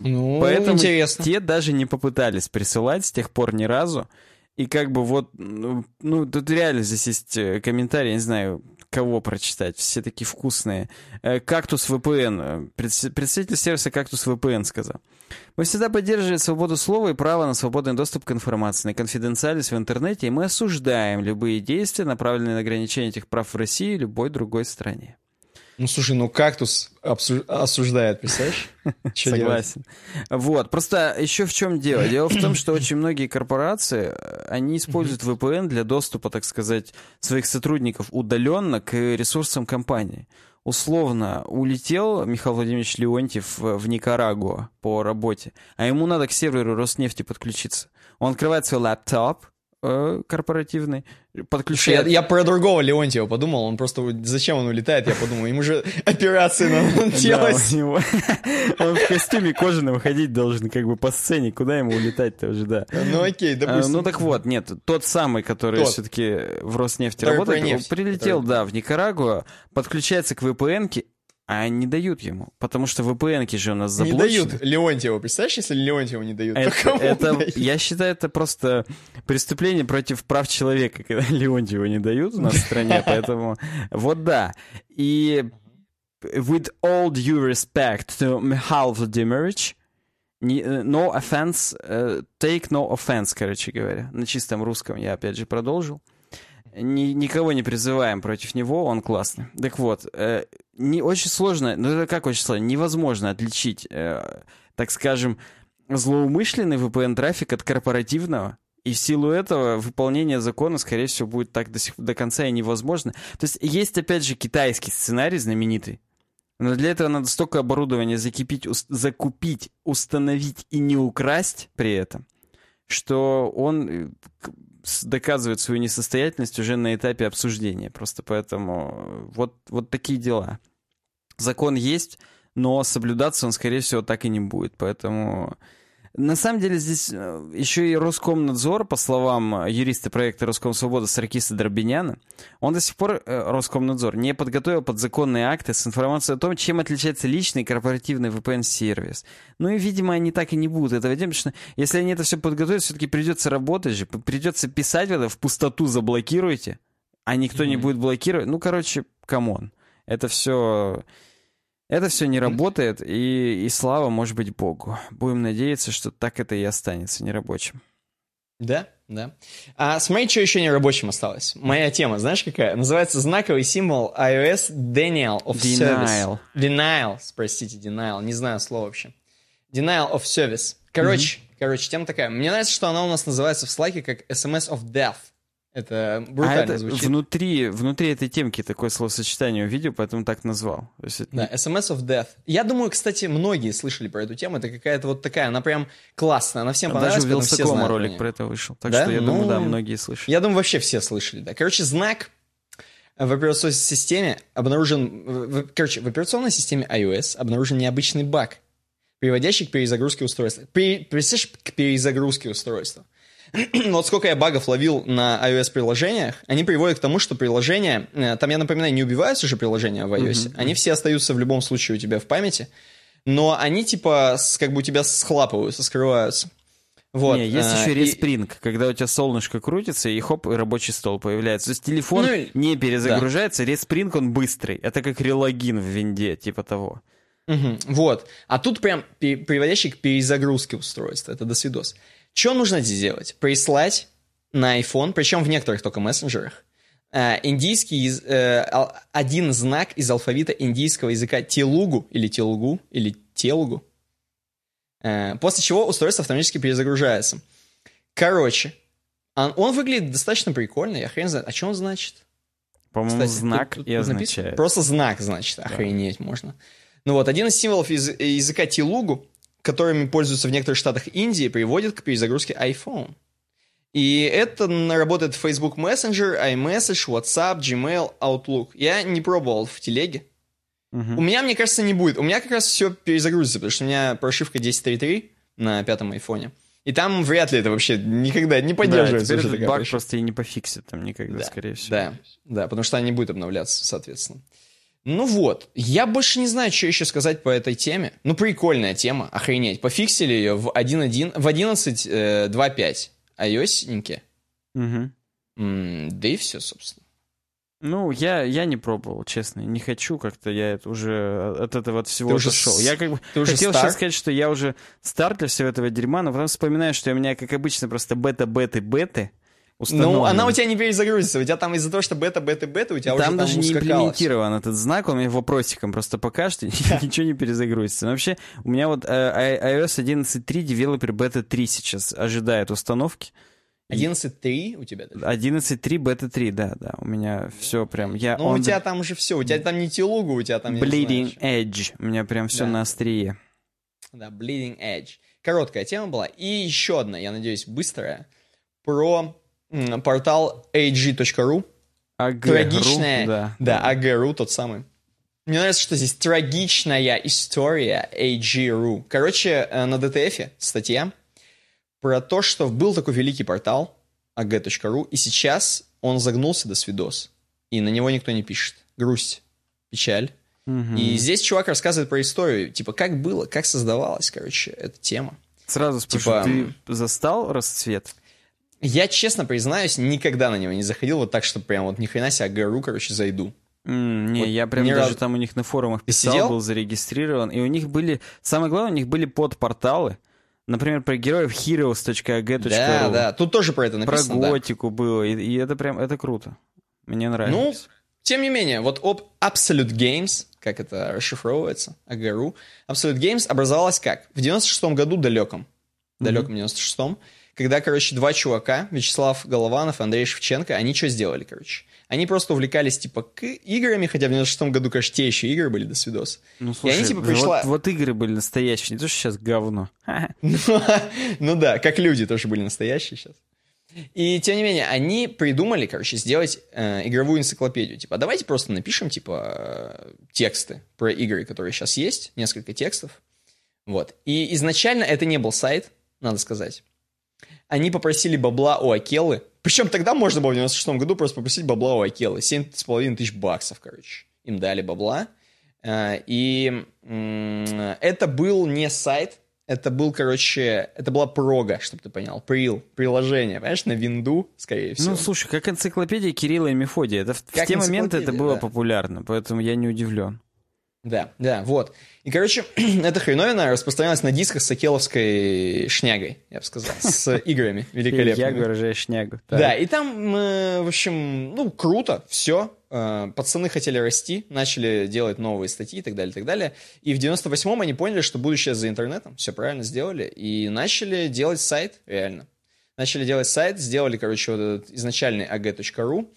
Ну, Поэтому интересно. те даже не попытались присылать с тех пор ни разу. И как бы вот, ну, тут реально здесь есть э, комментарии, я не знаю, кого прочитать, все такие вкусные. Э, Кактус VPN, э, предс- представитель сервиса Кактус VPN сказал. Мы всегда поддерживаем свободу слова и право на свободный доступ к информации, на конфиденциальность в интернете, и мы осуждаем любые действия, направленные на ограничение этих прав в России и любой другой стране. Ну, слушай, ну кактус осуждает, представляешь? Делать? Согласен. Вот, просто еще в чем дело? Дело в том, что очень многие корпорации, э, они используют VPN для доступа, так сказать, своих сотрудников удаленно к ресурсам компании. Условно, улетел Михаил Владимирович Леонтьев в в Никарагуа по работе, а ему надо к серверу Роснефти подключиться. Он открывает свой лаптоп э, корпоративный, Слушай, Я, я про другого Леонтьева подумал, он просто, зачем он улетает, я подумал, ему же операции надо делать. Он в костюме кожаном ходить должен как бы по сцене. Куда ему улетать-то уже, да. Ну окей, А, допустим. Ну так вот, нет, тот самый, который все-таки в Роснефти работает, прилетел, да, в Никарагуа, подключается к VPN-ке, а не дают ему, потому что VPN-ки же у нас Не заблочены. дают Леонтьеву, представляешь, если Леонтьеву не дают, то Это, кому это- дают? я считаю, это просто преступление против прав человека, когда Леонтьева не дают у нас в стране, поэтому вот да. И with all due respect to Mikhail Vladimirovich, не- э, no offense, э, take no offense, короче говоря. На чистом русском я опять же продолжил. Ни- никого не призываем против него, он классный. Так вот, э, не очень сложно, ну как очень сложно, невозможно отличить, э, так скажем, злоумышленный VPN-трафик от корпоративного. И в силу этого выполнение закона, скорее всего, будет так до, сих, до конца и невозможно. То есть есть, опять же, китайский сценарий знаменитый. Но для этого надо столько оборудования закипить, ус- закупить, установить и не украсть при этом, что он э, доказывает свою несостоятельность уже на этапе обсуждения. Просто поэтому э, вот, вот такие дела. Закон есть, но соблюдаться он, скорее всего, так и не будет. Поэтому на самом деле здесь э, еще и Роскомнадзор, по словам э, юриста проекта Роскомсвобода Саркиса Дробиняна, он до сих пор, э, Роскомнадзор, не подготовил подзаконные акты с информацией о том, чем отличается личный корпоративный VPN-сервис. Ну и, видимо, они так и не будут этого делать, потому что если они это все подготовят, все-таки придется работать же, придется писать это в пустоту «заблокируйте», а никто не Мгм. будет блокировать. Ну, короче, come on. Это все... Это все не работает, и, и слава, может быть, Богу. Будем надеяться, что так это и останется нерабочим. Да, да. А смотри, что еще не рабочим осталось. Моя тема, знаешь какая? Называется знаковый символ iOS denial of denial. Service. Denial, простите, denial. Не знаю слова вообще. Denial of Service. Короче, короче, тема такая. Мне нравится, что она у нас называется в слайке как SMS of Death. Это А брутально это звучит. внутри, внутри этой темки такое словосочетание увидел, поэтому так назвал. Это Да, SMS of Death. Я думаю, кстати, многие слышали про эту тему. Это какая-то вот такая, она прям классная, она всем Даже понравилась, у поэтому все Вилсакома ролик про это вышел. Так Да? что я думаю, Ну, да, многие слышали. Я думаю, вообще все слышали, да. Короче, знак в операционной системе обнаружен... Короче, в операционной системе iOS обнаружен необычный баг, приводящий к перезагрузке устройства. При, к перезагрузке устройства. вот сколько я багов ловил на iOS-приложениях, они приводят к тому, что приложения, э, там, я напоминаю, не убиваются же приложения в iOS, они все остаются в любом случае у тебя в памяти, но они типа с- как бы у тебя схлапываются, скрываются. Вот. Не, есть э, еще и- респринг, когда у тебя солнышко крутится, и хоп, и рабочий стол появляется. То есть телефон Ну и- не перезагружается, респринг он быстрый. Это как релогин в винде, типа того. Мгм, Вот. А тут прям приводящий к перезагрузке устройства. Это досвидос. Что нужно здесь делать? Прислать на iPhone, причем в некоторых только мессенджерах, э, индийский, э, один знак из алфавита индийского языка телугу или телугу или телугу, Э, после чего устройство автоматически перезагружается. Короче, он, он выглядит достаточно прикольно, я хрен знает. А что он значит? По-моему, знак тут- тут- и написано. означает. Просто знак, значит, охренеть можно. Ну вот, один из символов из- языка Тилугу, которыми пользуются в некоторых штатах Индии, приводит к перезагрузке iPhone. И это работает Facebook Messenger, iMessage, WhatsApp, Gmail, Outlook. Я не пробовал в телеге. Мгм. У меня, мне кажется, не будет. У меня как раз все перезагрузится, потому что у меня прошивка 10.3.3 на пятом айфоне. И там вряд ли это вообще никогда не Да, поддерживается. теперь вообще этот баг прошивка. просто и не пофиксит там никогда, скорее всего. Да, да, потому что не будет обновляться, соответственно. Ну вот, я больше не знаю, что еще сказать по этой теме. Ну, прикольная тема, охренеть. Пофиксили ее в 1.1, в 11.2.5 iOS-неньке. Мгм. М, Да и все, собственно. Ну, я, я не пробовал, честно. Не хочу как-то, я это уже от этого от всего Ты уже отошел. с- Я как бы ты уже хотел сейчас сказать, что я уже стар для всего этого дерьма, но потом вспоминаю, что у меня, как обычно, просто бета-беты-беты установлены. Ну, она у тебя не перезагрузится. У тебя там из-за того, что бета, бета, бета, у тебя уже Там там даже не имплементирован этот знак, он мне вопросиком просто покажет, и ничего не перезагрузится. Но вообще, у меня вот э, i- iOS 11.3, девелопер бета 3 сейчас ожидает установки. всё. 11.3 у тебя даже? 11.3, бета 3, да, да, у меня все прям, я Ну, у тебя там уже все. У тебя там не телугу, у тебя там... bleeding знаю, edge, у меня прям все Да. на острие. Да, Bleeding Edge. Короткая тема была. И еще одна, я надеюсь, быстрая, про портал ag.ru. АГ, Трагичная, да. да, ag.ru, тот самый. Мне нравится, что здесь трагичная история ag.ru. Короче, э, на DTF статья про то, что был такой великий портал ag.ru, и сейчас он загнулся до свидос. И на него никто не пишет. Грусть, печаль. Мгм. И здесь чувак рассказывает про историю, типа, как было, как создавалась, короче, эта тема. Сразу спрошу, типа, ты застал расцвет? Я, честно признаюсь, никогда на него не заходил вот так, что прям вот ни хрена себе АГРУ, короче, зайду. М, не, Вот я прям даже разу- там у них на форумах писал, сидел? был зарегистрирован, и у них были, самое главное, у них были подпорталы, например, про героев heroes.ag.ru, Да, да, тут тоже про это про написано, да. готику было, и, и это прям, это круто. Мне Ну, нравится. тем не менее, вот об Absolute Games, как это расшифровывается, АГРУ, Absolute Games образовалась как? В 96-м году далеком, далеком 96-м, когда, короче, два чувака, Вячеслав Голованов и Андрей Шевченко, они что сделали, короче? Они просто увлекались, типа, к играми, хотя в 96-м году, конечно, те еще игры были, до свидос. Ну, слушай, они, типа, вот- пришла- вот, игры были настоящие, не то, что сейчас говно. Ну, ну да, как люди тоже были настоящие сейчас. И тем не менее, они придумали, короче, сделать э, игровую энциклопедию. Типа, давайте просто напишем, типа, э, тексты про игры, которые сейчас есть, несколько текстов. Вот. И изначально это не был сайт, надо сказать. Они попросили бабла у Акелы. Причем тогда можно было в 96 году просто попросить бабла у Акелы. 7,5 тысяч баксов, короче. Им дали бабла. Э, И это был не сайт, это был, короче, это была прога, чтобы ты понял, прил, приложение, понимаешь, на винду, скорее всего. Ну, слушай, как энциклопедия Кирилла и Мефодия. Это в, в те моменты это было да. популярно, поэтому я не удивлен. Да, да, вот. И, короче, эта хреновина распространялась на дисках с акеловской шнягой, я бы сказал, с играми великолепными. Я выражаю шнягу. Да, и там, э, в общем, ну, круто, все. Э, пацаны хотели расти, начали делать новые статьи и так далее, и так далее. И в 98-м они поняли, что будущее за интернетом, все правильно сделали, и начали делать сайт, реально. Начали делать сайт, сделали, короче, вот этот изначальный ag.ru.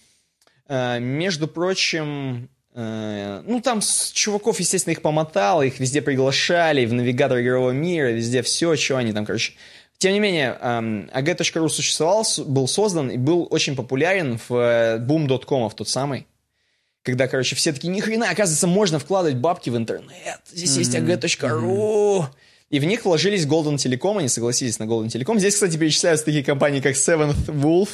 Э, между прочим, ну, там с чуваков, естественно, их помотало, их везде приглашали, в навигатор игрового мира, везде все, что они там, короче. Тем не менее, ag.ru существовал, был создан и был очень популярен в э, boom.com в тот самый. Когда, короче, все такие, ни хрена, оказывается, можно вкладывать бабки в интернет. Здесь mm-hmm. есть ag.ru. И в них вложились Golden Telecom, они согласились на Golden Telecom. Здесь, кстати, перечисляются такие компании, как Seventh Wolf,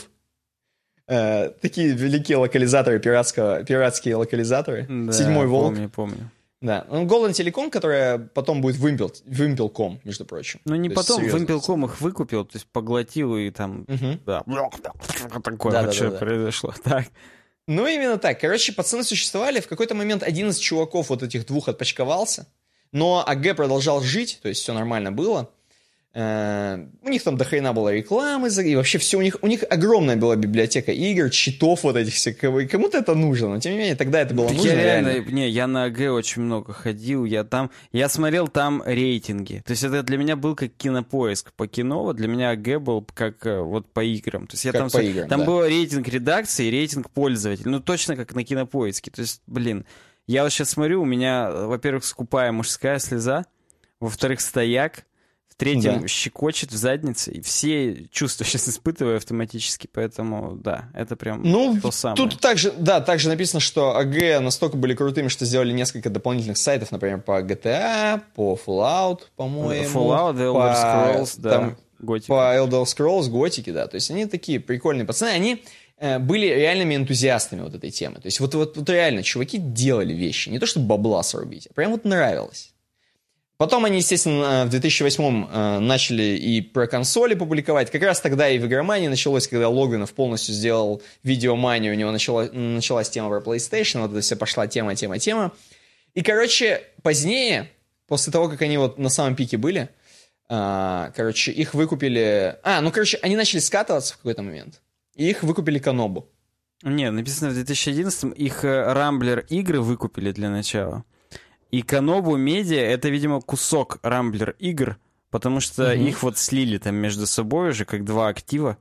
Э, такие великие локализаторы, пиратского, пиратские локализаторы. Да, Седьмой волк. Помню, помню. Да. Ну, Golden Telecom, которая потом будет Вымпел, Вымпелком, между прочим. Ну, не то потом, Вымпелком их выкупил, то есть поглотил и там... Угу. Да. Такое да, вообще да, да, произошло. Так. Ну, именно так. Короче, пацаны существовали. В какой-то момент один из чуваков вот этих двух отпочковался. Но АГ продолжал жить, то есть все нормально было. Э, у них там дохрена была рекламы, и вообще все у них, у них огромная была библиотека игр, читов вот этих всех, кому-то это нужно, но тем не менее тогда это было нужно. Я реально, реально, не, я на АГ очень много ходил, я там, я смотрел там рейтинги, то есть это для меня был как кинопоиск по кино, вот для меня АГ был как э, вот по играм, то есть я как там, по играм, там да. был рейтинг редакции, рейтинг пользователей, ну точно как на кинопоиске, то есть, блин, я вот сейчас смотрю, у меня, во-первых, скупая мужская слеза, во-вторых, стояк, третьем да. щекочет в заднице, и все чувства сейчас испытываю автоматически, поэтому да, это прям ну, то самое. Тут также, да, также написано, что АГ настолько были крутыми, что сделали несколько дополнительных сайтов, например, по GTA, по Fallout, по-моему. Fallout, The Elder Scrolls, по, да. Там, Готика. По Elder Scrolls, Готики, да. То есть они такие прикольные пацаны, они э, были реальными энтузиастами вот этой темы. То есть вот, вот, вот реально чуваки делали вещи, не то чтобы бабла срубить, а прям вот нравилось. Потом они, естественно, в 2008 э, начали и про консоли публиковать. Как раз тогда и в игромании началось, когда Логвинов полностью сделал видеоманию, у него начала, началась тема про PlayStation, вот это все пошла тема, тема, тема. И, короче, позднее, после того, как они вот на самом пике были, э, короче, их выкупили... А, ну, короче, они начали скатываться в какой-то момент, и их выкупили Канобу. Не, написано в 2011 их Рамблер игры выкупили для начала. И Канобу Медиа — это, видимо, кусок Рамблер игр, потому что угу. их вот слили там между собой уже как два актива.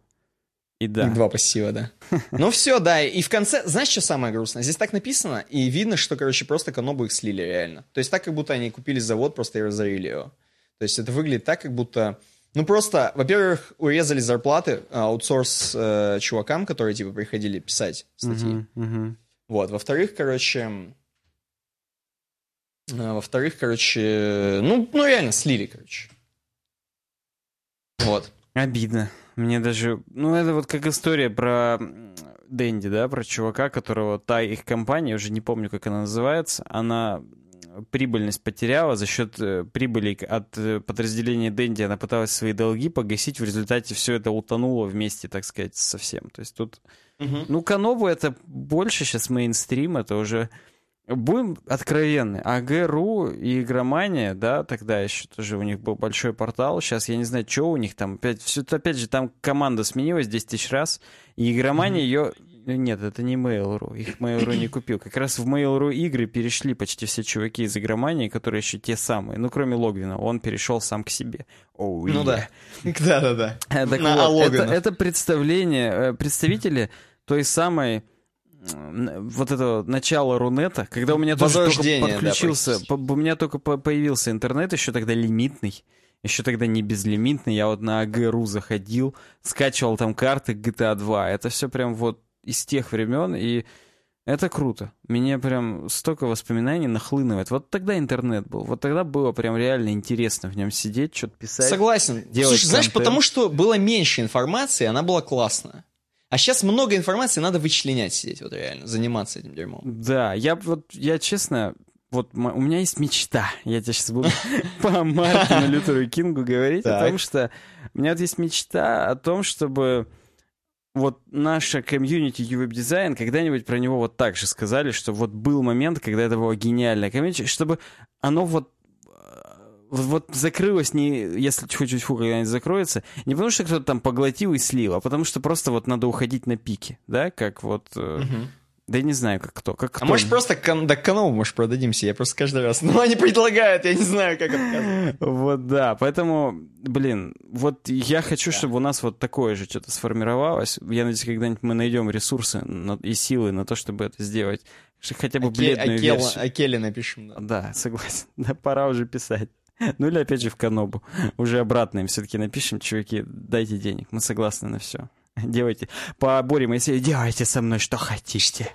И да. И два пассива, да. Ну все, да. И в конце, знаешь, что самое грустное? Здесь так написано, и видно, что, короче, просто Канобу их слили реально. То есть так, как будто они купили завод просто и разорили его. То есть это выглядит так, как будто... Ну просто, во-первых, урезали зарплаты аутсорс э, чувакам, которые типа приходили писать статьи. Uh-huh, uh-huh. Вот. Во-вторых, короче, а, во-вторых, короче, ну, ну реально слили, короче. Вот. Обидно. Мне даже... Ну, это вот как история про Дэнди, да, про чувака, которого та их компания, уже не помню, как она называется, она прибыльность потеряла за счет э, прибыли от э, подразделения Дэнди, она пыталась свои долги погасить, в результате все это утонуло вместе, так сказать, совсем. То есть тут... Угу. Ну, Канобу это больше сейчас мейнстрим, это уже Будем откровенны, АГ.ру и Игромания, да, тогда еще тоже у них был большой портал, сейчас я не знаю, что у них там, опять, все, опять же, там команда сменилась 10 тысяч раз, и Игромания ее... Нет, это не Mail.ru, их Mail.ru не купил. Как раз в Mail.ru игры перешли почти все чуваки из Игромании, которые еще те самые, ну, кроме Логвина, он перешел сам к себе. Oh, ну да, да-да-да. Так вот, это, это представление, э, представители той самой вот это начало Рунета, когда у меня тоже только подключился, да, у меня только появился интернет, еще тогда лимитный, еще тогда не безлимитный, я вот на АГРУ заходил, скачивал там карты GTA 2, это все прям вот из тех времен, и это круто. Мне прям столько воспоминаний нахлынывает. Вот тогда интернет был. Вот тогда было прям реально интересно в нем сидеть, что-то писать. Согласен. Делать Слушай, знаешь, потому что было меньше информации, она была классная. А сейчас много информации, надо вычленять сидеть, вот реально, заниматься этим дерьмом. Да, я вот, я честно, вот у меня есть мечта. Я тебе сейчас буду по Мартину Лютеру Кингу говорить, потому что у меня вот есть мечта о том, чтобы вот наша комьюнити UWeb дизайн когда-нибудь про него вот так же сказали, что вот был момент, когда это было гениальное комьюнити, чтобы оно вот вот закрылось не, если чуть-чуть фу когда-нибудь закроется, не потому что кто-то там поглотил и слил, а потому что просто вот надо уходить на пике, да, как вот... Угу. Да я не знаю, как кто. Как а кто. А может просто кан до канала, может, продадимся? Я просто каждый раз... Ну, они предлагают, я не знаю, как отказывать. Вот, да. Поэтому, блин, вот я хочу, чтобы у нас вот такое же что-то сформировалось. Я надеюсь, когда-нибудь мы найдем ресурсы и силы на то, чтобы это сделать. Хотя бы бледную версию. О Келе напишем. Да, согласен. Да, пора уже писать. Ну или опять же в Канобу. Уже обратно им все-таки напишем, чуваки, дайте денег, мы согласны на все. Делайте. Поборем, если делайте со мной что хотите.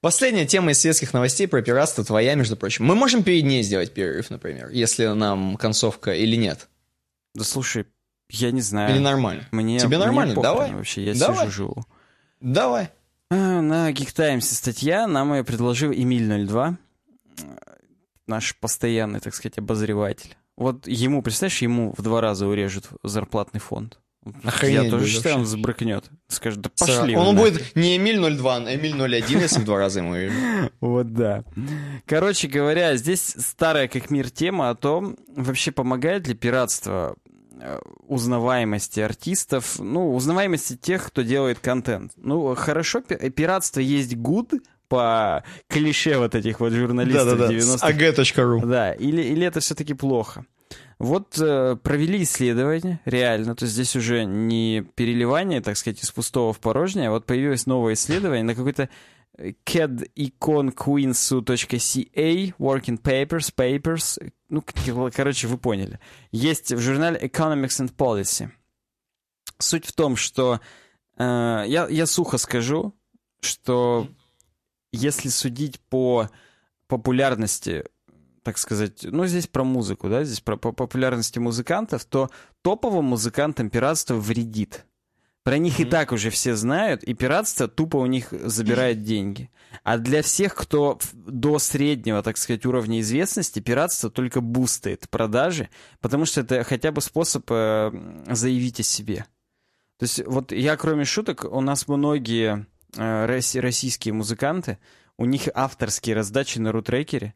Последняя тема из светских новостей про пиратство твоя, между прочим. Мы можем перед ней сделать перерыв, например, если нам концовка или нет? Да слушай, я не знаю. Или нормально? Мне, Тебе нормально? Мне Давай. Вообще, я Давай. сижу, живу. Давай. А, на Geek Times статья нам ее предложил Эмиль 02 наш постоянный, так сказать, обозреватель. Вот ему, представляешь, ему в два раза урежут зарплатный фонд. Охренеть Я тоже считаю, он забрыкнет. Скажет, да пошли Он будет не Эмиль 02, а Эмиль 01, если в два раза ему. Вот да. Короче говоря, здесь старая как мир тема о том, вообще помогает ли пиратство э, узнаваемости артистов, ну, узнаваемости тех, кто делает контент. Ну, хорошо, пиратство есть good, по клише вот этих вот журналистов да, да, 90-х. ag.ru. Да, или, или это все-таки плохо. Вот э, провели исследование, реально, то есть здесь уже не переливание, так сказать, из пустого в порожнее, а вот появилось новое исследование на какой-то cadiconquinsu.ca, working papers, papers, ну, короче, вы поняли. Есть в журнале Economics and Policy. Суть в том, что э, я, я сухо скажу, что если судить по популярности, так сказать, ну, здесь про музыку, да, здесь про по популярности музыкантов, то топовым музыкантам пиратство вредит. Про них mm-hmm. и так уже все знают, и пиратство тупо у них забирает деньги. А для всех, кто до среднего, так сказать, уровня известности, пиратство только бустает продажи, потому что это хотя бы способ э, заявить о себе. То есть вот я, кроме шуток, у нас многие российские музыканты, у них авторские раздачи на рутрекере.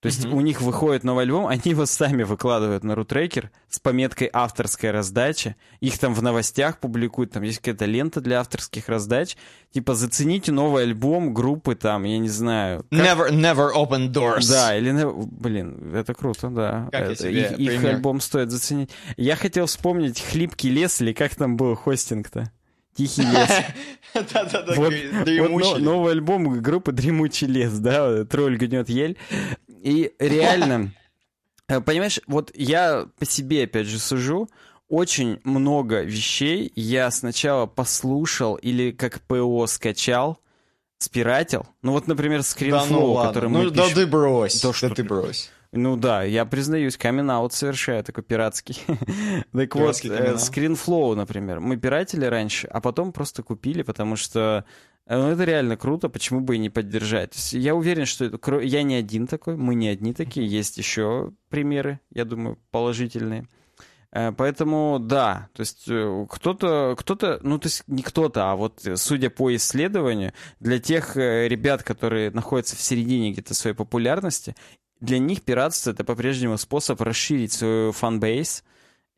То есть mm-hmm. у них выходит новый альбом, они его сами выкладывают на рутрекер с пометкой «авторская раздача». Их там в новостях публикуют, там есть какая-то лента для авторских раздач. Типа зацените новый альбом группы там, я не знаю. Как... Never, never open doors. Да, или... Блин, это круто, да. Как это, их, их альбом стоит заценить. Я хотел вспомнить «Хлипкий лес» или как там был хостинг-то? Тихий лес. Да-да-да, вот новый альбом группы Дремучий лес, да, тролль гнет ель. И реально, э, понимаешь, вот я по себе, опять же, сужу, очень много вещей я сначала послушал или как ПО скачал, спиратил. Ну вот, например, скринфлоу, да, ну, который мы Ну да ты брось, да, что ты брось. Ну да, я признаюсь, камин аут совершаю такой пиратский. так вот, э, скринфлоу, например. Мы пиратили раньше, а потом просто купили, потому что э, ну, это реально круто, почему бы и не поддержать. Я уверен, что это, я не один такой, мы не одни такие, есть еще примеры, я думаю, положительные. Э, поэтому да, то есть кто-то, кто-то, ну то есть не кто-то, а вот судя по исследованию, для тех ребят, которые находятся в середине где-то своей популярности, для них пиратство это по-прежнему способ расширить свою фанбейс.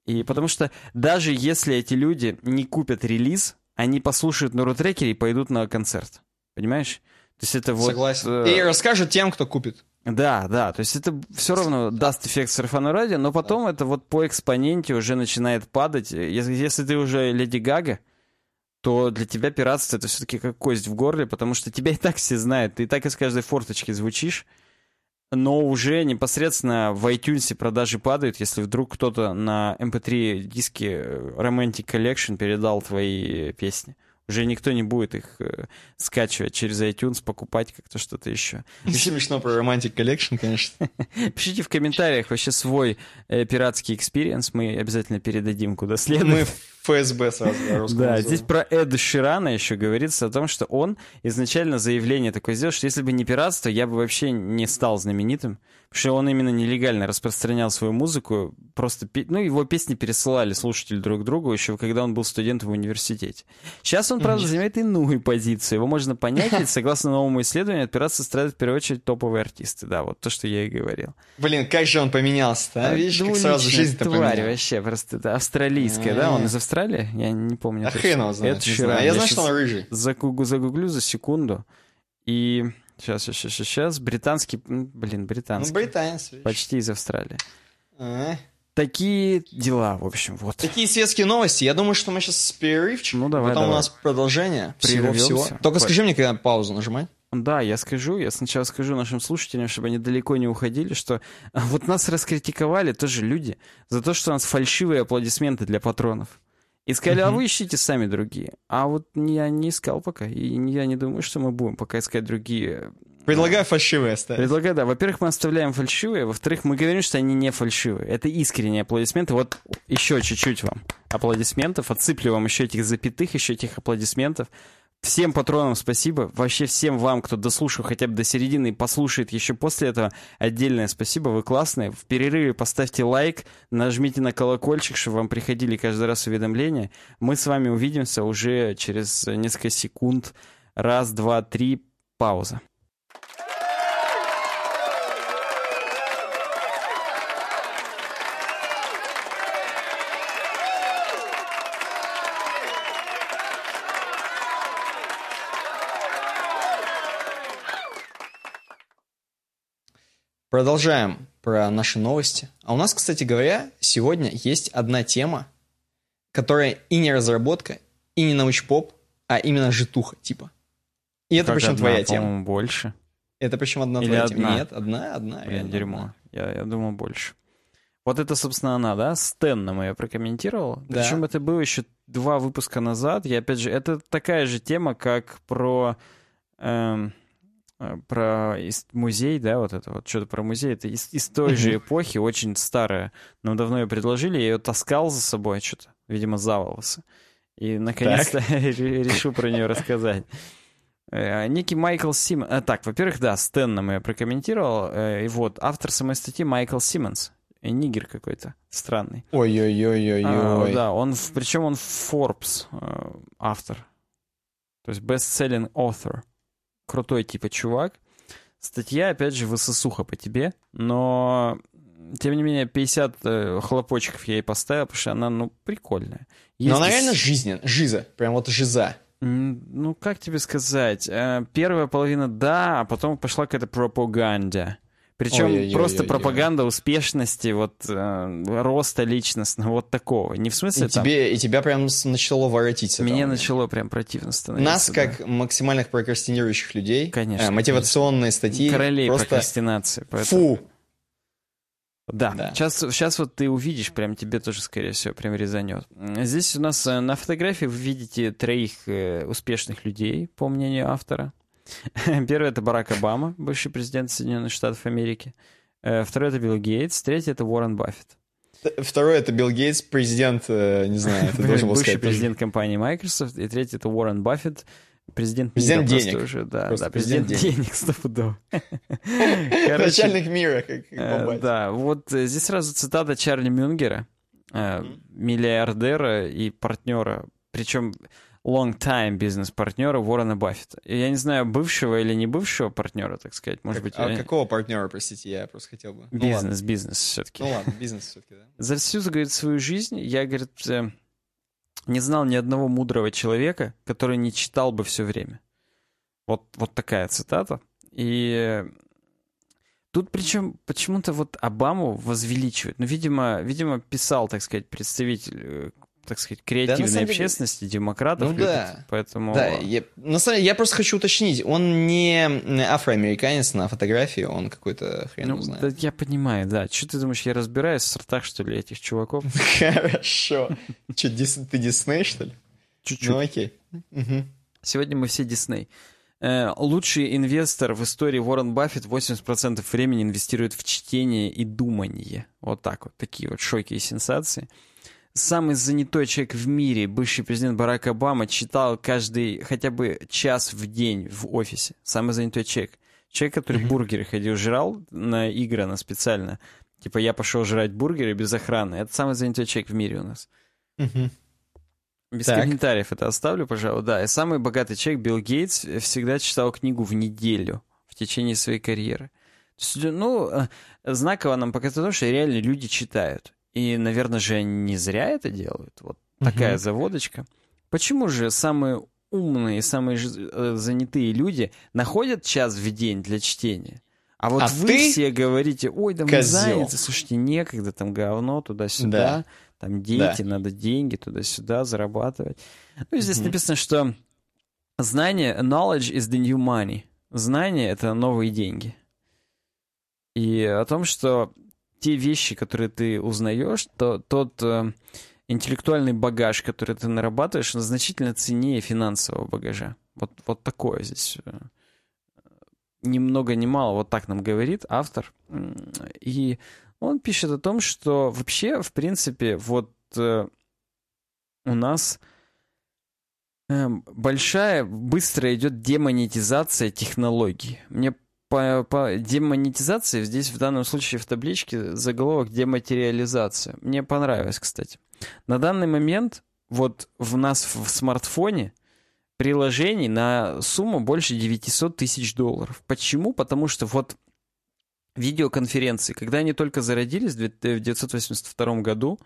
И потому что даже если эти люди не купят релиз, они послушают на рутрекере и пойдут на концерт. Понимаешь? То есть это вот... Согласен. Э... И расскажут тем, кто купит. Да, да, то есть это все равно даст эффект сарафана радио, но потом да. это вот по экспоненте уже начинает падать. Если, если ты уже Леди Гага, то для тебя пиратство это все-таки как кость в горле, потому что тебя и так все знают, ты и так из каждой форточки звучишь, но уже непосредственно в iTunes продажи падают, если вдруг кто-то на MP3 эм диске Romantic Collection передал твои песни. Уже никто не будет их э, скачивать через iTunes, покупать как-то что-то еще. Смешно про Romantic Collection, конечно. Пишите в комментариях вообще свой э, пиратский experience, мы обязательно передадим куда следует. Мы ФСБ сразу. Да, здесь про Эда Ширана еще говорится о том, что он изначально заявление такое сделал, что если бы не пиратство, я бы вообще не стал знаменитым. Потому что он именно нелегально распространял свою музыку, просто, ну, его песни пересылали слушатели друг другу еще когда он был студентом в университете. Сейчас он, правда, занимает иную позицию. Его можно понять, ведь согласно новому исследованию, от пиратства страдают в первую очередь топовые артисты. Да, вот то, что я и говорил. Блин, как же он поменялся-то, а? Видишь, как сразу жизнь-то тварь вообще, просто это австралийская, да? Он из Австралии? Я не помню. А хрен его знает, Я знаю, что он рыжий. Загуглю за секунду. И Сейчас, сейчас, сейчас, сейчас. Британский, блин, британский. Ну, британец. Почти из Австралии. А? Такие дела, в общем, вот. Такие светские новости. Я думаю, что мы сейчас с перерывчиком. Ну, давай, Потом давай. у нас продолжение всего-всего. Только По... скажи мне, когда паузу нажимать. Да, я скажу, я сначала скажу нашим слушателям, чтобы они далеко не уходили, что вот нас раскритиковали тоже люди за то, что у нас фальшивые аплодисменты для патронов. И сказали, а вы ищите сами другие. А вот я не искал пока. И я не думаю, что мы будем пока искать другие. Предлагаю фальшивые оставить. Предлагаю, да. Во-первых, мы оставляем фальшивые. Во-вторых, мы говорим, что они не фальшивые. Это искренние аплодисменты. Вот еще чуть-чуть вам аплодисментов. Отсыплю вам еще этих запятых, еще этих аплодисментов. Всем патронам спасибо. Вообще всем вам, кто дослушал хотя бы до середины и послушает еще после этого, отдельное спасибо. Вы классные. В перерыве поставьте лайк, нажмите на колокольчик, чтобы вам приходили каждый раз уведомления. Мы с вами увидимся уже через несколько секунд. Раз, два, три. Пауза. Продолжаем про наши новости. А у нас, кстати говоря, сегодня есть одна тема, которая и не разработка, и не научпоп, а именно житуха типа. И это как причем одна, твоя тема. больше. Это причем одна Или твоя одна? тема. Нет, одна, одна. Блин, реально дерьмо. Я, я думал больше. Вот это, собственно, она, да? Стэн нам ее прокомментировал. Да. Причем это было еще два выпуска назад. Я опять же, это такая же тема, как про эм, про ис- музей, да, вот это вот что-то про музей. Это из, из той же эпохи, очень старая. Нам давно ее предложили, я ее таскал за собой что-то, видимо, за волосы. И наконец-то ре- решил про нее рассказать. Э, Некий Майкл Симмонс. А, так, во-первых, да, Стэн нам ее прокомментировал. Э, И вот, автор самой статьи Майкл Симмонс. Нигер какой-то странный. А, Ой-ой-ой-ой-ой. да, он, причем он Forbes э, автор. То есть best-selling author. Крутой типа чувак. Статья, опять же, высосуха по тебе, но тем не менее 50 э, хлопочков я ей поставил, потому что она, ну, прикольная. Но Есть она и с- реально жизненная. Жиза. Прям вот жиза. Ну, как тебе сказать? Э, Первая половина да, а потом пошла какая-то пропаганда. Причем Ой-ой-ой-ой-ой. просто пропаганда успешности, вот э, роста личностного, вот такого. Не в смысле И, там... тебе, и тебя прям начало воротить с этого Мне момента. начало прям противно становиться. Нас, да. как максимальных прокрастинирующих людей, Конечно, э, мотивационные статьи Королей просто прокрастинации. поэтому- фу. Да, Да. Сейчас, сейчас вот ты увидишь, прям тебе тоже, скорее всего, прям резанет. Здесь у нас э, на фотографии вы видите троих э, успешных людей, по мнению автора. Первый — это Барак Обама, бывший президент Соединенных Штатов Америки. Э, Второй — это Билл Гейтс. Третий — это Уоррен Баффет. Второй это Билл Гейтс, президент, э, не знаю, ты должен был Бывший сказать. президент компании Microsoft. И третий — это Уоррен Баффет, президент Президент мира денег. уже. Да, Просто да, президент, президент денег, стопудово. Начальник мира, как, Э. Да, вот э, здесь сразу цитата Чарли Мюнгера, э, миллиардера и партнера, причем long-time бизнес-партнера Уоррена Баффета. И Я не знаю, бывшего или не бывшего партнера, так сказать, может быть, а э, какого партнера, простите, я просто хотел бы. Ну ладно. бизнес, бизнес все-таки. Ну ладно, бизнес все-таки, да. За всю, говорит, свою жизнь я, говорит, э, не знал ни одного мудрого человека, который не читал бы все время. Вот, вот такая цитата. И э, тут причем почему-то вот Обаму возвеличивают. Ну, видимо, видимо, писал, так сказать, представитель, э, так сказать, креативной деле- общественности, демократов. Ну любит. да. Поэтому... Да, я, на самом деле, я просто хочу уточнить, он не афроамериканец на фотографии, он какой-то хрен Ну, знает. да, я понимаю, да. Что ты думаешь, я разбираюсь в сортах, что ли, этих чуваков? Хорошо. Че, ты Дисней, что ли? Чуть-чуть. Ну окей. Сегодня мы все Дисней. Э, Лучший инвестор в истории Уоррен Баффет 80% времени инвестирует в чтение и думание. Вот так вот, такие вот шоки и сенсации. Самый занятой человек в мире, бывший президент Барак Обама, читал каждый хотя бы час в день в офисе. Самый занятой человек. Человек, который бургеры ходил, жрал на игры на специально. Типа я пошел жрать бургеры без охраны. Это самый занятой человек в мире у нас. Мгм. Без Так. комментариев это оставлю, пожалуй. Да, и самый богатый человек Билл Гейтс всегда читал книгу в неделю в течение своей карьеры. Ну, э, знаково нам показать то, что реально люди читают. И, наверное же, они не зря это делают. Вот такая Мгм. заводочка. Почему же самые умные, самые э, занятые люди находят час в день для чтения? А вот А вы ты все говорите, ой, да мы козел». заняты, слушайте, некогда, там говно, туда-сюда, Да. там дети, надо деньги туда-сюда зарабатывать. Ну, здесь Мгм. написано, что знание, knowledge is the new money. Знание — это новые деньги. И о том, что те вещи, которые ты узнаешь, то тот э, интеллектуальный багаж, который ты нарабатываешь, он значительно ценнее финансового багажа. Вот, вот такое здесь. э, Ни много ни мало, вот так нам говорит автор. И он пишет о том, что вообще, в принципе, вот э, у нас эм, большая, быстро идет демонетизация технологий. Мне по, по демонетизации здесь в данном случае в табличке заголовок дематериализация. Мне понравилось, кстати. На данный момент вот в нас в смартфоне приложений на сумму больше 900 тысяч долларов. Почему? Потому что вот видеоконференции, когда они только зародились в 1982 году,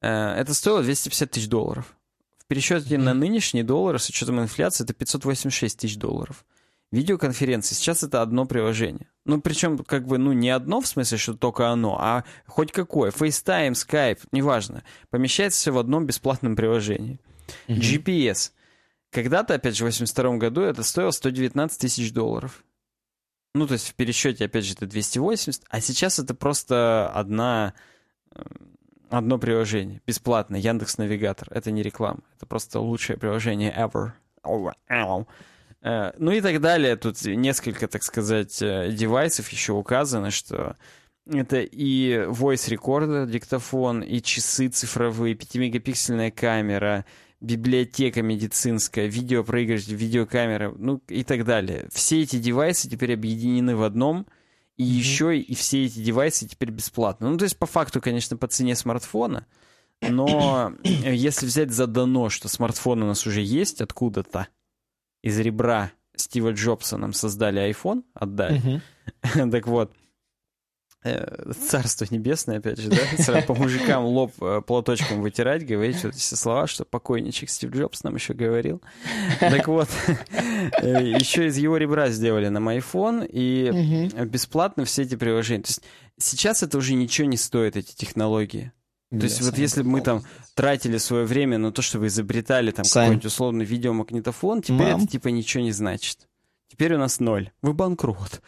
э, это стоило 250 тысяч долларов. В пересчете на нынешние доллары с учетом инфляции это 586 тысяч долларов. Видеоконференции сейчас это одно приложение. Ну, причем, как бы, ну, не одно, в смысле, что только оно, а хоть какое. FaceTime, Skype, неважно. Помещается все в одном бесплатном приложении. GPS. Когда-то, опять же, в 82 году это стоило 119 тысяч долларов. Ну, то есть в пересчете, опять же, это 280, а сейчас это просто одна, э, одно приложение, бесплатно, Яндекс Навигатор. Это не реклама, это просто лучшее приложение ever. Э, Ну и так далее. Тут несколько, так сказать, э, девайсов еще указано, что это и voice recorder, диктофон, и часы цифровые, 5-мегапиксельная камера, библиотека медицинская, видеопроигрыватель, видеокамера, ну и так далее. Все эти девайсы теперь объединены в одном, и еще и все эти девайсы теперь бесплатны. Ну, то есть, по факту, конечно, по цене смартфона, но э, если взять за дано, что смартфон у нас уже есть откуда-то, из ребра Стива Джобса нам создали iPhone, отдали. Так вот, э, царство небесное, опять же, да, по мужикам лоб э, платочком вытирать, говорить вот эти слова, что покойничек Стив Джобс нам еще говорил. Так вот, э, еще из его ребра сделали нам iPhone, и бесплатно все эти приложения. То есть сейчас это уже ничего не стоит, эти технологии. То есть вот если бы мы там тратили свое время на то, чтобы изобретали там какой-нибудь условный видеомагнитофон, теперь это типа ничего не значит. Теперь у нас ноль. Вы банкрот.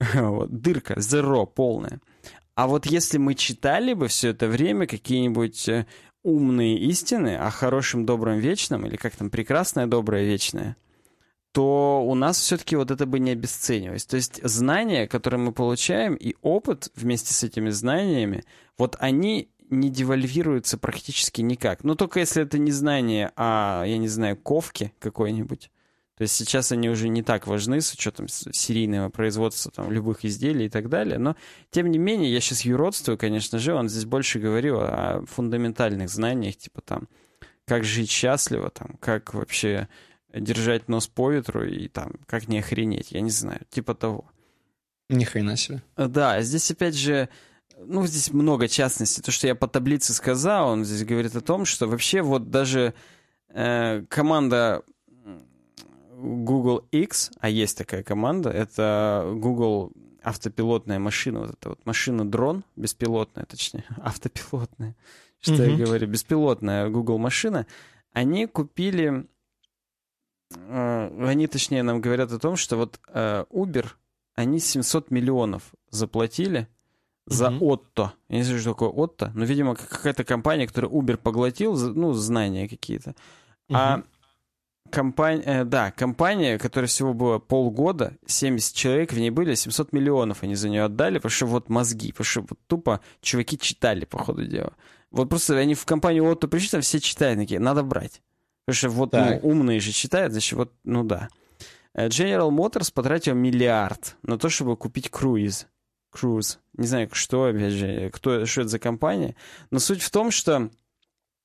Вот, дырка, зеро полная. А вот если мы читали бы все это время какие-нибудь э, умные истины о хорошем, добром, вечном, или как там, прекрасное, доброе, вечное, то у нас все-таки вот это бы не обесценивалось. То есть знания, которые мы получаем, и опыт вместе с этими знаниями, вот они не девальвируются практически никак. Ну, только если это не знание о, я не знаю, ковке какой-нибудь. То есть сейчас они уже не так важны с учетом серийного производства там, любых изделий и так далее. Но, тем не менее, я сейчас юродствую, конечно же, он здесь больше говорил о фундаментальных знаниях, типа там, как жить счастливо, там, как вообще держать нос по ветру и там, как не охренеть, я не знаю, типа того. Ни хрена себе. Да, здесь опять же, ну, здесь много частностей. То, что я по таблице сказал, он здесь говорит о том, что вообще вот даже э, команда Google X, а есть такая команда, это Google автопилотная машина, вот эта вот машина-дрон, беспилотная, точнее, автопилотная, что я Мгм. говорю, беспилотная Google машина, они купили, э, они, точнее, нам говорят о том, что вот э, Uber, они 700 миллионов заплатили за Мгм. Отто. Я не знаю, что такое Отто, но, видимо, как- какая-то компания, которая Uber поглотил, ну, знания какие-то. А компания, э, да, компания, которая всего было полгода, 70 человек в ней были, 700 миллионов они за нее отдали, потому что вот мозги, потому что вот тупо чуваки читали, по ходу дела. Вот просто они в компанию Отто пришли, там все читают, такие, надо брать. Потому что вот ну, умные же читают, значит, вот, ну да. Э, General Motors потратил миллиард на то, чтобы купить круиз. Cruise. Не знаю, что, опять же, кто, что это за компания. Но суть в том, что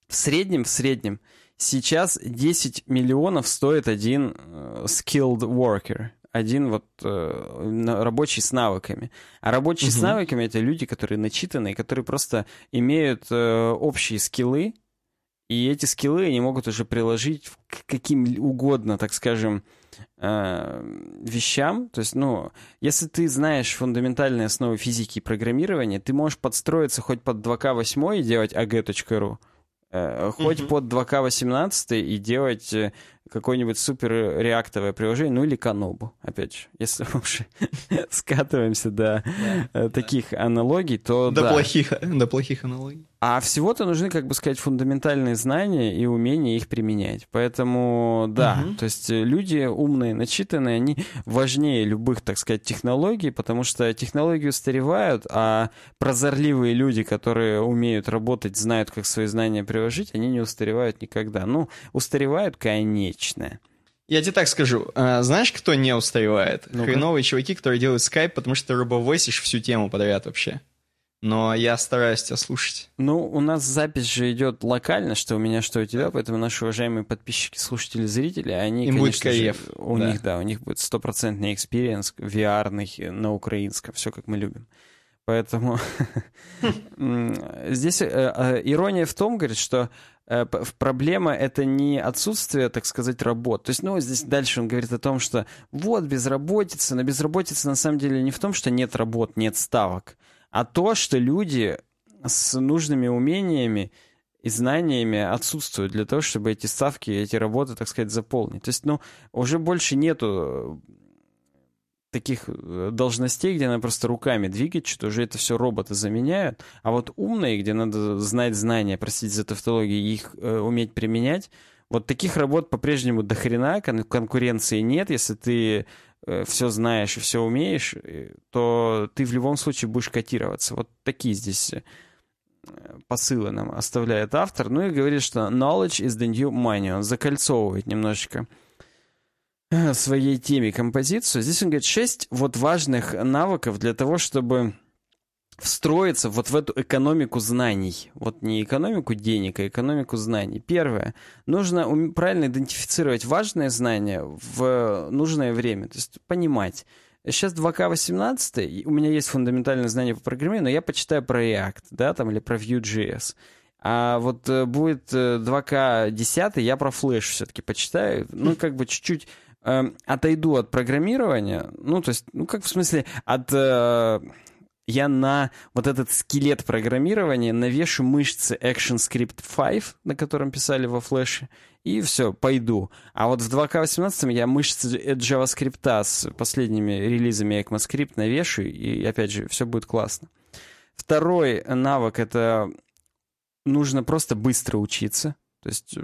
в среднем, в среднем, сейчас 10 миллионов стоит один uh, skilled worker. Один вот uh, рабочий с навыками. А рабочие угу. с навыками это люди, которые начитанные, которые просто имеют uh, общие скиллы, и эти скиллы они могут уже приложить к каким угодно, так скажем, э, вещам. То есть, ну, если ты знаешь фундаментальные основы физики и программирования, ты можешь подстроиться хоть под 2К8 и делать ag.ru, э, хоть mm-hmm. под 2К18 и делать э, какое-нибудь супер реактовое приложение, ну или канобу, опять же. Если мы уже скатываемся до э, таких аналогий, то до плохих, до плохих аналогий. А всего-то нужны, как бы сказать, фундаментальные знания и умение их применять. Поэтому, да, угу. то есть э, люди умные, начитанные, они важнее любых, так сказать, технологий, потому что технологии устаревают, а прозорливые люди, которые умеют работать, знают, как свои знания приложить, они не устаревают никогда. Ну, устаревают, конечно. Я тебе так скажу. А, знаешь, кто не устаревает? ну Хреновые чуваки, которые делают скайп, потому что ты robovoice ишь всю тему подряд вообще но я стараюсь тебя слушать. Ну, у нас запись же идет локально, что у меня, что у тебя, поэтому наши уважаемые подписчики, слушатели, зрители, они, Им будет кайф. Же, у да. них, да, у них будет стопроцентный experience VR на украинском, все как мы любим. Поэтому здесь э, э, ирония в том, говорит, что э, проблема это не отсутствие, так сказать, работ. То есть, ну, здесь дальше он говорит о том, что вот безработица, но безработица на самом деле не в том, что нет работ, нет ставок, а то, что люди с нужными умениями и знаниями отсутствуют для того, чтобы эти ставки, эти работы, так сказать, заполнить. То есть, ну, уже больше нету таких э, должностей, где надо просто руками двигать, что уже это все роботы заменяют, а вот умные, где надо знать знания, простите за тавтологию, их э, уметь применять, вот таких работ по-прежнему до хрена, кон- конкуренции нет, если ты Э, все знаешь и все умеешь, э, то ты в любом случае будешь котироваться. Вот такие здесь э, посылы нам оставляет автор. Ну и говорит, что knowledge is the new money. Он закольцовывает немножечко своей теме композицию. Здесь он говорит шесть вот важных навыков для того, чтобы встроиться вот в эту экономику знаний. Вот не экономику денег, а экономику знаний. Первое. Нужно правильно идентифицировать важные знания в нужное время. То есть понимать. Сейчас 2К18, у меня есть фундаментальное знание по программированию, но я почитаю про React, да, там, или про Vue.js. А вот э, будет 2К10, э, я про Flash все-таки почитаю. Ну, как бы чуть-чуть э, отойду от программирования. Ну, то есть, ну, как в смысле, от... Э, я на вот этот скелет программирования навешу мышцы ActionScript 5, на котором писали во флеше, и все, пойду. А вот в 2К18 я мышцы JavaScript с последними релизами ECMAScript навешу, и опять же, все будет классно. Второй навык — это нужно просто быстро учиться. То есть,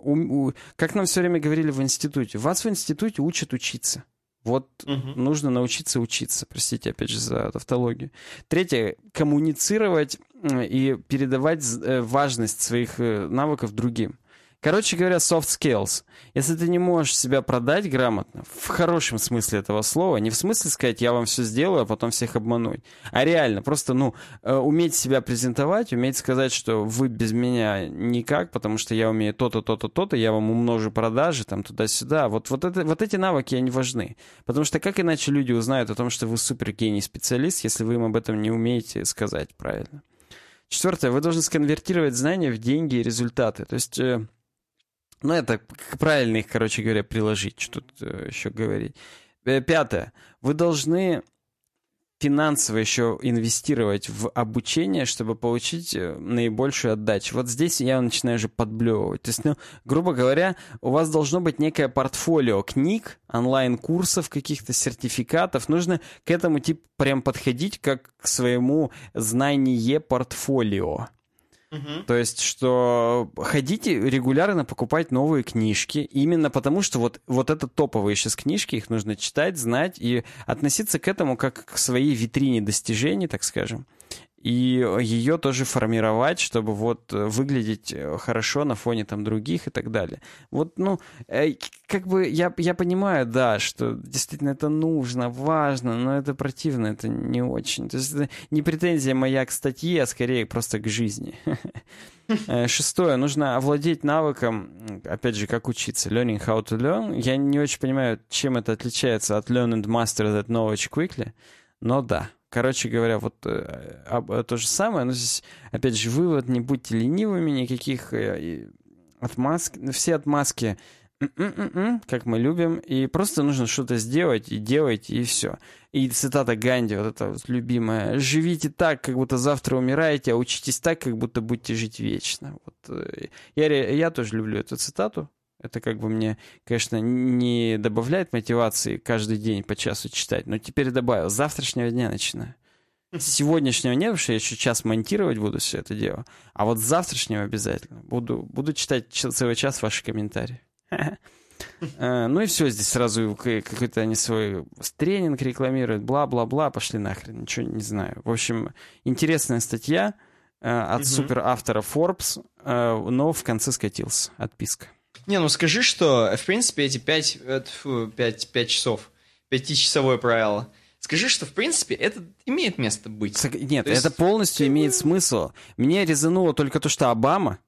у, у, как нам все время говорили в институте, вас в институте учат учиться. Вот угу. нужно научиться учиться. Простите, опять же, за тавтологию. Третье. Коммуницировать и передавать э, важность своих э, навыков другим. Короче говоря, soft skills. Если ты не можешь себя продать грамотно, в хорошем смысле этого слова, не в смысле сказать, я вам все сделаю, а потом всех обмануть, а реально, просто, ну, э, уметь себя презентовать, уметь сказать, что вы без меня никак, потому что я умею то-то, то-то, то-то, я вам умножу продажи, там, туда-сюда. Вот, вот, это, вот эти навыки, они важны. Потому что как иначе люди узнают о том, что вы супер гений специалист, если вы им об этом не умеете сказать правильно? Четвертое, вы должны сконвертировать знания в деньги и результаты. То есть э, ну, это правильно их, короче говоря, приложить, что тут э, еще говорить. Э, пятое. Вы должны финансово еще инвестировать в обучение, чтобы получить э, наибольшую отдачу. Вот здесь я начинаю же подблевывать. То есть, ну, грубо говоря, у вас должно быть некое портфолио книг, онлайн-курсов, каких-то сертификатов. Нужно к этому типа прям подходить как к своему знание портфолио. Угу. То есть, что ходите регулярно покупать новые книжки, именно потому что вот, вот это топовые сейчас книжки, их нужно читать, знать и относиться к этому как к своей витрине достижений, так скажем и ее тоже формировать, чтобы вот выглядеть э, хорошо на фоне там других и так далее. Вот, ну, э, как бы я, я понимаю, да, что действительно это нужно, важно, но это противно, это не очень. То есть это не претензия моя к статье, а скорее просто к жизни. Э, шестое. Нужно овладеть навыком, опять же, как учиться. Learning how to learn. Я не очень понимаю, чем это отличается от learn and master that knowledge quickly, но да, Короче говоря, вот э, э, то же самое, но здесь, опять же, вывод, не будьте ленивыми, никаких э, отмазки, все отмазки, как мы любим, и просто нужно что-то сделать, и делать, и все. И цитата Ганди, вот эта вот любимая, «Живите так, как будто завтра умираете, а учитесь так, как будто будете жить вечно». Вот, я, я тоже люблю эту цитату, это как бы мне, конечно, не добавляет мотивации каждый день по часу читать, но теперь добавил. С завтрашнего дня начинаю. С сегодняшнего нет, потому что я еще час монтировать буду все это дело. А вот с завтрашнего обязательно. Буду, буду читать целый час ваши комментарии. Э, ну и все, здесь сразу какой-то они свой тренинг рекламируют, бла-бла-бла, пошли нахрен, ничего не знаю. В общем, интересная статья э, от супер автора Forbes, э, но в конце скатился, отписка. Не, ну скажи, что, в принципе, эти пять, фу, пять, пять часов, пятичасовое правило, скажи, что, в принципе, это имеет место быть. Нет, есть... это полностью имеет смысл. Мне резануло только то, что Обама,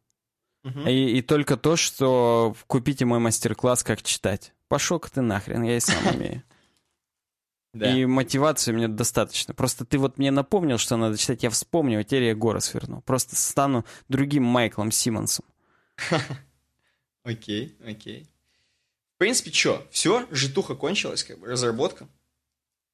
угу. и, и только то, что купите мой мастер-класс, как читать. Пошел-ка ты нахрен, я и сам умею. Да. И мотивации мне достаточно. Просто ты вот мне напомнил, что надо читать, я вспомнил, а теперь я горы сверну. Просто стану другим Майклом Симмонсом. Окей, окей. В принципе, что, все, житуха кончилась, как бы, разработка.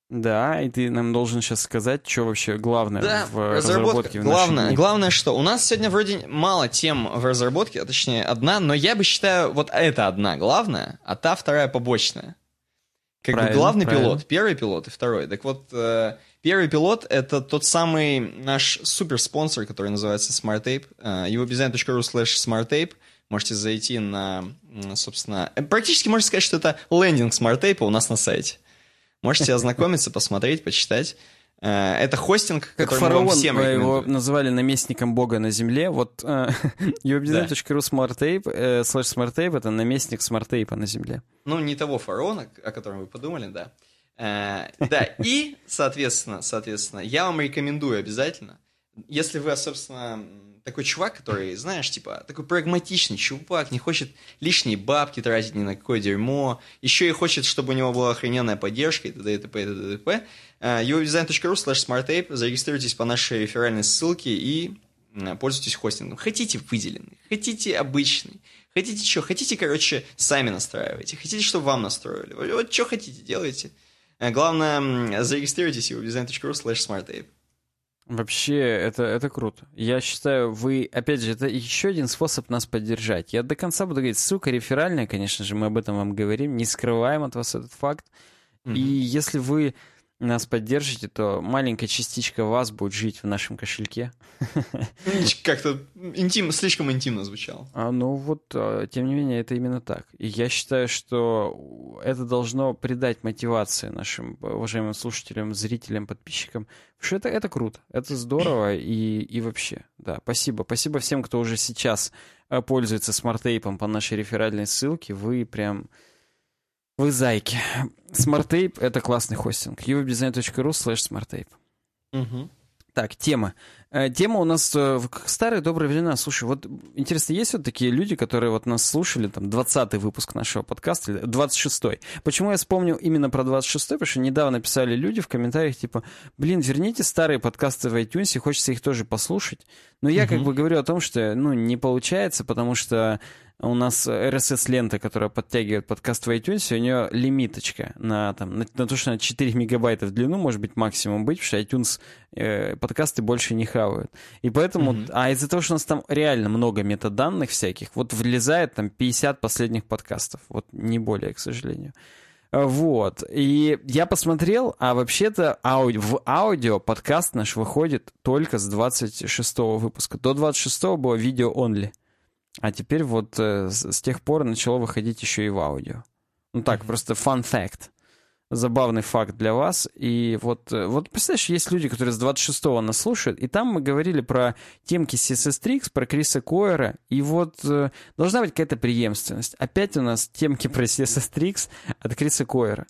Да, и ты нам должен сейчас сказать, что вообще главное да, в разработке. В главное, главное, что у нас сегодня вроде мало тем в разработке, а точнее одна, но я бы считаю, вот это одна главная, а та вторая побочная. Как правильно, бы главный правильно. пилот, первый пилот и второй. Так вот, э, первый пилот — это тот самый наш суперспонсор, который называется SmartTape. Э, evobdesign.ru slash SmartTape — Можете зайти на, собственно... Э, практически можно сказать, что это лендинг SmartTape а у нас на сайте. Можете ознакомиться, посмотреть, почитать. Э, это хостинг, как фараон, всем его называли наместником бога на земле. Вот uwebdesign.ru smarttape, слэш smarttape — это наместник SmartTape а на земле. Ну, не того фараона, о котором вы подумали, да. Э, да, и, соответственно, соответственно, я вам рекомендую обязательно, если вы, собственно, такой чувак, который, знаешь, типа, такой прагматичный чувак, не хочет лишние бабки тратить ни на какое дерьмо, еще и хочет, чтобы у него была охрененная поддержка и т.д. и т.п. и т.д. и т.п. uwdesign.ru slash smarttape, зарегистрируйтесь по нашей реферальной ссылке и пользуйтесь хостингом. Хотите выделенный, хотите обычный, хотите что, хотите, короче, сами настраивайте, хотите, чтобы вам настроили. Вот что хотите, делайте. Э, главное, зарегистрируйтесь uwdesign.ru slash smarttape. Вообще, это, это круто. Я считаю, вы, опять же, это еще один способ нас поддержать. Я до конца буду говорить, ссылка реферальная, конечно же, мы об этом вам говорим, не скрываем от вас этот факт. Mm-hmm. И если вы нас поддержите, то маленькая частичка вас будет жить в нашем кошельке. Как-то интим, слишком интимно звучало. А, ну вот, а, тем не менее, это именно так. И я считаю, что это должно придать мотивации нашим уважаемым слушателям, зрителям, подписчикам. Потому что это, это круто, это здорово и, и вообще, да, спасибо. Спасибо всем, кто уже сейчас э, пользуется SmartTape ом по нашей реферальной ссылке. Вы прям вы зайки. SmartTape — это классный хостинг. uwebdesign.ru слэш smarttape. Угу. Так, тема. Э, тема у нас э, в старые добрые времена. Слушай, вот интересно, есть вот такие люди, которые вот нас слушали, там, 20-й выпуск нашего подкаста, 26-й. Почему я вспомнил именно про 26-й? Потому что недавно писали люди в комментариях, типа, блин, верните старые подкасты в iTunes, хочется их тоже послушать. Но я угу. как бы говорю о том, что, ну, не получается, потому что у нас RSS-лента, которая подтягивает подкаст в iTunes, у нее лимиточка на, там, на, на то, что на 4 мегабайта в длину может быть максимум быть, потому что iTunes э, подкасты больше не хавают. И поэтому, mm-hmm. а из-за того, что у нас там реально много метаданных всяких, вот влезает там 50 последних подкастов, вот не более, к сожалению. Вот. И я посмотрел, а вообще-то ауди... в аудио подкаст наш выходит только с 26 выпуска. До 26 было видео only. А теперь вот э, с, с тех пор начало выходить еще и в аудио. Ну так, mm-hmm. просто fun fact забавный факт для вас. И вот, э, вот представляешь, есть люди, которые с 26-го нас слушают, и там мы говорили про темки CSS Tricks, про Криса Койера, и вот э, должна быть какая-то преемственность. Опять у нас темки про CSS Tricks от Криса Койера.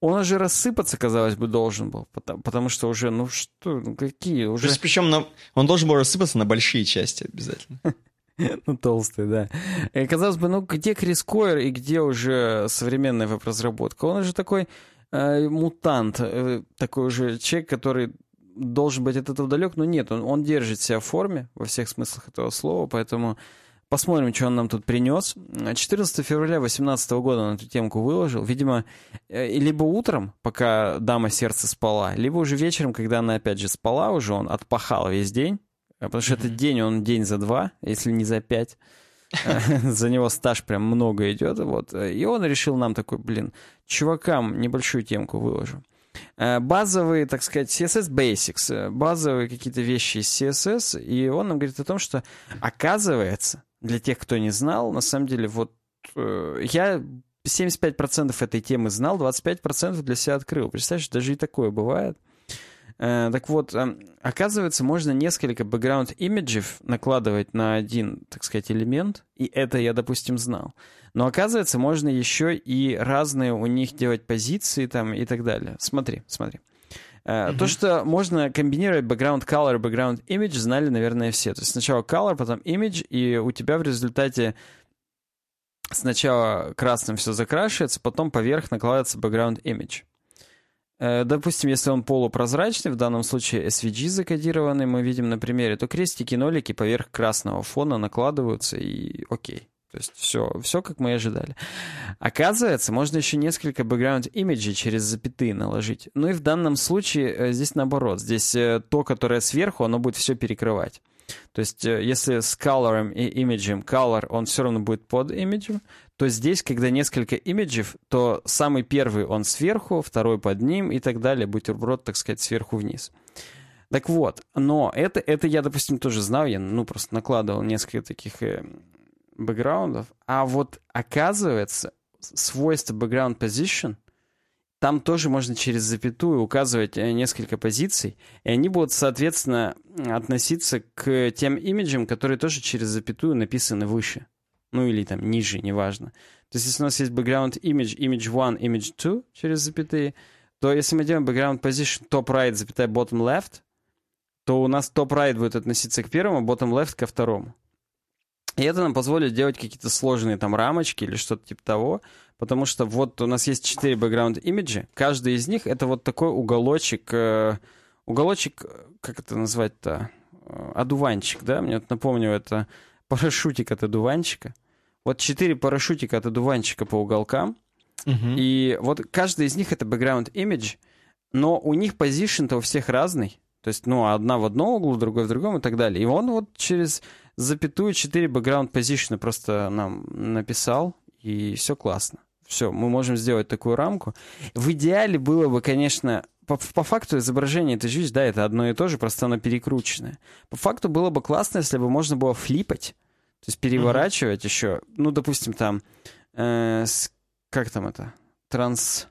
Он уже рассыпаться, казалось бы, должен был, потому, потому что уже, ну что, ну какие уже... Причем, причем на, он должен был рассыпаться на большие части обязательно. Ну, толстый, да. И, казалось бы, ну где Крис Койер и где уже современная веб-разработка? Он же такой э, мутант, э, такой уже человек, который должен быть от этого далек, но нет, он, он держит себя в форме во всех смыслах этого слова, поэтому посмотрим, что он нам тут принес. 14 февраля 2018 года он эту темку выложил. Видимо, э, либо утром, пока дама сердца спала, либо уже вечером, когда она опять же спала уже, он отпахал весь день, потому что mm-hmm. этот день, он день за два, если не за пять. За него стаж прям много идет. Вот. И он решил нам такой, блин, чувакам небольшую темку выложу. Э, базовые, так сказать, CSS Basics, э, базовые какие-то вещи из CSS, и он нам говорит о том, что оказывается, для тех, кто не знал, на самом деле, вот э, я 75% этой темы знал, 25% для себя открыл. Представляешь, даже и такое бывает. Э, так вот, эм, оказывается, можно несколько background имиджев накладывать на один, так сказать, элемент, и это я, допустим, знал. Но оказывается, можно еще и разные у них делать позиции там и так далее. Смотри, смотри. Mm-hmm. То, что можно комбинировать background color и background image, знали, наверное, все. То есть сначала color, потом image, и у тебя в результате сначала красным все закрашивается, потом поверх накладывается background image. Э, допустим, если он полупрозрачный, в данном случае SVG закодированный, мы видим на примере, то крестики, нолики поверх красного фона накладываются и окей. То есть все, все как мы и ожидали. Оказывается, можно еще несколько background имиджей через запятые наложить. Ну и в данном случае э, здесь наоборот. Здесь э, то, которое сверху, оно будет все перекрывать. То есть если с color и имиджем color, он все равно будет под имиджем, то здесь, когда несколько имиджев, то самый первый он сверху, второй под ним и так далее, бутерброд, так сказать, сверху вниз. Так вот, но это, это я, допустим, тоже знал, я, ну, просто накладывал несколько таких э, бэкграундов, а вот оказывается, свойство background position, там тоже можно через запятую указывать э, несколько позиций, и они будут, соответственно, относиться к тем имиджам, которые тоже через запятую написаны выше ну или там ниже, неважно. То есть если у нас есть background image, image 1, image 2 через запятые, то если мы делаем background position top right, запятая bottom left, то у нас top right будет относиться к первому, bottom left ко второму. И это нам позволит делать какие-то сложные там рамочки или что-то типа того, потому что вот у нас есть четыре background имиджа, каждый из них это вот такой уголочек, э, уголочек, как это назвать-то, э, одуванчик, да, мне вот напомню, это парашютик от одуванчика. Вот четыре парашютика от одуванчика по уголкам. Угу. И вот каждый из них это background image, но у них позишн-то у всех разный. То есть, ну, одна в одном углу, другой в другом и так далее. И он вот через запятую 4 background position просто нам написал, и все классно. Все, мы можем сделать такую рамку. В идеале было бы, конечно, по, по факту изображение это же, да, это одно и то же, просто оно перекрученное. По факту было бы классно, если бы можно было флипать, то есть переворачивать mm-hmm. еще, ну, допустим, там, э, с, как там это, транс...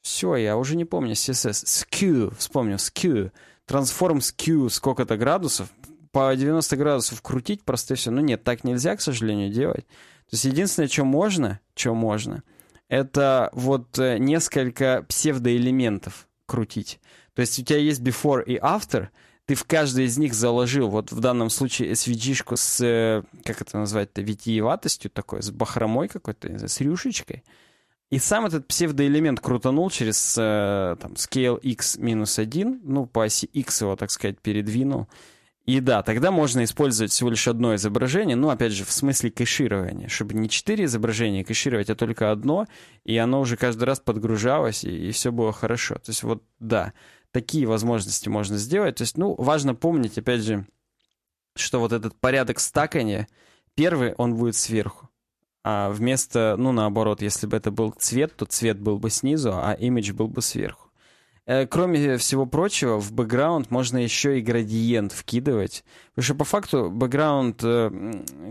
Все, я уже не помню, CSS. Skew, вспомнил, skew. Transform skew сколько-то градусов. По 90 градусов крутить просто все. Ну нет, так нельзя, к сожалению, делать. То есть единственное, что можно, что можно, это вот э, несколько псевдоэлементов крутить. То есть у тебя есть before и after, ты в каждый из них заложил, вот в данном случае SVG-шку с, э, как это назвать-то, витиеватостью такой, с бахромой какой-то, с рюшечкой. И сам этот псевдоэлемент крутанул через э, там, scale x минус 1, ну, по оси x его, так сказать, передвинул. И да, тогда можно использовать всего лишь одно изображение, ну, опять же, в смысле кэширования, чтобы не четыре изображения кэшировать, а только одно, и оно уже каждый раз подгружалось, и, и все было хорошо. То есть вот, да, такие возможности можно сделать. То есть, ну, важно помнить, опять же, что вот этот порядок стакания, первый, он будет сверху, А вместо, ну, наоборот, если бы это был цвет, то цвет был бы снизу, а имидж был бы сверху. Э, кроме всего прочего, в бэкграунд можно еще и градиент вкидывать. Потому что по факту бэкграунд, э,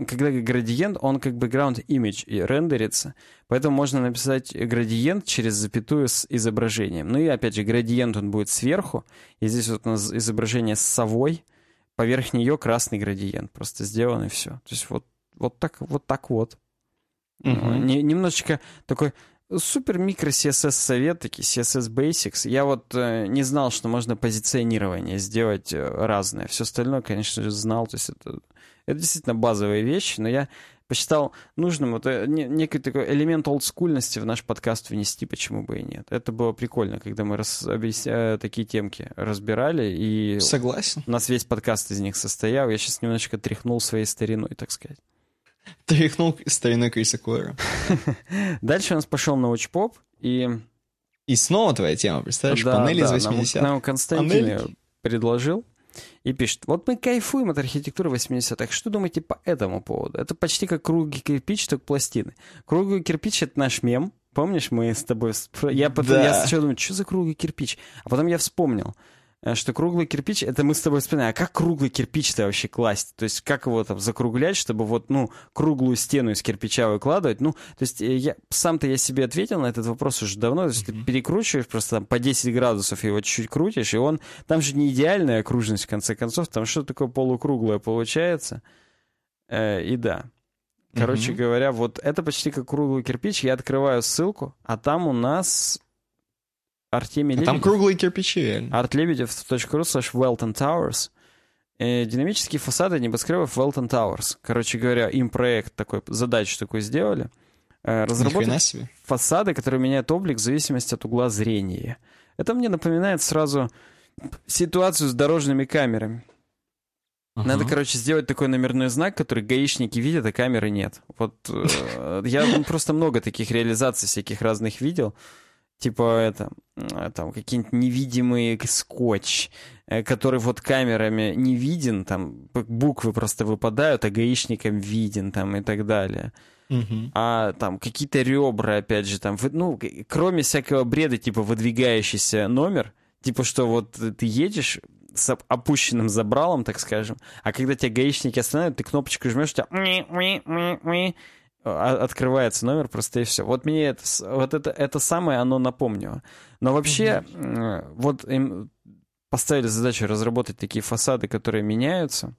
когда градиент, он как бэкграунд image и рендерится. Поэтому можно написать градиент через запятую с изображением. Ну и опять же, градиент он будет сверху. И здесь вот у нас изображение с совой. Поверх нее красный градиент. Просто сделан и все. То есть вот, вот так вот. Так вот. Угу. Немножечко такой Супер микро CSS совет, такие CSS Basics. Я вот э, не знал, что можно позиционирование сделать э, разное. Все остальное, конечно же, знал. То есть это, это действительно базовые вещи, но я посчитал нужным вот э, не, некий такой элемент олдскульности в наш подкаст внести, почему бы и нет. Это было прикольно, когда мы раз, объясня, э, такие темки разбирали, и Согласен. у нас весь подкаст из них состоял. Я сейчас немножечко тряхнул своей стариной, так сказать. Тряхнул стариной Криса Койера. Дальше у нас пошел научпоп, и... И снова твоя тема, представляешь? Да, Панели да, из 80-х. Нам, нам Константин Панельки. предложил и пишет, вот мы кайфуем от архитектуры 80-х, что думаете по этому поводу? Это почти как круглый кирпич, только пластины. Круглый кирпич — это наш мем, Помнишь, мы с тобой... Я, потом, да. я сначала думаю, что за круглый кирпич? А потом я вспомнил. Э, что круглый кирпич, это мы с тобой вспоминаем, а как круглый кирпич-то вообще класть? То есть как его там закруглять, чтобы вот, ну, круглую стену из кирпича выкладывать? Ну, то есть э, я, сам-то я себе ответил на этот вопрос уже давно, то есть ты перекручиваешь просто там по 10 градусов его чуть-чуть крутишь, и он, там же не идеальная окружность в конце концов, там что такое полукруглое получается. Э, и да. Короче mm-hmm. говоря, вот это почти как круглый кирпич. Я открываю ссылку, а там у нас Артемий а Лебедев. Там круглые кирпичи, реально. artlebedев.ru slash Welton Towers. Э, динамические фасады небоскребов Welton Towers. Короче говоря, им проект такой, задачу такую сделали. Э, разработать фасады, которые меняют облик в зависимости от угла зрения. Это мне напоминает сразу ситуацию с дорожными камерами. Надо, короче, сделать такой номерной знак, который гаишники видят, а камеры нет. Вот э, я просто много таких реализаций всяких разных видел типа это, там какие-нибудь невидимые скотч, э, который вот камерами не виден, там буквы просто выпадают, а гаишникам виден там и так далее. Uh-huh. А там какие-то ребра, опять же, там, ну, кроме всякого бреда, типа выдвигающийся номер, типа что вот ты едешь с опущенным забралом, так скажем, а когда тебя гаишники останавливают, ты кнопочку жмешь, у тебя открывается номер просто и все. Вот мне это, вот это, это самое оно напомнило. Но вообще, mm-hmm. вот им поставили задачу разработать такие фасады, которые меняются.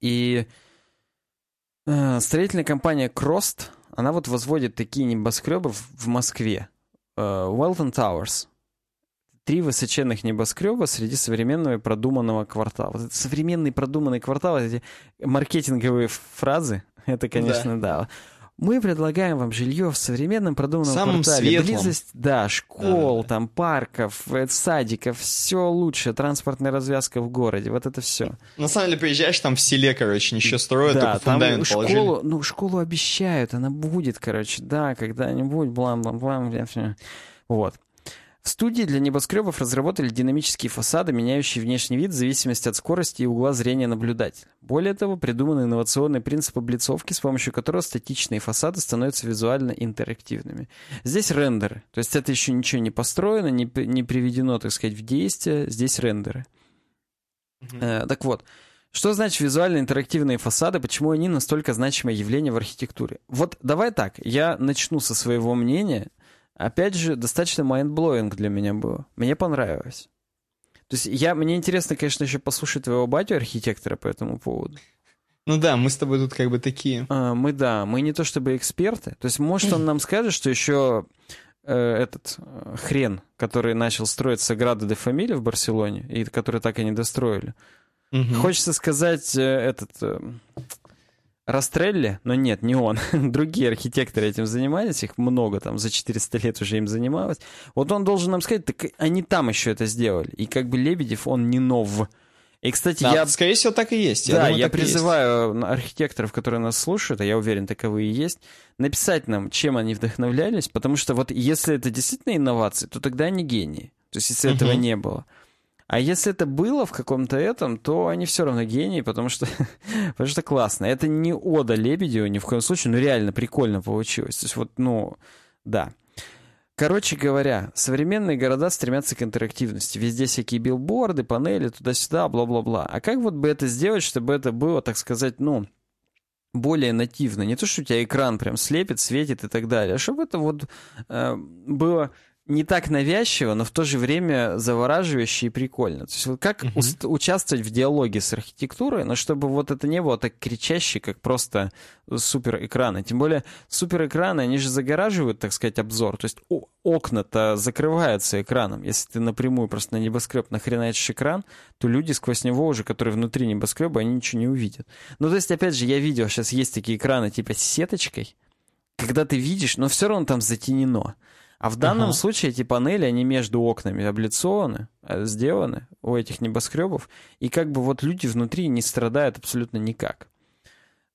И э, строительная компания Крост, она вот возводит такие небоскребы в, Москве. Welton Towers. Три высоченных небоскреба среди современного и продуманного квартала. Современный продуманный квартал, эти маркетинговые фразы, Это, конечно, да. да. Мы предлагаем вам жилье в современном продуманном Самым квартале. Светлом. Близость, да, школ, да, там, парков, э, садиков, все лучше, транспортная развязка в городе, вот это все. На самом деле, приезжаешь, там в селе, короче, ничего строят, да, только фундамент там положили. школу, Ну, школу обещают, она будет, короче, да, когда-нибудь, блам-блам-блам, вот. В студии для небоскребов разработали динамические фасады, меняющие внешний вид в зависимости от скорости и угла зрения наблюдателя. Более того, придуманы инновационные принципы облицовки, с помощью которого статичные фасады становятся визуально интерактивными. Здесь рендеры, то есть это еще ничего не построено, не, не приведено, так сказать, в действие, здесь рендеры. Mm-hmm. Э, так вот, что значит визуально интерактивные фасады? Почему они настолько значимое явление в архитектуре? Вот давай так, я начну со своего мнения, Опять же, достаточно mind-blowing для меня было. Мне понравилось. То есть я, мне интересно, конечно, еще послушать твоего батю, архитектора, по этому поводу. Ну да, мы с тобой тут как бы такие. А, мы да, мы не то чтобы эксперты. То есть, может, он нам скажет, что еще э, этот э, хрен, который начал строить Саграда де Фамилия в Барселоне, и который так и не достроили. Угу. Хочется сказать, э, этот... Э, Растрелли, но нет, не он. Другие архитекторы этим занимались, их много, там за 400 лет уже им занималось. Вот он должен нам сказать, так они там еще это сделали. И как бы Лебедев, он не нов. И, кстати, да, я... Скорее всего, так и есть. Я да, думаю, я призываю архитекторов, которые нас слушают, а я уверен, таковые и есть, написать нам, чем они вдохновлялись, потому что вот если это действительно инновации, то тогда они гении. То есть если угу. этого не было. А если это было в каком-то этом, то они все равно гении, потому что, потому что классно. Это не ода Лебедеву ни в коем случае, но реально прикольно получилось. То есть вот, ну, да. Короче говоря, современные города стремятся к интерактивности. Везде всякие билборды, панели, туда-сюда, бла-бла-бла. А как вот бы это сделать, чтобы это было, так сказать, ну, более нативно? Не то, что у тебя экран прям слепит, светит и так далее, а чтобы это вот э, было не так навязчиво, но в то же время завораживающе и прикольно. То есть вот как uh-huh. участвовать в диалоге с архитектурой, но чтобы вот это не было так кричаще, как просто суперэкраны. Тем более суперэкраны, они же загораживают, так сказать, обзор. То есть окна-то закрываются экраном. Если ты напрямую просто на небоскреб нахреначишь экран, то люди сквозь него уже, которые внутри небоскреба, они ничего не увидят. Ну, то есть, опять же, я видел, сейчас есть такие экраны типа с сеточкой, когда ты видишь, но все равно там затенено. А в данном ага. случае эти панели, они между окнами облицованы, э, сделаны у этих небоскребов, и как бы вот люди внутри не страдают абсолютно никак.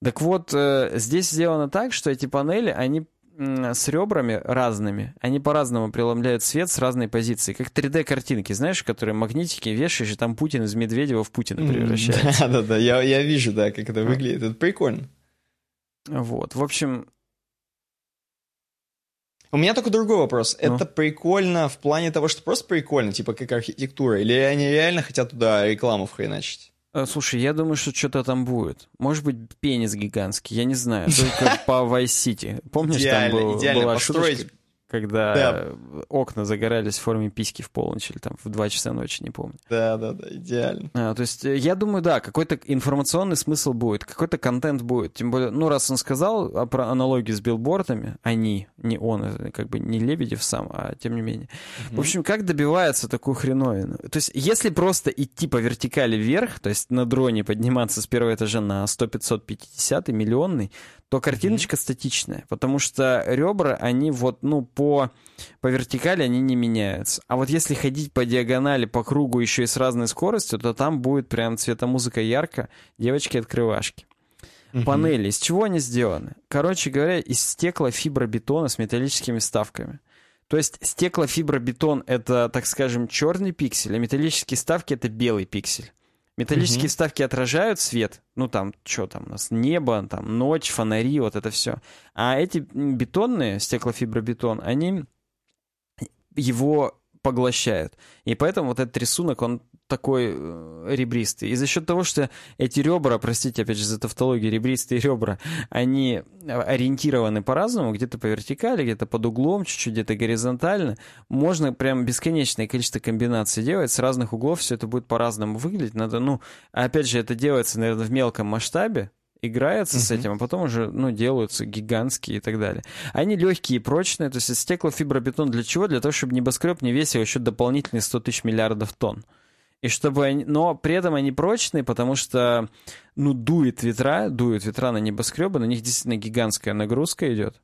Так вот, э, здесь сделано так, что эти панели, они с ребрами разными, они по-разному преломляют свет с разной позиции, как 3D-картинки, знаешь, которые магнитики вешаешь, и там Путин из Медведева в Путина превращается. Да-да-да, я, я вижу, да, как это выглядит, это прикольно. Вот, в общем, у меня только другой вопрос. Ну. Это прикольно в плане того, что просто прикольно, типа как архитектура, или они реально хотят туда рекламу вхреначить? Э, слушай, я думаю, что что-то там будет. Может быть, пенис гигантский, я не знаю. Только по Vice City. Помнишь, там был, идеально была построить шуточка? Когда да. окна загорались в форме письки в полночь или там в 2 часа ночи, не помню. Да, да, да, идеально. А, то есть э, я думаю, да, какой-то информационный смысл будет, какой-то контент будет. Тем более, ну, раз он сказал про аналогии с билбордами, они, не он, э, как бы не Лебедев сам, а тем не менее. Mm-hmm. В общем, как добивается такую хреновину? То есть если просто идти по вертикали вверх, то есть на дроне подниматься с первого этажа на 100, 500, 50, миллионный, то картиночка mm-hmm. статичная, потому что ребра, они вот, ну, по, по вертикали они не меняются. А вот если ходить по диагонали, по кругу еще и с разной скоростью, то там будет прям цветомузыка ярко, девочки-открывашки. Mm-hmm. Панели, из чего они сделаны? Короче говоря, из стеклофибробетона с металлическими вставками. То есть стеклофибробетон — это, так скажем, черный пиксель, а металлические вставки — это белый пиксель. Металлические угу. вставки отражают свет. Ну, там, что там у нас? Небо, там, ночь, фонари, вот это все. А эти бетонные, стеклофибробетон, они его поглощают. И поэтому вот этот рисунок, он такой э, ребристый. И за счет того, что эти ребра, простите, опять же, за тавтологию, ребристые ребра, они ориентированы по-разному, где-то по вертикали, где-то под углом, чуть-чуть где-то горизонтально, можно прям бесконечное количество комбинаций делать, с разных углов все это будет по-разному выглядеть. Надо, ну, опять же, это делается, наверное, в мелком масштабе, играется uh-huh. с этим, а потом уже, ну, делаются гигантские и так далее. Они легкие и прочные, то есть стеклофибробетон для чего? Для того, чтобы небоскреб не весил еще дополнительные 100 тысяч миллиардов тонн. И чтобы они, но при этом они прочные, потому что, ну, дует ветра, дует ветра на небоскребы, на них действительно гигантская нагрузка идет.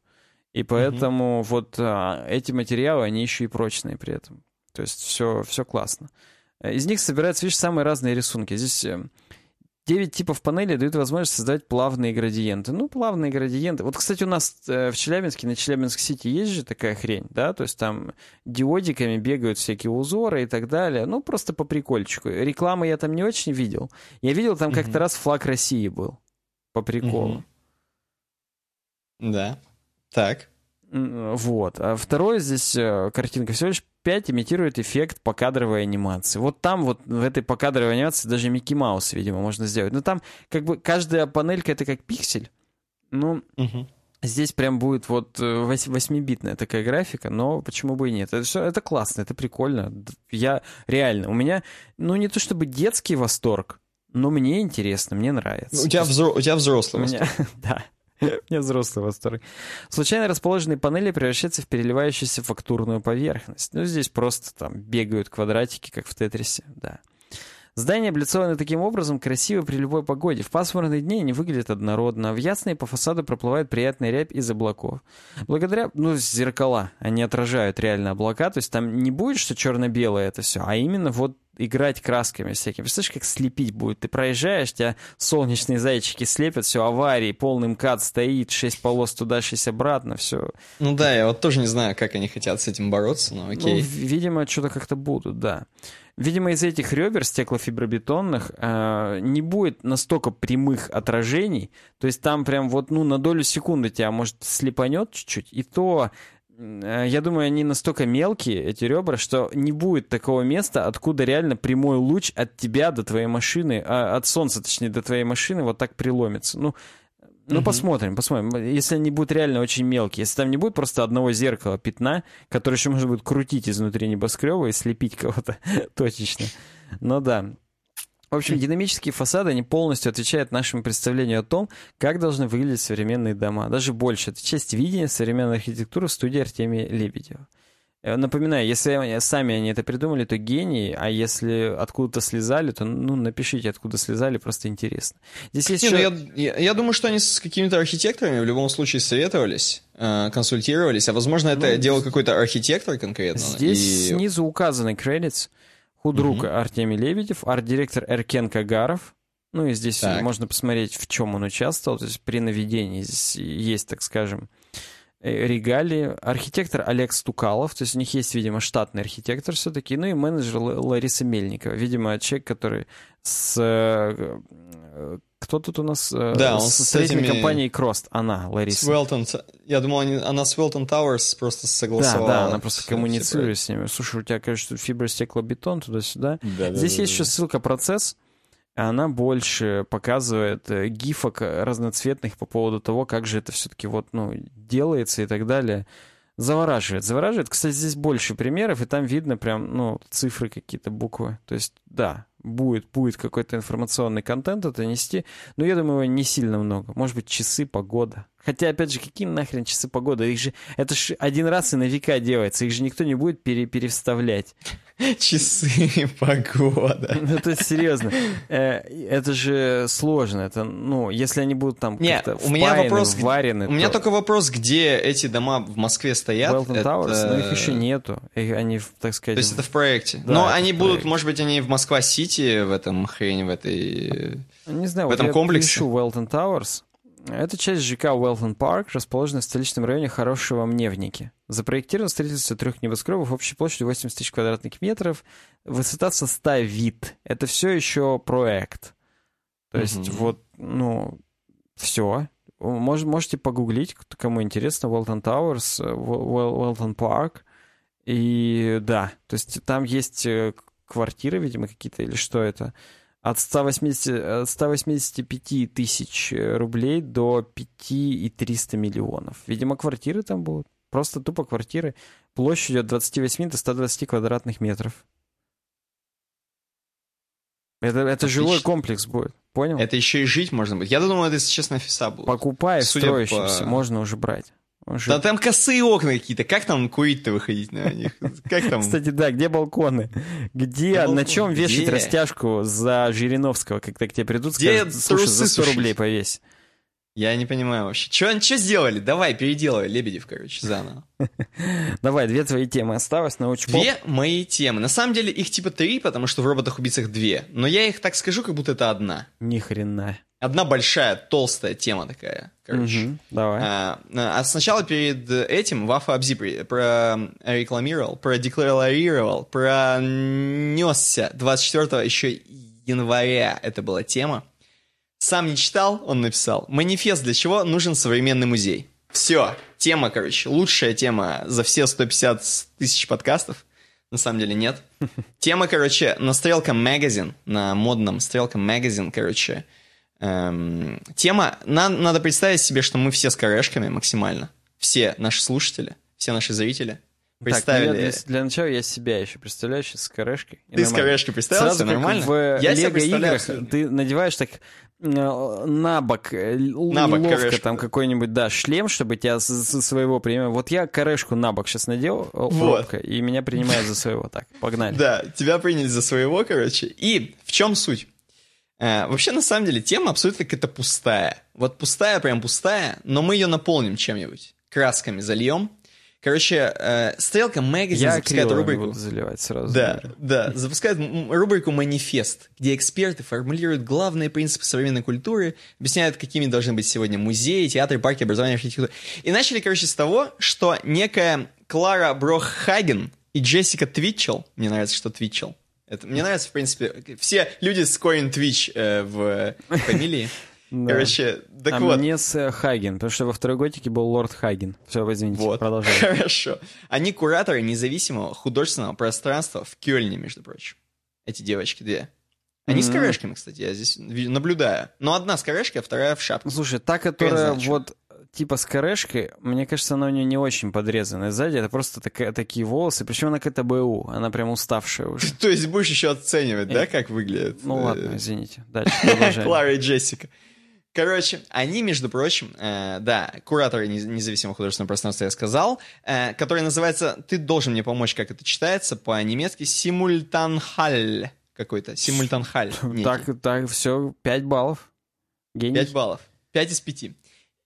И поэтому mm-hmm. вот а, эти материалы, они еще и прочные при этом. То есть все, все классно. Из них собираются, видишь, самые разные рисунки. Здесь э, 9 типов панелей дают возможность создать плавные градиенты. Ну, плавные градиенты. Вот, кстати, у нас э, в Челябинске, на Челябинск-Сити есть же такая хрень, да? То есть там диодиками бегают всякие узоры и так далее. Ну, просто по прикольчику. Рекламы я там не очень видел. Я видел там как-то раз флаг России был. По приколу. Да. Так. Вот. А второе здесь э, картинка всего лишь 5 имитирует эффект покадровой анимации. Вот там вот в этой покадровой анимации даже Микки Маус, видимо, можно сделать. Но там как бы каждая панелька это как пиксель. Ну, угу. здесь прям будет вот 8-битная э, такая графика, но почему бы и нет? Это это классно, это прикольно. Я реально, у меня, ну не то чтобы детский восторг, но мне интересно, мне нравится. У тебя, взро... у тебя взрослый у меня... Да. Мне взрослый восторг. Случайно расположенные панели превращаются в переливающуюся фактурную поверхность. Ну, здесь просто там бегают квадратики, как в Тетрисе, да. Здания облицованы таким образом красиво при любой погоде. В пасмурные дни они выглядят однородно. В ясные по фасаду проплывает приятная рябь из облаков. Благодаря, ну, зеркала, они отражают реально облака. То есть там не будет, что черно-белое это все, а именно вот играть красками всякими. Представляешь, как слепить будет? Ты проезжаешь, тебя солнечные зайчики слепят, все, аварии, полный МКАД стоит, шесть полос туда, шесть обратно, все. Ну да, я вот тоже не знаю, как они хотят с этим бороться, но окей. Ну, видимо, что-то как-то будут, да. Видимо, из этих ребер стеклофибробетонных э, не будет настолько прямых отражений, то есть там прям вот, ну, на долю секунды тебя, может, слепанет чуть-чуть, и то я думаю, они настолько мелкие, эти ребра, что не будет такого места, откуда реально прямой луч от тебя до твоей машины, а, от солнца, точнее, до твоей машины вот так приломится. Ну, ну, угу. посмотрим, посмотрим. Если они будут реально очень мелкие, если там не будет просто одного зеркала, пятна, которое еще можно будет крутить изнутри небоскреба и слепить кого-то точечно. Ну да, в общем, динамические фасады, они полностью отвечают нашему представлению о том, как должны выглядеть современные дома. Даже больше. Это часть видения современной архитектуры в студии Артемия Лебедева. Э, напоминаю, если сами они это придумали, то гении, а если откуда-то слезали, то ну, напишите, откуда слезали, просто интересно. Здесь есть Не, еще... ну, я, я, я думаю, что они с какими-то архитекторами в любом случае советовались, э, консультировались, а возможно это ну, делал какой-то архитектор конкретно. Здесь и... снизу указаны кредитс. Худрук угу. Артемий Лебедев, арт-директор Эркен Кагаров. Ну и здесь так. можно посмотреть, в чем он участвовал. То есть при наведении здесь есть, так скажем, э, регалии. Архитектор Олег Стукалов, то есть у них есть, видимо, штатный архитектор все-таки. Ну и менеджер Лариса Мельникова. Видимо, человек, который с э, кто тут у нас? Э, да, он с, с этими... компанией Крост. Она, Лариса. С Велтон. Я думал, они, она с Велтон Тауэрс просто согласовала. Да, да, она просто коммуницирует с ними. Слушай, у тебя, конечно, тут фибростеклобетон туда-сюда. Да, Здесь да, есть да, еще да. ссылка процесс. Она больше показывает э, гифок разноцветных по поводу того, как же это все-таки вот, ну, делается и так далее. Завораживает, завораживает. Кстати, здесь больше примеров, и там видно прям, ну, цифры какие-то, буквы. То есть, да, будет, будет какой-то информационный контент это нести, но я думаю, его не сильно много. Может быть, часы, погода. Хотя, опять же, какие нахрен часы погоды? Их же, это же один раз и на века делается, их же никто не будет пере, перевставлять. Часы, погода. Ну, это серьезно. Э, это же сложно. Это, ну, если они будут там Нет, у меня вопрос, варены. У меня только вопрос, где эти дома в Москве стоят. Wellton Towers, но их еще нету. Они, так сказать... То есть это в проекте. но они будут, может быть, они в Москва-Сити, в этом хрень, в этой... Не знаю, в этом комплексе. я пишу Wellton Towers. Это часть ЖК Wellton Park, расположенная в столичном районе Хорошёво-Мневники. Запроектировано строительство трех небоскребов общей площадью 80 тысяч квадратных метров, высота со 100 вид. Это все еще проект. То есть mm-hmm. вот, ну, все. Мож, можете погуглить, кому интересно, Wellton Towers, Wellton Park. И да, то есть там есть э, квартиры, видимо, какие-то, или что это? от 180, 185 э, тысяч э, рублей до 5 и 300 миллионов. Видимо, квартиры там будут. Просто тупо квартиры. Площадью от 28 до 120 квадратных метров. Это, это жилой комплекс будет, понял? Это еще и жить можно будет. Я думаю, это, если честно, офиса будут. Покупай строящимся, по... можно уже брать. Уже... Да там косые окна какие-то. Как там курить-то выходить на них? Как там? Кстати, да, где балконы? Где, на чем вешать растяжку за Жириновского, когда к тебе придут, скажут, слушай, за 100 рублей повесь. Я не понимаю вообще. Что, что сделали? Давай, переделывай, Лебедев, короче, заново. Давай, две твои темы осталось на очень Две мои темы. На самом деле их типа три, потому что в роботах-убийцах две. Но я их так скажу, как будто это одна. Ни хрена. Одна большая, толстая тема такая, короче. Угу, давай. А, а сначала перед этим Вафа Абзи про рекламировал, продекларировал, пронесся 24 еще января это была тема. Сам не читал, он написал. Манифест для чего нужен современный музей. Все, тема, короче, лучшая тема за все 150 тысяч подкастов. На самом деле нет. Тема, короче, на Стрелка Магазин, на модном Стрелка Магазин, короче, эм, тема, на, надо представить себе, что мы все с корешками максимально. Все наши слушатели, все наши зрители. Представили. Так, ну, для, для начала я себя еще представляю сейчас с корешкой. Ты с корешкой представил? Сразу нормально? в я лего-играх ты надеваешь так э, на бок, э, на бок ловко корешку. там какой-нибудь, да, шлем, чтобы тебя со своего принимать. Вот я корешку на бок сейчас надел, вот. робко, и меня принимают за своего. Так, погнали. Да, тебя приняли за своего, короче. И в чем суть? Э, вообще, на самом деле, тема абсолютно какая-то пустая. Вот пустая, прям пустая, но мы ее наполним чем-нибудь. Красками зальем. Короче, э, Стрелка Магазин Я запускает рубрику. буду заливать сразу. Да, да, запускает рубрику «Манифест», где эксперты формулируют главные принципы современной культуры, объясняют, какими должны быть сегодня музеи, театры, парки, образование, архитектура. И начали, короче, с того, что некая Клара Брохаген и Джессика Твитчел, мне нравится, что Твитчел, это, мне нравится, в принципе, все люди с корень Твич э, в фамилии. Короче, так а вот. мне с Хаген, потому что во второй готике был лорд Хаген. Все, извините, Вот. продолжай. Хорошо. Они кураторы независимого художественного пространства в Кёльне, между прочим. Эти девочки две. Они с Мгм. корешками, кстати, я здесь наблюдаю. Но одна с корешкой, а вторая в шапке. Слушай, та, которая вот типа с корешкой, мне кажется, она у нее не очень подрезанная сзади, это просто такая, такие волосы, причем она какая-то БУ, она прям уставшая уже. То есть будешь еще оценивать, да, Э, как выглядит? Ну э, ладно, извините. Дальше продолжаем. Клара и Джессика. Короче, они, между прочим, э, да, кураторы нез- независимого художественного пространства, я сказал, э, который называется, ты должен мне помочь, как это читается по-немецки, симультанхаль какой-то, симультанхаль. некий. Так, так, все, 5 баллов. Гений. 5 баллов. 5 из 5.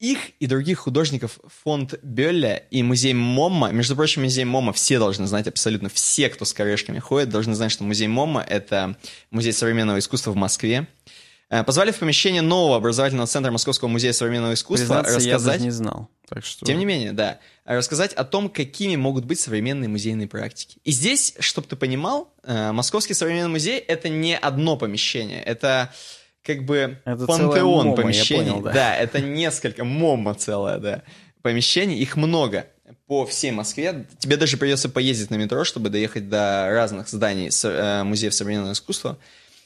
Их и других художников фонд Бёлля и музей Момма, между прочим, музей Момма все должны знать, абсолютно все, кто с корешками ходит, должны знать, что музей Момма — это музей современного искусства в Москве. Э, Позвали в помещение нового образовательного центра Московского музея современного искусства Признаться, я даже рассказать... не знал. Так что... Тем не менее, да. Рассказать о том, какими могут быть современные музейные практики. И здесь, чтобы ты понимал, э, Московский современный музей — это не одно помещение. Это как бы Это пантеон мома, помещений. понял, да. это несколько, мома целая, да. Помещений, их много по всей Москве. Тебе даже придется поездить на метро, чтобы доехать до разных зданий э, музеев современного искусства.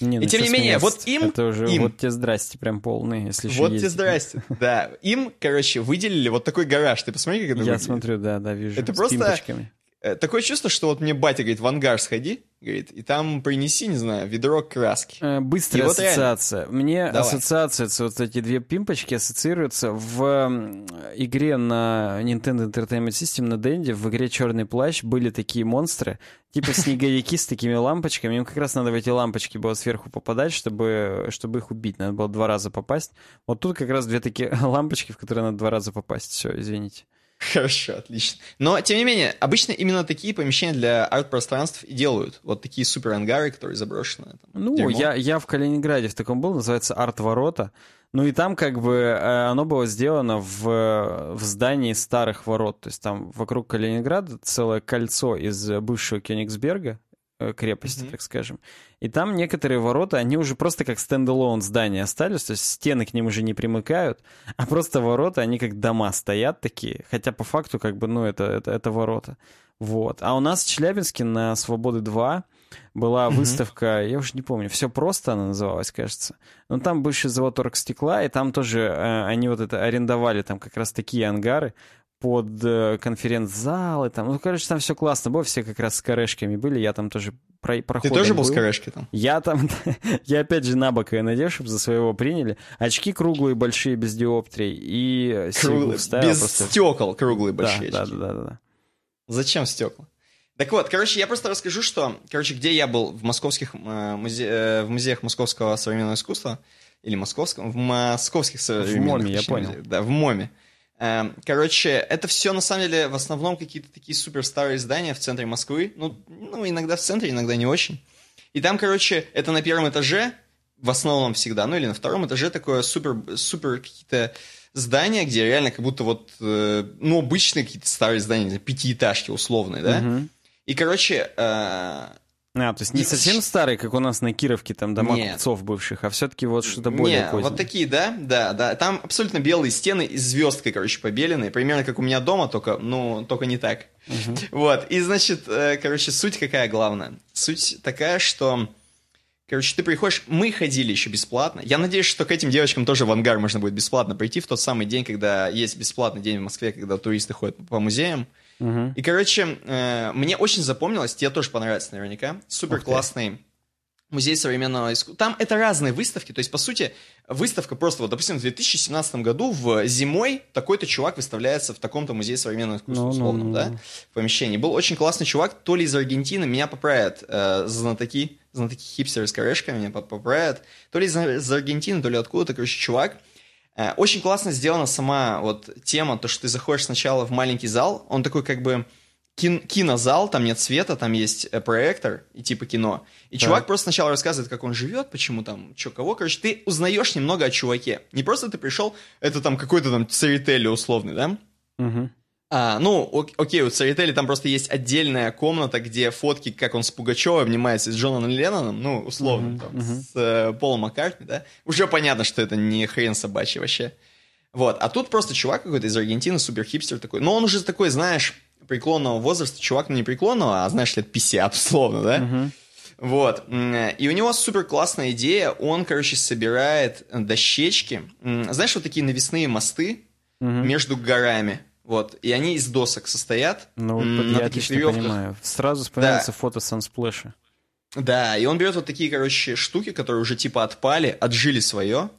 Не, ну И тем чё не менее, вот им- Это уже им. вот те здрасте прям полные, если Вот ездить. здрасте. Да, им, короче, выделили вот такой гараж. Ты посмотри, как это Я выглядит. смотрю, да, да, вижу. Это просто- пимпочками. Э, Такое чувство, что вот мне батя говорит, в ангар сходи, говорит, и там принеси, не знаю, ведро краски. Э, Быстрая И вот реально. ассоциация. Мне Давай. ассоциация, вот эти две пимпочки ассоциируются в игре на Nintendo Entertainment System на Денде, в игре Черный плащ были такие монстры, типа снеговики с такими лампочками. Им как раз надо в эти лампочки было сверху попадать, чтобы, чтобы их убить. Надо было два раза попасть. Вот тут как раз две такие лампочки, в которые надо два раза попасть. Все, извините. Хорошо, отлично. Но, тем не менее, обычно именно такие помещения для арт-пространств и делают. Вот такие супер-ангары, которые заброшены. там, Ну, дерьмо. я, я в Калининграде в таком был, называется «Арт-ворота». Ну и там как бы э, оно было сделано в, в здании старых ворот. То есть там вокруг Калининграда целое кольцо из бывшего Кёнигсберга, крепости, Мгм. так скажем. И там некоторые ворота, они уже просто как стендалон здания остались, то есть стены к ним уже не примыкают, а просто ворота, они как дома стоят такие, хотя по факту как бы, ну, это, это, это ворота. Вот. А у нас в Челябинске на Свободы 2 была Мгм. выставка, я уже не помню, все просто она называлась, кажется. Но там бывший завод оргстекла, и там тоже э, они вот это арендовали там как раз такие ангары под э, конференц-залы, там, ну, короче, там все классно было, все как раз с корешками были, я там тоже про Ты проходом тоже был с был. корешки там? Я там, я опять же на бок ее надел, чтобы за своего приняли. Очки круглые, большие, без диоптрий. И серьгу Круглые, вставил без просто. стекол круглые Да, большие да, очки. да, да, да. Зачем стекла? Так вот, короче, я просто расскажу, что, короче, где я был в московских э, музе- э, в музеях московского современного искусства или московского, в московских современных МОМе, я понял. музеях. Да, в МОМе. Короче, это все на самом деле в основном какие-то такие супер старые здания в центре Москвы. Ну, ну, иногда в центре, иногда не очень. И там, короче, это на первом этаже, в основном всегда, ну или на втором этаже такое супер, супер какие-то здания, где реально как будто вот, э, ну, обычные какие-то старые здания, пятиэтажки условные, да? Мгм. И, короче, э, А, то есть не И- совсем старый, как у нас на Кировке, там дома Нет. купцов бывших, а все-таки вот что-то более Не, позднее. вот такие, да, да, да. Там абсолютно белые стены и звездкой, короче, побеленные. Примерно как у меня дома, только, ну, только не так. Вот, и, значит, э, короче, суть какая главная? Суть такая, что, короче, ты приходишь, мы ходили еще бесплатно. Я надеюсь, что к этим девочкам тоже в ангар можно будет бесплатно прийти в тот самый день, когда есть бесплатный день в Москве, когда туристы ходят по музеям. Мгм. И, короче, э, мне очень запомнилось, тебе тоже понравится наверняка, супер классный музей современного искусства. Там это разные выставки, то есть, по сути, выставка просто, вот, допустим, в 2017 году в зимой такой-то чувак выставляется в таком-то музее современного искусства, Ну, ну, условном, ну, да, ну. в помещении. Был очень классный чувак, то ли из Аргентины, меня поправят э, знатоки, знатоки хипстеры с корешками меня по- поправят, то ли из, из Аргентины, то ли откуда-то, короче, чувак, Э, Очень классно сделана сама вот тема, то, что ты заходишь сначала в маленький зал, он такой как бы кин- кинозал, там нет света, там есть э, проектор и типа кино. И Так. чувак просто сначала рассказывает, как он живет, почему там, что, кого. Короче, ты узнаешь немного о чуваке. Не просто ты пришел, это там какой-то там Церетели условный, да? Мгм. А, ну, ок- окей, у Церетели там просто есть отдельная комната, где фотки, как он с Пугачевой обнимается с Джоном Ленноном, ну, условно, там, с э, Полом Маккартни, да? Уже понятно, что это не хрен собачий вообще. Вот, а тут просто чувак какой-то из Аргентины, супер хипстер такой. Но он уже такой, знаешь, преклонного возраста, чувак, ну, не преклонного, а, знаешь, лет 50, условно, да? Вот. М, И у него супер классная идея. Он, короче, собирает дощечки. М, Знаешь, вот такие навесные мосты между горами. Вот. И они из досок состоят. Ну, вот я таких отлично веревках. понимаю. Сразу вспоминается фото Сансплэша. Да, и он берет вот такие, короче, штуки, которые уже типа отпали, отжили свое,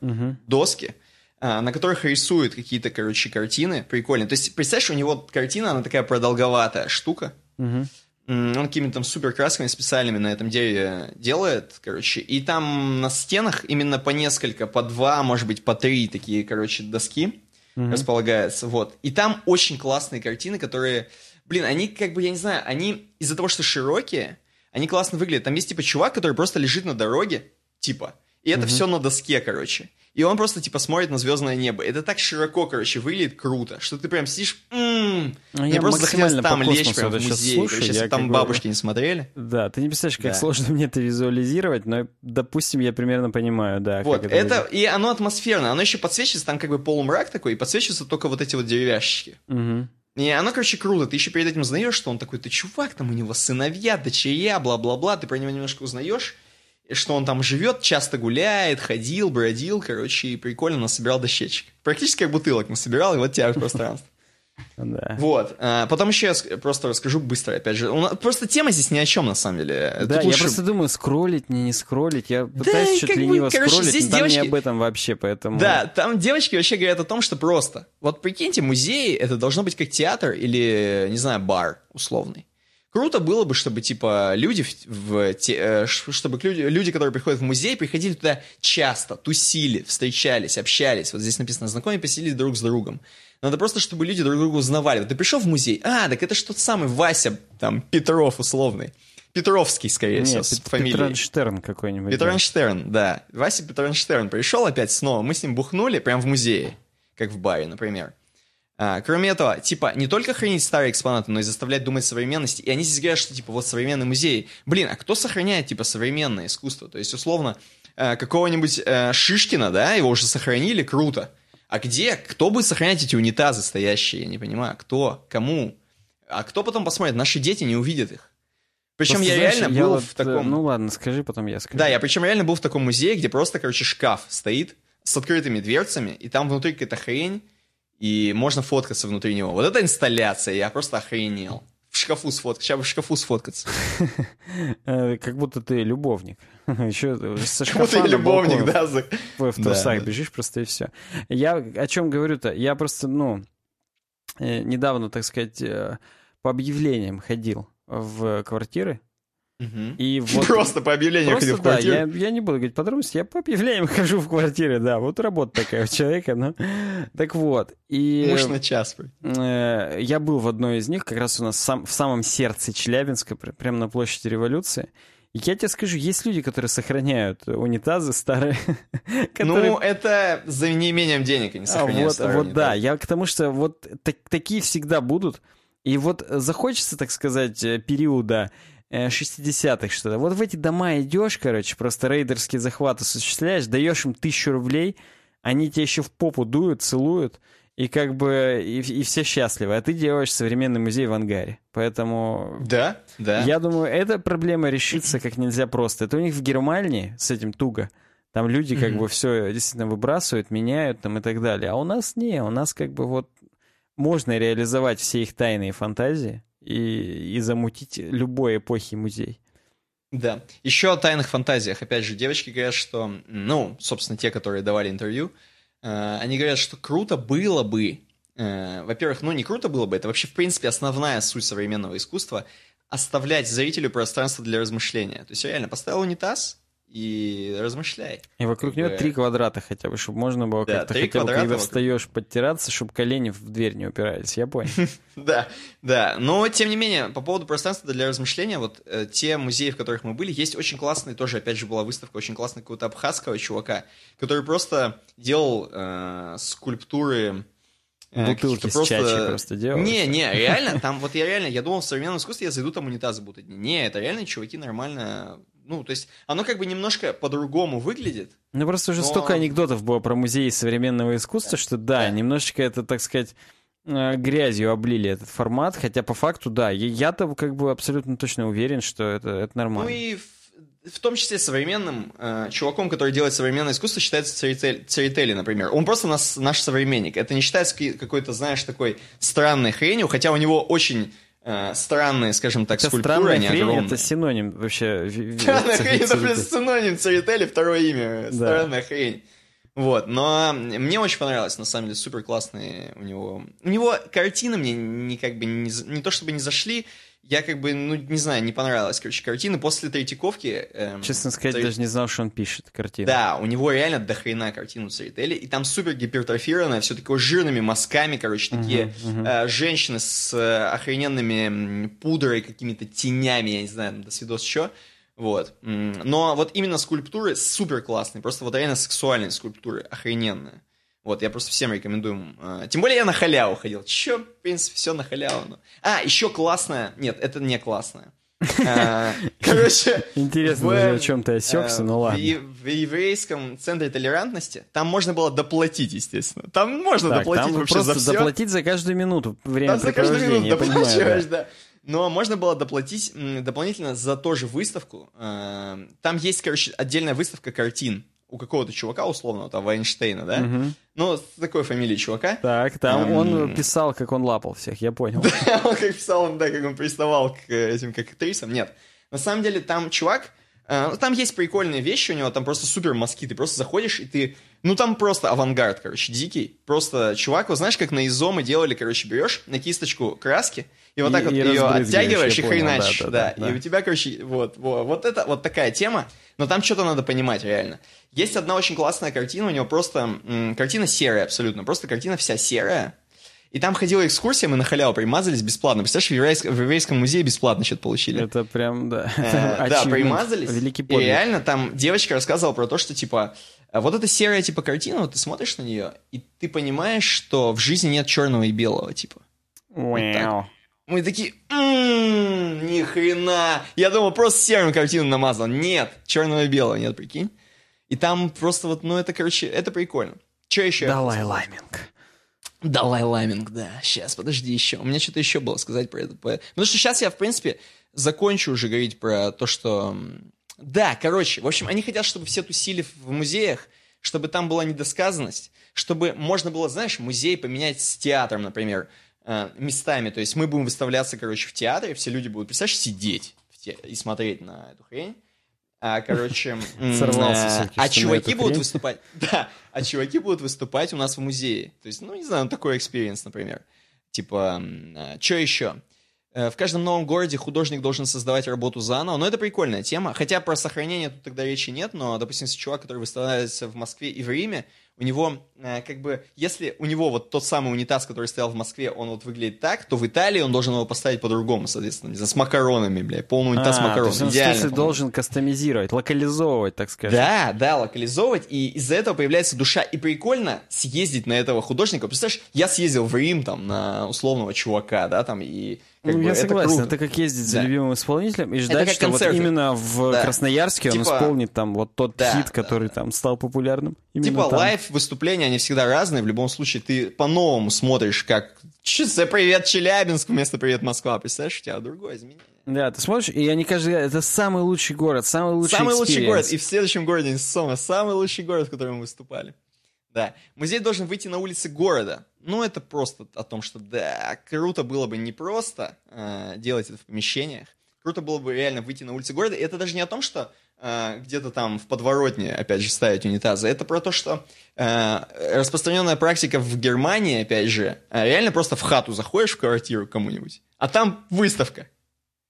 доски, а, на которых рисует какие-то, короче, картины прикольные. То есть, представляешь, у него картина, она такая продолговатая штука. М, Он какими-то там супер красками специальными на этом дереве делает, короче. И там на стенах именно по несколько, по два, может быть, по три такие, короче, доски располагаются. Вот. И там очень классные картины, которые, блин, они как бы, я не знаю, они из-за того, что широкие, они классно выглядят. Там есть, типа, чувак, который просто лежит на дороге, типа, и это все на доске, короче. И он просто, типа, смотрит на звездное небо. Это так широко, короче, выглядит круто, что ты прям сидишь, м Ну, мне я просто захотелось там лечь прям в это музей. слушаю, короче, если там как бы- бабушки не смотрели. Да, ты не представляешь, как Да. сложно мне это визуализировать, но, допустим, я примерно понимаю, да. Вот, это, выглядит. и оно атмосферное, оно еще подсвечивается, там как бы полумрак такой, и подсвечиваются только вот эти вот деревяшечки. Мгм. И оно, короче, круто. Ты еще перед этим узнаешь, что он такой, ты чувак, там у него сыновья, дочеря, бла-бла-бла. Ты про него немножко узнаешь, что он там живет, часто гуляет, ходил, бродил, короче, и прикольно насобирал дощечек. Практически как бутылок насобирал, и вот тебя в пространство. Да. Вот. А, Потом еще я просто расскажу быстро, опять же. Нас- Просто тема здесь ни о чем, на самом деле. Тут Да, я лучше- просто думаю, скроллить, не, не скроллить. Я пытаюсь что-то как бы, лениво короче, скроллить, здесь но там девочки- не об этом вообще, поэтому... Да, там девочки вообще говорят о том, что просто. Вот прикиньте, музей это должно быть как театр или, не знаю, бар условный. Круто было бы, чтобы, типа, люди, в, в те- э, чтобы люди, люди, которые приходят в музей, приходили туда часто, тусили, встречались, общались. Вот здесь написано, знакомые поселились друг с другом. Надо просто, чтобы люди друг друга узнавали. Вот ты пришел в музей, а, так это ж тот самый Вася, там, Петров условный. Петровский, скорее всего, Нет, с Пет- фамилией. Петранштерн какой-нибудь. да. Петернштерн, да. Вася Петернштерн пришел опять снова. Мы с ним бухнули прям в музее, как в баре, например. А, кроме этого, типа, не только хранить старые экспонаты, но и заставлять думать современности. И они здесь говорят, что, типа, вот современный музей. Блин, а кто сохраняет, типа, современное искусство? То есть, условно, э, какого-нибудь э, Шишкина, да, его уже сохранили, круто. А где? Кто будет сохранять эти унитазы стоящие? Я не понимаю. Кто? Кому? А кто потом посмотрит? Наши дети не увидят их. Причем Просто, я знаешь, реально я был вот, в э, таком... Ну ладно, скажи, потом я скажу. Да, я причем реально был в таком музее, где просто, короче, шкаф стоит с открытыми дверцами, и там внутри какая-то хрень, и можно фоткаться внутри него. Вот это инсталляция, я просто охренел. В шкафу сфоткаться, сейчас в шкафу сфоткаться. Э, Как будто ты любовник. Еще со Как будто я любовник, да? в, трусах бежишь просто и все. Я о чем говорю-то? Я просто, ну, э, недавно, так сказать, э, по объявлениям ходил в квартиры. Мгм. И вот... Просто по объявлению Просто, ходил в да, квартиру. я, я не буду говорить подробности, я по объявлениям хожу в квартиры, да, вот работа такая у человека, ну, так вот, и Муж на час. э, я был в одной из них, как раз у нас сам, в самом сердце Челябинска, пр- прямо на площади Революции, и я тебе скажу, есть люди, которые сохраняют унитазы старые, которые Ну, это за неимением денег они а, сохраняют вот, старые вот да, я к тому, что вот так- такие всегда будут. И вот захочется, так сказать, э, периода 60-х что-то. Вот в эти дома идешь, короче, просто рейдерский захват осуществляешь, даешь им тысячу рублей, они тебе еще в попу дуют, целуют, и как бы и, и все счастливы. А ты делаешь современный музей в ангаре. Поэтому Да, да. я думаю, эта проблема решится как нельзя просто. Это у них в Германии с этим туго. Там люди как Мгм. бы все действительно выбрасывают, меняют там и так далее. А у нас не, у нас как бы вот можно реализовать все их тайные фантазии и, и замутить любой эпохи музей. Да. Еще о тайных фантазиях. Опять же, девочки говорят, что, ну, собственно, те, которые давали интервью, э, они говорят, что круто было бы, э, во-первых, ну, не круто было бы, это вообще, в принципе, основная суть современного искусства, оставлять зрителю пространство для размышления. То есть, реально, поставил унитаз, и размышляй. И вокруг него три квадрата хотя бы, чтобы можно было Да, как-то хотя бы, когда вокруг. встаешь, подтираться, чтобы колени в дверь не упирались. Я понял. Да, да. Но, тем не менее, по поводу пространства для размышления, вот э, те музеи, в которых мы были, есть очень классные, тоже, опять же, была выставка очень классная какого-то абхазского чувака, который просто делал э, скульптуры... э, Бутылки с чачей просто делал. Не, не, реально, там вот я реально, я думал, в современном искусстве я зайду, там унитазы будут одни. Не, это реально чуваки нормально... Ну, то есть, оно как бы немножко по-другому выглядит, Ну, просто уже Но- столько анекдотов было про музей современного искусства, что да, Да. немножечко это, так сказать, э, грязью облили этот формат, хотя по факту, да, я-то как бы абсолютно точно уверен, что это, это нормально. Ну и в, в том числе современным э, чуваком, который делает современное искусство, считается Церетель, Церетели, например. Он просто нас, наш современник. Это не считается какой-то, знаешь, такой странной хренью, хотя у него очень странные, скажем так, Это скульптуры, они хрень, огромные. это синоним вообще. Странная хрень, это, блин, синоним Церетели, второе имя. Странная хрень. Вот, но мне очень понравилось, на самом деле, супер классные у него. У него картины мне не как бы не, не то чтобы не зашли, я как бы, ну, не знаю, не понравилась, короче, картины. После Третьяковки... эм, Честно сказать, Церет- даже не знал, что он пишет картину. Да, у него реально дохрена картину Церетели, и там супер гипертрофированная, все такое жирными мазками, короче, такие э, женщины с э, охрененными пудрой, какими-то тенями, я не знаю, до свидос что. Вот. Но вот именно скульптуры супер классные, просто вот реально сексуальные скульптуры, охрененные. Вот, я просто всем рекомендую. э, Тем более я на халяву ходил. Че, в принципе, все на халяву. ну. А, еще классная. Нет, это не классная. Э, Короче, Интересно, в, даже о чем ты осекся, э, ну в ладно. В еврейском центре толерантности там можно было доплатить, естественно. Там можно Так, доплатить там вообще просто за все. доплатить за каждую минуту время Там за каждую минуту доплачиваешь, да. да. Но можно было доплатить дополнительно за тоже выставку. Э, Там есть, короче, отдельная выставка картин у какого-то чувака, условного, там, Вайнштейна, да? Мгм. Ну, с такой фамилией чувака. Так, там Эм. он писал, как он лапал всех, я понял. Он как писал, он, да, как он приставал к э, этим как актрисам. Нет. На самом деле там чувак, э, ну, там есть прикольные вещи у него, там просто супер мазки. Ты просто заходишь, и ты... Ну, там просто авангард, короче, дикий. Просто чувак, вот знаешь, как на изомы делали, короче, берешь на кисточку краски, и вот И- так вот и ее оттягиваешь и понял, хреначишь. да, Да, да, да, и да. у тебя, короче, вот, вот, вот это, вот такая тема. Но там что-то надо понимать, реально. Есть одна очень классная картина, у него просто... м, картина серая абсолютно, просто картина вся серая. И там ходила экскурсия, мы на халяву примазались бесплатно. Представляешь, в еврейском, в еврейском музее бесплатно что-то получили. Это прям, да. Э, Да, примазались. Великий И подвиг. реально там девочка рассказывала про то, что типа а вот эта серая типа картина, вот ты смотришь на нее, и ты понимаешь, что в жизни нет черного и белого, типа. Уэу. Мы такие, «М, ни хрена. Я думал, просто серым картину намазал. Нет, черного и белого нет, прикинь. И там просто вот, ну это, короче, это прикольно. Что еще? Далай Лайминг. Далай Ламинг, да. Сейчас, подожди еще. У меня что-то еще было сказать про это. по- Потому что сейчас я, в принципе, закончу уже говорить про то, что... Да, короче, в общем, они хотят, чтобы все тусили в музеях, чтобы там была недосказанность, чтобы можно было, знаешь, музей поменять с театром, например, местами. То есть мы будем выставляться, короче, в театре, все люди будут, представляешь, сидеть те- и смотреть на эту хрень. А, короче, Сорвался э, а чуваки будут выступать, да, а чуваки будут выступать у нас в музее. То есть, ну, не знаю, ну, такой experience, например. Типа, что еще? Э, В каждом новом городе художник должен создавать работу заново, но это прикольная тема. Хотя про сохранение тут тогда речи нет, но, допустим, если чувак, который выставляется в Москве и в Риме, у него, э, как бы, если у него вот тот самый унитаз, который стоял в Москве, он вот выглядит так, то в Италии он должен его поставить по-другому, соответственно, не знаю, с макаронами, бля, полный унитаз А, макарон. то есть он, должен кастомизировать, локализовывать, так скажем. Да, да, локализовывать, и из-за этого появляется душа. И прикольно съездить на этого художника. Представляешь, я съездил в Рим, там, на условного чувака, да, там, и как Ну, бы, я это согласен, круто. это как ездить за Да. любимым исполнителем и ждать, что вот концерты. именно в Да. Красноярске он Типа- исполнит там вот тот Да, хит, да, который там стал популярным. Именно Типа там. live выступления, они всегда разные. В любом случае, ты по-новому смотришь, как «Чё, привет, Челябинск» вместо «Привет, Москва». Представляешь, у тебя другое изменение. Да, ты смотришь, и они каждый это самый лучший город, самый лучший самый лучший experience. город. И в следующем городе и снова самый лучший город, в котором мы выступали. Да. Музей должен выйти на улицы города. Ну, это просто о том, что да, круто было бы не просто э, делать это в помещениях. Круто было бы реально выйти на улицы города. И это даже не о том, что э, где-то там в подворотне, опять же, ставить унитазы. Это про то, что э, распространенная практика в Германии, опять же, э, реально просто в хату заходишь в квартиру кому-нибудь, а там выставка.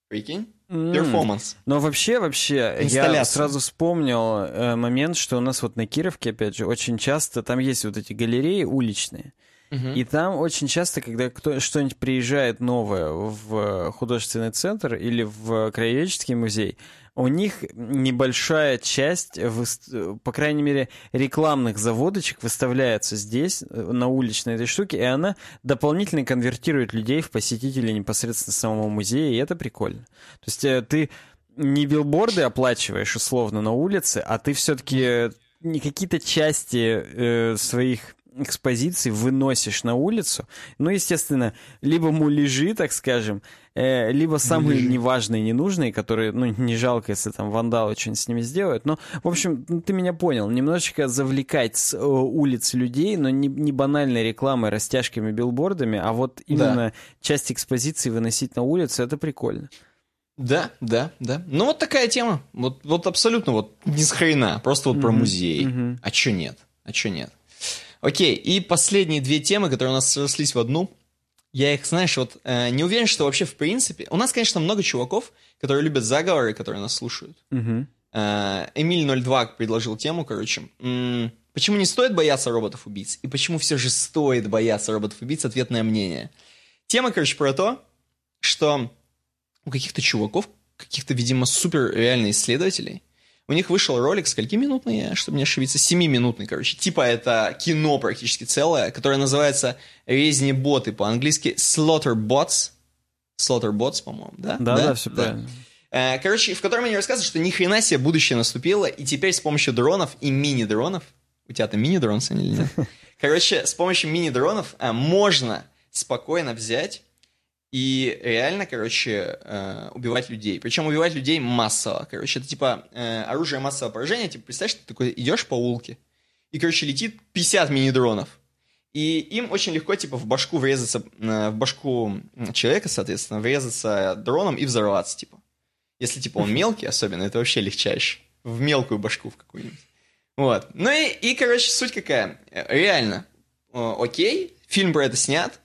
Прикинь? Перформанс. Но вообще, вообще, я сразу вспомнил э, момент, что у нас вот на Кировке, опять же, очень часто, там есть вот эти галереи уличные, и там очень часто, когда кто, что-нибудь приезжает новое в художественный центр или в краеведческий музей, у них небольшая часть, по крайней мере, рекламных заводочек выставляется здесь, э, на уличной этой штуке, и она дополнительно конвертирует людей в посетителей непосредственно самого музея, и это прикольно. То есть э, ты не билборды оплачиваешь условно на улице, а ты все-таки не какие-то части э, своих экспозиций выносишь на улицу. Ну, естественно, либо муляжи, так скажем, э, либо самые Муляжи. неважные, ненужные, которые, ну, не жалко, если там вандалы что-нибудь с ними сделают. Но, в общем, ну, ты меня понял. Немножечко завлекать с э, улиц людей, но не, не банальной рекламой, растяжками, билбордами, а вот именно часть экспозиции выносить на улицу, это прикольно. Да, да, да. Ну вот такая тема. Вот, вот абсолютно вот ни с хрена. Просто вот про музей. мгм. А чё нет? А чё нет? Окей, и последние две темы, которые у нас срослись в одну. Я их, знаешь, вот э, не уверен, что вообще в принципе... У нас, конечно, много чуваков, которые любят заговоры, которые нас слушают. Мгм. Э, Эмиль 02 предложил тему, короче. М, Почему не стоит бояться роботов-убийц? И почему все же стоит бояться роботов-убийц? Ответное мнение. Тема, короче, про то, что у каких-то чуваков, каких-то, видимо, супер реальных исследователей, у них вышел ролик, скольки минутный, я, чтобы не ошибиться, 7-минутный, короче. Типа это кино практически целое, которое называется «Резни боты», по-английски «Slaughterbots». Slaughterbots, по-моему, да? Да, да, все правильно. Э, Короче, в котором они рассказывают, что ни хрена себе будущее наступило, и теперь с помощью дронов и мини-дронов, у тебя там мини-дрон, Саня, или нет? Короче, с помощью мини-дронов э, можно спокойно взять и реально, короче, э, убивать людей. Причем убивать людей массово. Короче, это типа э, оружие массового поражения. Типа, представь, что ты такой идешь по улке, и, короче, летит 50 мини-дронов. И им очень легко, типа, в башку врезаться, э, в башку человека, соответственно, врезаться дроном и взорваться, типа. Если, типа, он мелкий особенно, это вообще легчайше. В мелкую башку в какую-нибудь. Вот. Ну и, и, короче, суть какая. Э, Реально, окей, фильм про это снят,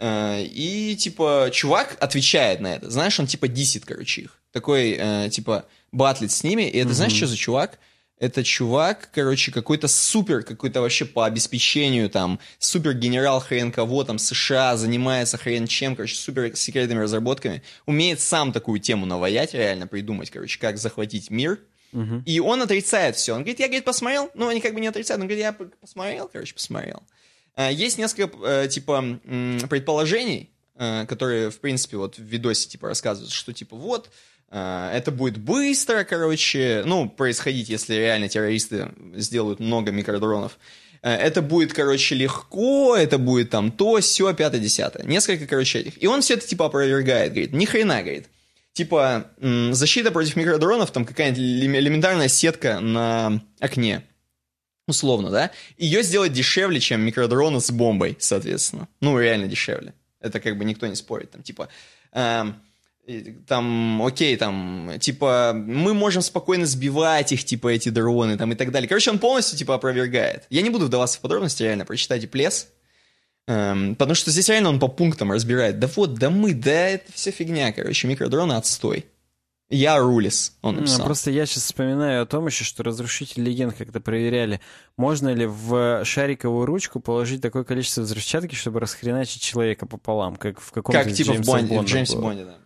и, типа, чувак отвечает на это. Знаешь, он, типа, дисит, короче, их. Такой, э, типа, батлит с ними. И это, знаешь, что за чувак? Это чувак, короче, какой-то супер, какой-то вообще по обеспечению, там, супер генерал хрен кого, там, США, занимается хрен чем, короче, супер секретными разработками. Умеет сам такую тему наваять, реально придумать, короче, как захватить мир. Мгм. И он отрицает все. Он говорит, я, говорит, посмотрел. Ну, они как бы не отрицают. Он говорит, я посмотрел, короче, посмотрел. А, Есть несколько, э, типа, предположений, э, которые, в принципе, вот в видосе, типа, рассказывают, что, типа, вот, э, это будет быстро, короче, ну, происходить, если реально террористы сделают много микродронов. Э, Это будет, короче, легко, это будет там то, все, пятое, десятое. Несколько, короче, этих. И он все это, типа, опровергает, говорит, ни хрена, говорит. Типа, защита против микродронов, там какая-нибудь элем- элементарная сетка на окне. Условно, да? Ее сделать дешевле, чем микродроны с бомбой, соответственно. Ну, реально дешевле. Это как бы никто не спорит. Там, типа, эм, там, окей, там, типа, мы можем спокойно сбивать их, типа, эти дроны, там, и так далее. Короче, он полностью, типа, опровергает. Я не буду вдаваться в подробности, реально, прочитайте плес. Эм, потому что здесь реально он по пунктам разбирает. Да вот, да мы, да это все фигня, короче, микродроны отстой. Я рулис, он написал. Просто я сейчас вспоминаю о том еще, что разрушитель легенд как-то проверяли, можно ли в шариковую ручку положить такое количество взрывчатки, чтобы расхреначить человека пополам, как в каком-то Как, типа, в, Джеймса Бонде, в Бонда Джеймсе было. Бонде, да.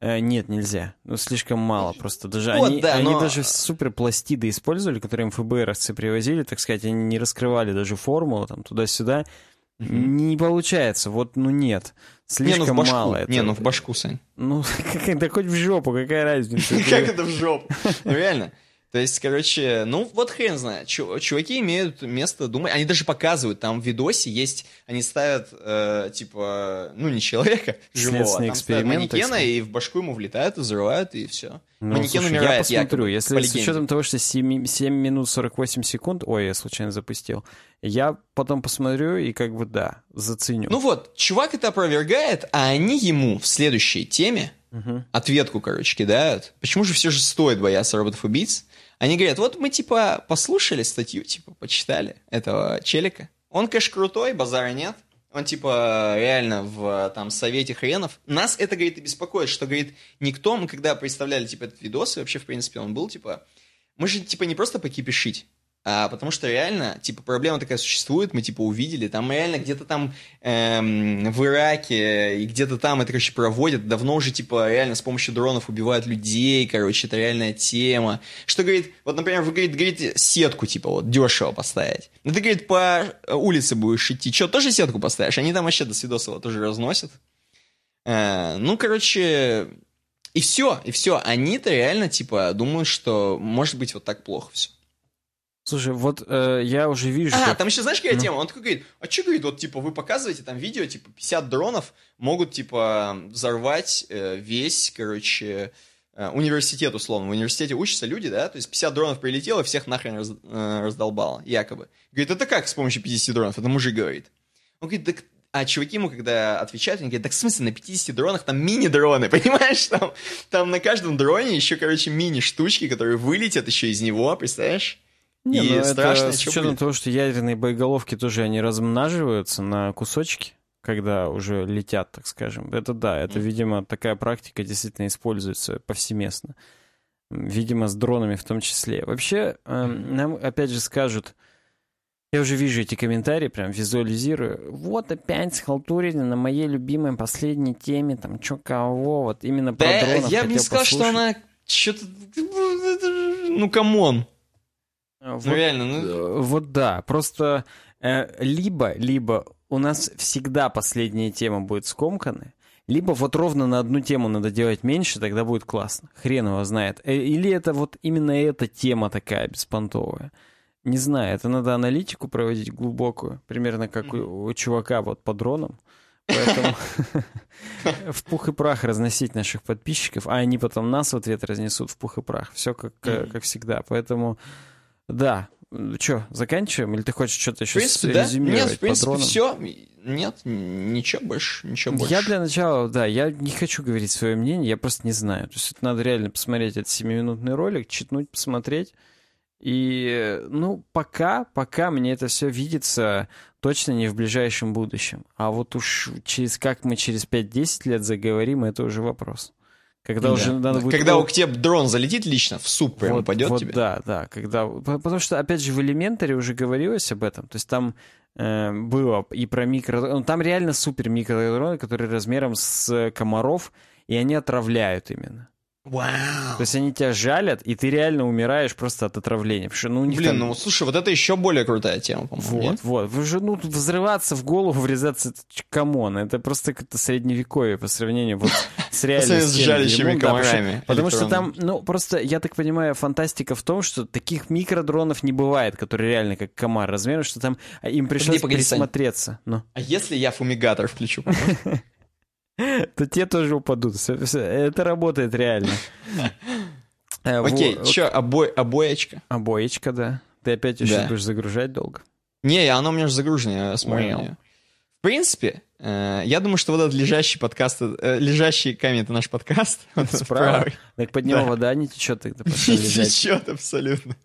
Э, нет, нельзя. Ну, слишком мало просто. Даже Вот, они, да, они но- даже суперпластиды использовали, которые им ФБРовцы привозили, так сказать, они не раскрывали даже формулу там туда-сюда. Не получается, вот, ну нет. Не, Слишком ну в башку. мало. Это... Не, ну в башку, Сань. Ну, да хоть в жопу, какая разница. Как это в жопу? Ну реально. То есть, короче, ну вот хрен знает. Чу- чуваки имеют место думать. Они даже показывают, там в видосе есть, они ставят, э, типа, ну не человека живого, а там ставят манекена, и в башку ему влетают, взрывают, и все. Ну, Манекен слушай, умирает, я посмотрю. якобы, Если по с учетом того, что 7, 7 минут 48 секунд, ой, я случайно запустил, я потом посмотрю и как бы, да, заценю. Ну вот, чувак это опровергает, а они ему в следующей теме Мгм. ответку, короче, кидают. Почему же все же стоит бояться роботов-убийц? Они говорят, вот мы, типа, послушали статью, типа, почитали этого челика. Он, конечно, крутой, базара нет. он типа реально в там совете хренов. Нас это, говорит, и беспокоит, что, говорит, никто, мы когда представляли, типа, этот видос, и вообще, в принципе, он был, типа, мы же, типа, не просто покипишить, а, потому что реально, типа, проблема такая существует, мы, типа, увидели, там реально где-то там эм, в Ираке и где-то там это, короче, проводят, давно уже, типа, реально с помощью дронов убивают людей, короче, это реальная тема. Что, говорит, вот, например, вы, говорит, говорите, сетку, типа, вот, дешево поставить. Ну, ты, говорит, по улице будешь идти, что, тоже сетку поставишь? Они там вообще до свидосова тоже разносят. Э, ну, короче, и все, и все. Они-то реально, типа, думают, что может быть вот так плохо все. Слушай, вот э, я уже вижу... А, как... там еще знаешь, какая ну. тема? Он такой говорит, а что, говорит, вот, типа, вы показываете там видео, типа, 50 дронов могут, типа, взорвать э, весь, короче, э, университет, условно. В университете учатся люди, да, то есть 50 дронов прилетело, всех нахрен раз, э, раздолбало, якобы. Говорит, это как с помощью 50 дронов? Это мужик говорит. Он говорит, так а чуваки ему, когда отвечают, они говорят, так в смысле, на 50 дронах там мини-дроны, понимаешь? Там, там на каждом дроне еще, короче, мини-штучки, которые вылетят еще из него, представляешь? Не, и ну страшно, это с учетом того, что ядерные боеголовки тоже они размноживаются на кусочки, когда уже летят, так скажем. Это да, это, mm. видимо, такая практика действительно используется повсеместно. Видимо, с дронами в том числе. Вообще, э, нам опять же скажут, я уже вижу эти комментарии, прям визуализирую. Вот опять схалтурили на моей любимой последней теме, там, чё кого, вот именно про да, дронов я бы не сказал, послушать. что она что-то... Ну, come on. А, ну, вот, ну реально, ну... Э, вот да, просто э, либо, либо у нас всегда последняя тема будет скомканы, либо вот ровно на одну тему надо делать меньше, тогда будет классно. Хрен его знает. Э, или это вот именно эта тема такая беспонтовая. Не знаю, это надо аналитику проводить глубокую, примерно как у, у чувака вот по дронам. Поэтому в пух и прах разносить наших подписчиков, а они потом нас в ответ разнесут в пух и прах. Все как, как всегда. Поэтому да. Че, заканчиваем? Или ты хочешь что-то еще в принципе, да? Нет, в принципе, все. Нет, ничего больше, ничего больше. Я для начала, да, я не хочу говорить свое мнение, я просто не знаю. То есть это надо реально посмотреть этот 7-минутный ролик, читнуть, посмотреть. И, ну, пока, пока мне это все видится точно не в ближайшем будущем. А вот уж через как мы через 5-10 лет заговорим, это уже вопрос. Когда да. уже надо будет... Когда у тебя дрон залетит лично, в суп прям вот, упадет вот, тебе. Да, да. Когда... Потому что, опять же, в элементаре уже говорилось об этом. То есть там э, было и про микро... Ну, там реально супер микродроны, которые размером с комаров, и они отравляют именно. Вау. То есть они тебя жалят, и ты реально умираешь просто от отравления. Потому что, ну, Блин, там... ну слушай, вот это еще более крутая тема, по-моему. Вот, нет? вот. Вы же, ну, взрываться в голову, врезаться, come on, это просто как-то средневековье по сравнению вот с реальностью. С жалящими комарами. Потому что там, ну, просто, я так понимаю, фантастика в том, что таких микродронов не бывает, которые реально как комар размером, что там им пришлось присмотреться. Ну. А если я фумигатор включу? то те тоже упадут. Это работает реально. Э, Окей, что, обоечка? Обоечка, да. Ты опять еще будешь загружать долго? Не, оно у меня уже загружено, я смотрю. В принципе, э, я думаю, что вот этот лежащий подкаст, э, лежащий камень — это наш подкаст. Справа. Так под него вода не течет тогда. Не течет абсолютно.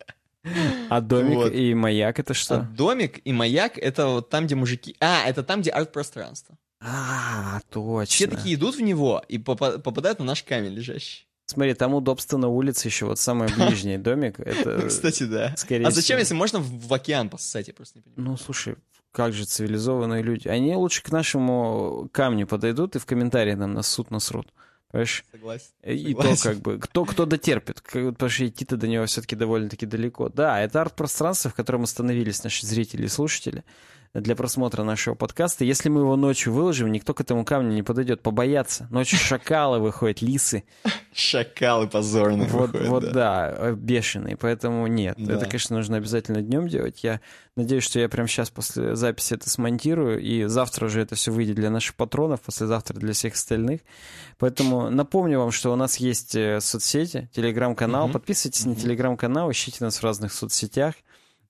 А домик и маяк — это что? А домик и маяк — это вот там, где мужики... А, это там, где арт-пространство. А, точно. Все такие идут в него и попадают на наш камень лежащий. Смотри, там удобство на улице еще, вот самый ближний домик. Это, Кстати, да. Скорее а зачем, всего. если можно в океан поссать, я просто не понимаю. Ну, слушай, как же цивилизованные люди. Они лучше к нашему камню подойдут и в комментарии нам насут насрут. Понимаешь? Согласен. И Согласен. то как бы, кто, кто дотерпит, потому что идти-то до него все-таки довольно-таки далеко. Да, это арт-пространство, в котором остановились наши зрители и слушатели для просмотра нашего подкаста. Если мы его ночью выложим, никто к этому камню не подойдет, побояться. Ночью шакалы выходят, лисы. Шакалы позорные вот, выходят, Вот да. да, бешеные, поэтому нет. Да. Это, конечно, нужно обязательно днем делать. Я надеюсь, что я прямо сейчас после записи это смонтирую, и завтра уже это все выйдет для наших патронов, послезавтра для всех остальных. Поэтому напомню вам, что у нас есть э, соцсети, телеграм-канал. Угу. Подписывайтесь угу. на телеграм-канал, ищите нас в разных соцсетях.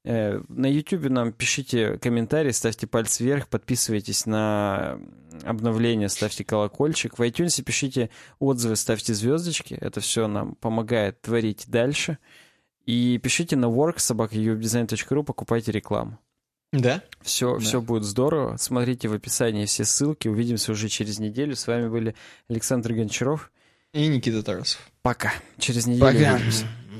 Э, на YouTube нам пишите комментарии, ставьте пальцы вверх, подписывайтесь на обновления, ставьте колокольчик. В iTunes пишите отзывы, ставьте звездочки. Это все нам помогает творить дальше. И пишите на work собакаюbdesign.ru, покупайте рекламу. Да? Все, Да. все будет здорово. Смотрите в описании все ссылки. Увидимся уже через неделю. С вами были Александр Гончаров. И Никита Тарасов. Пока. Через неделю Пока. увидимся.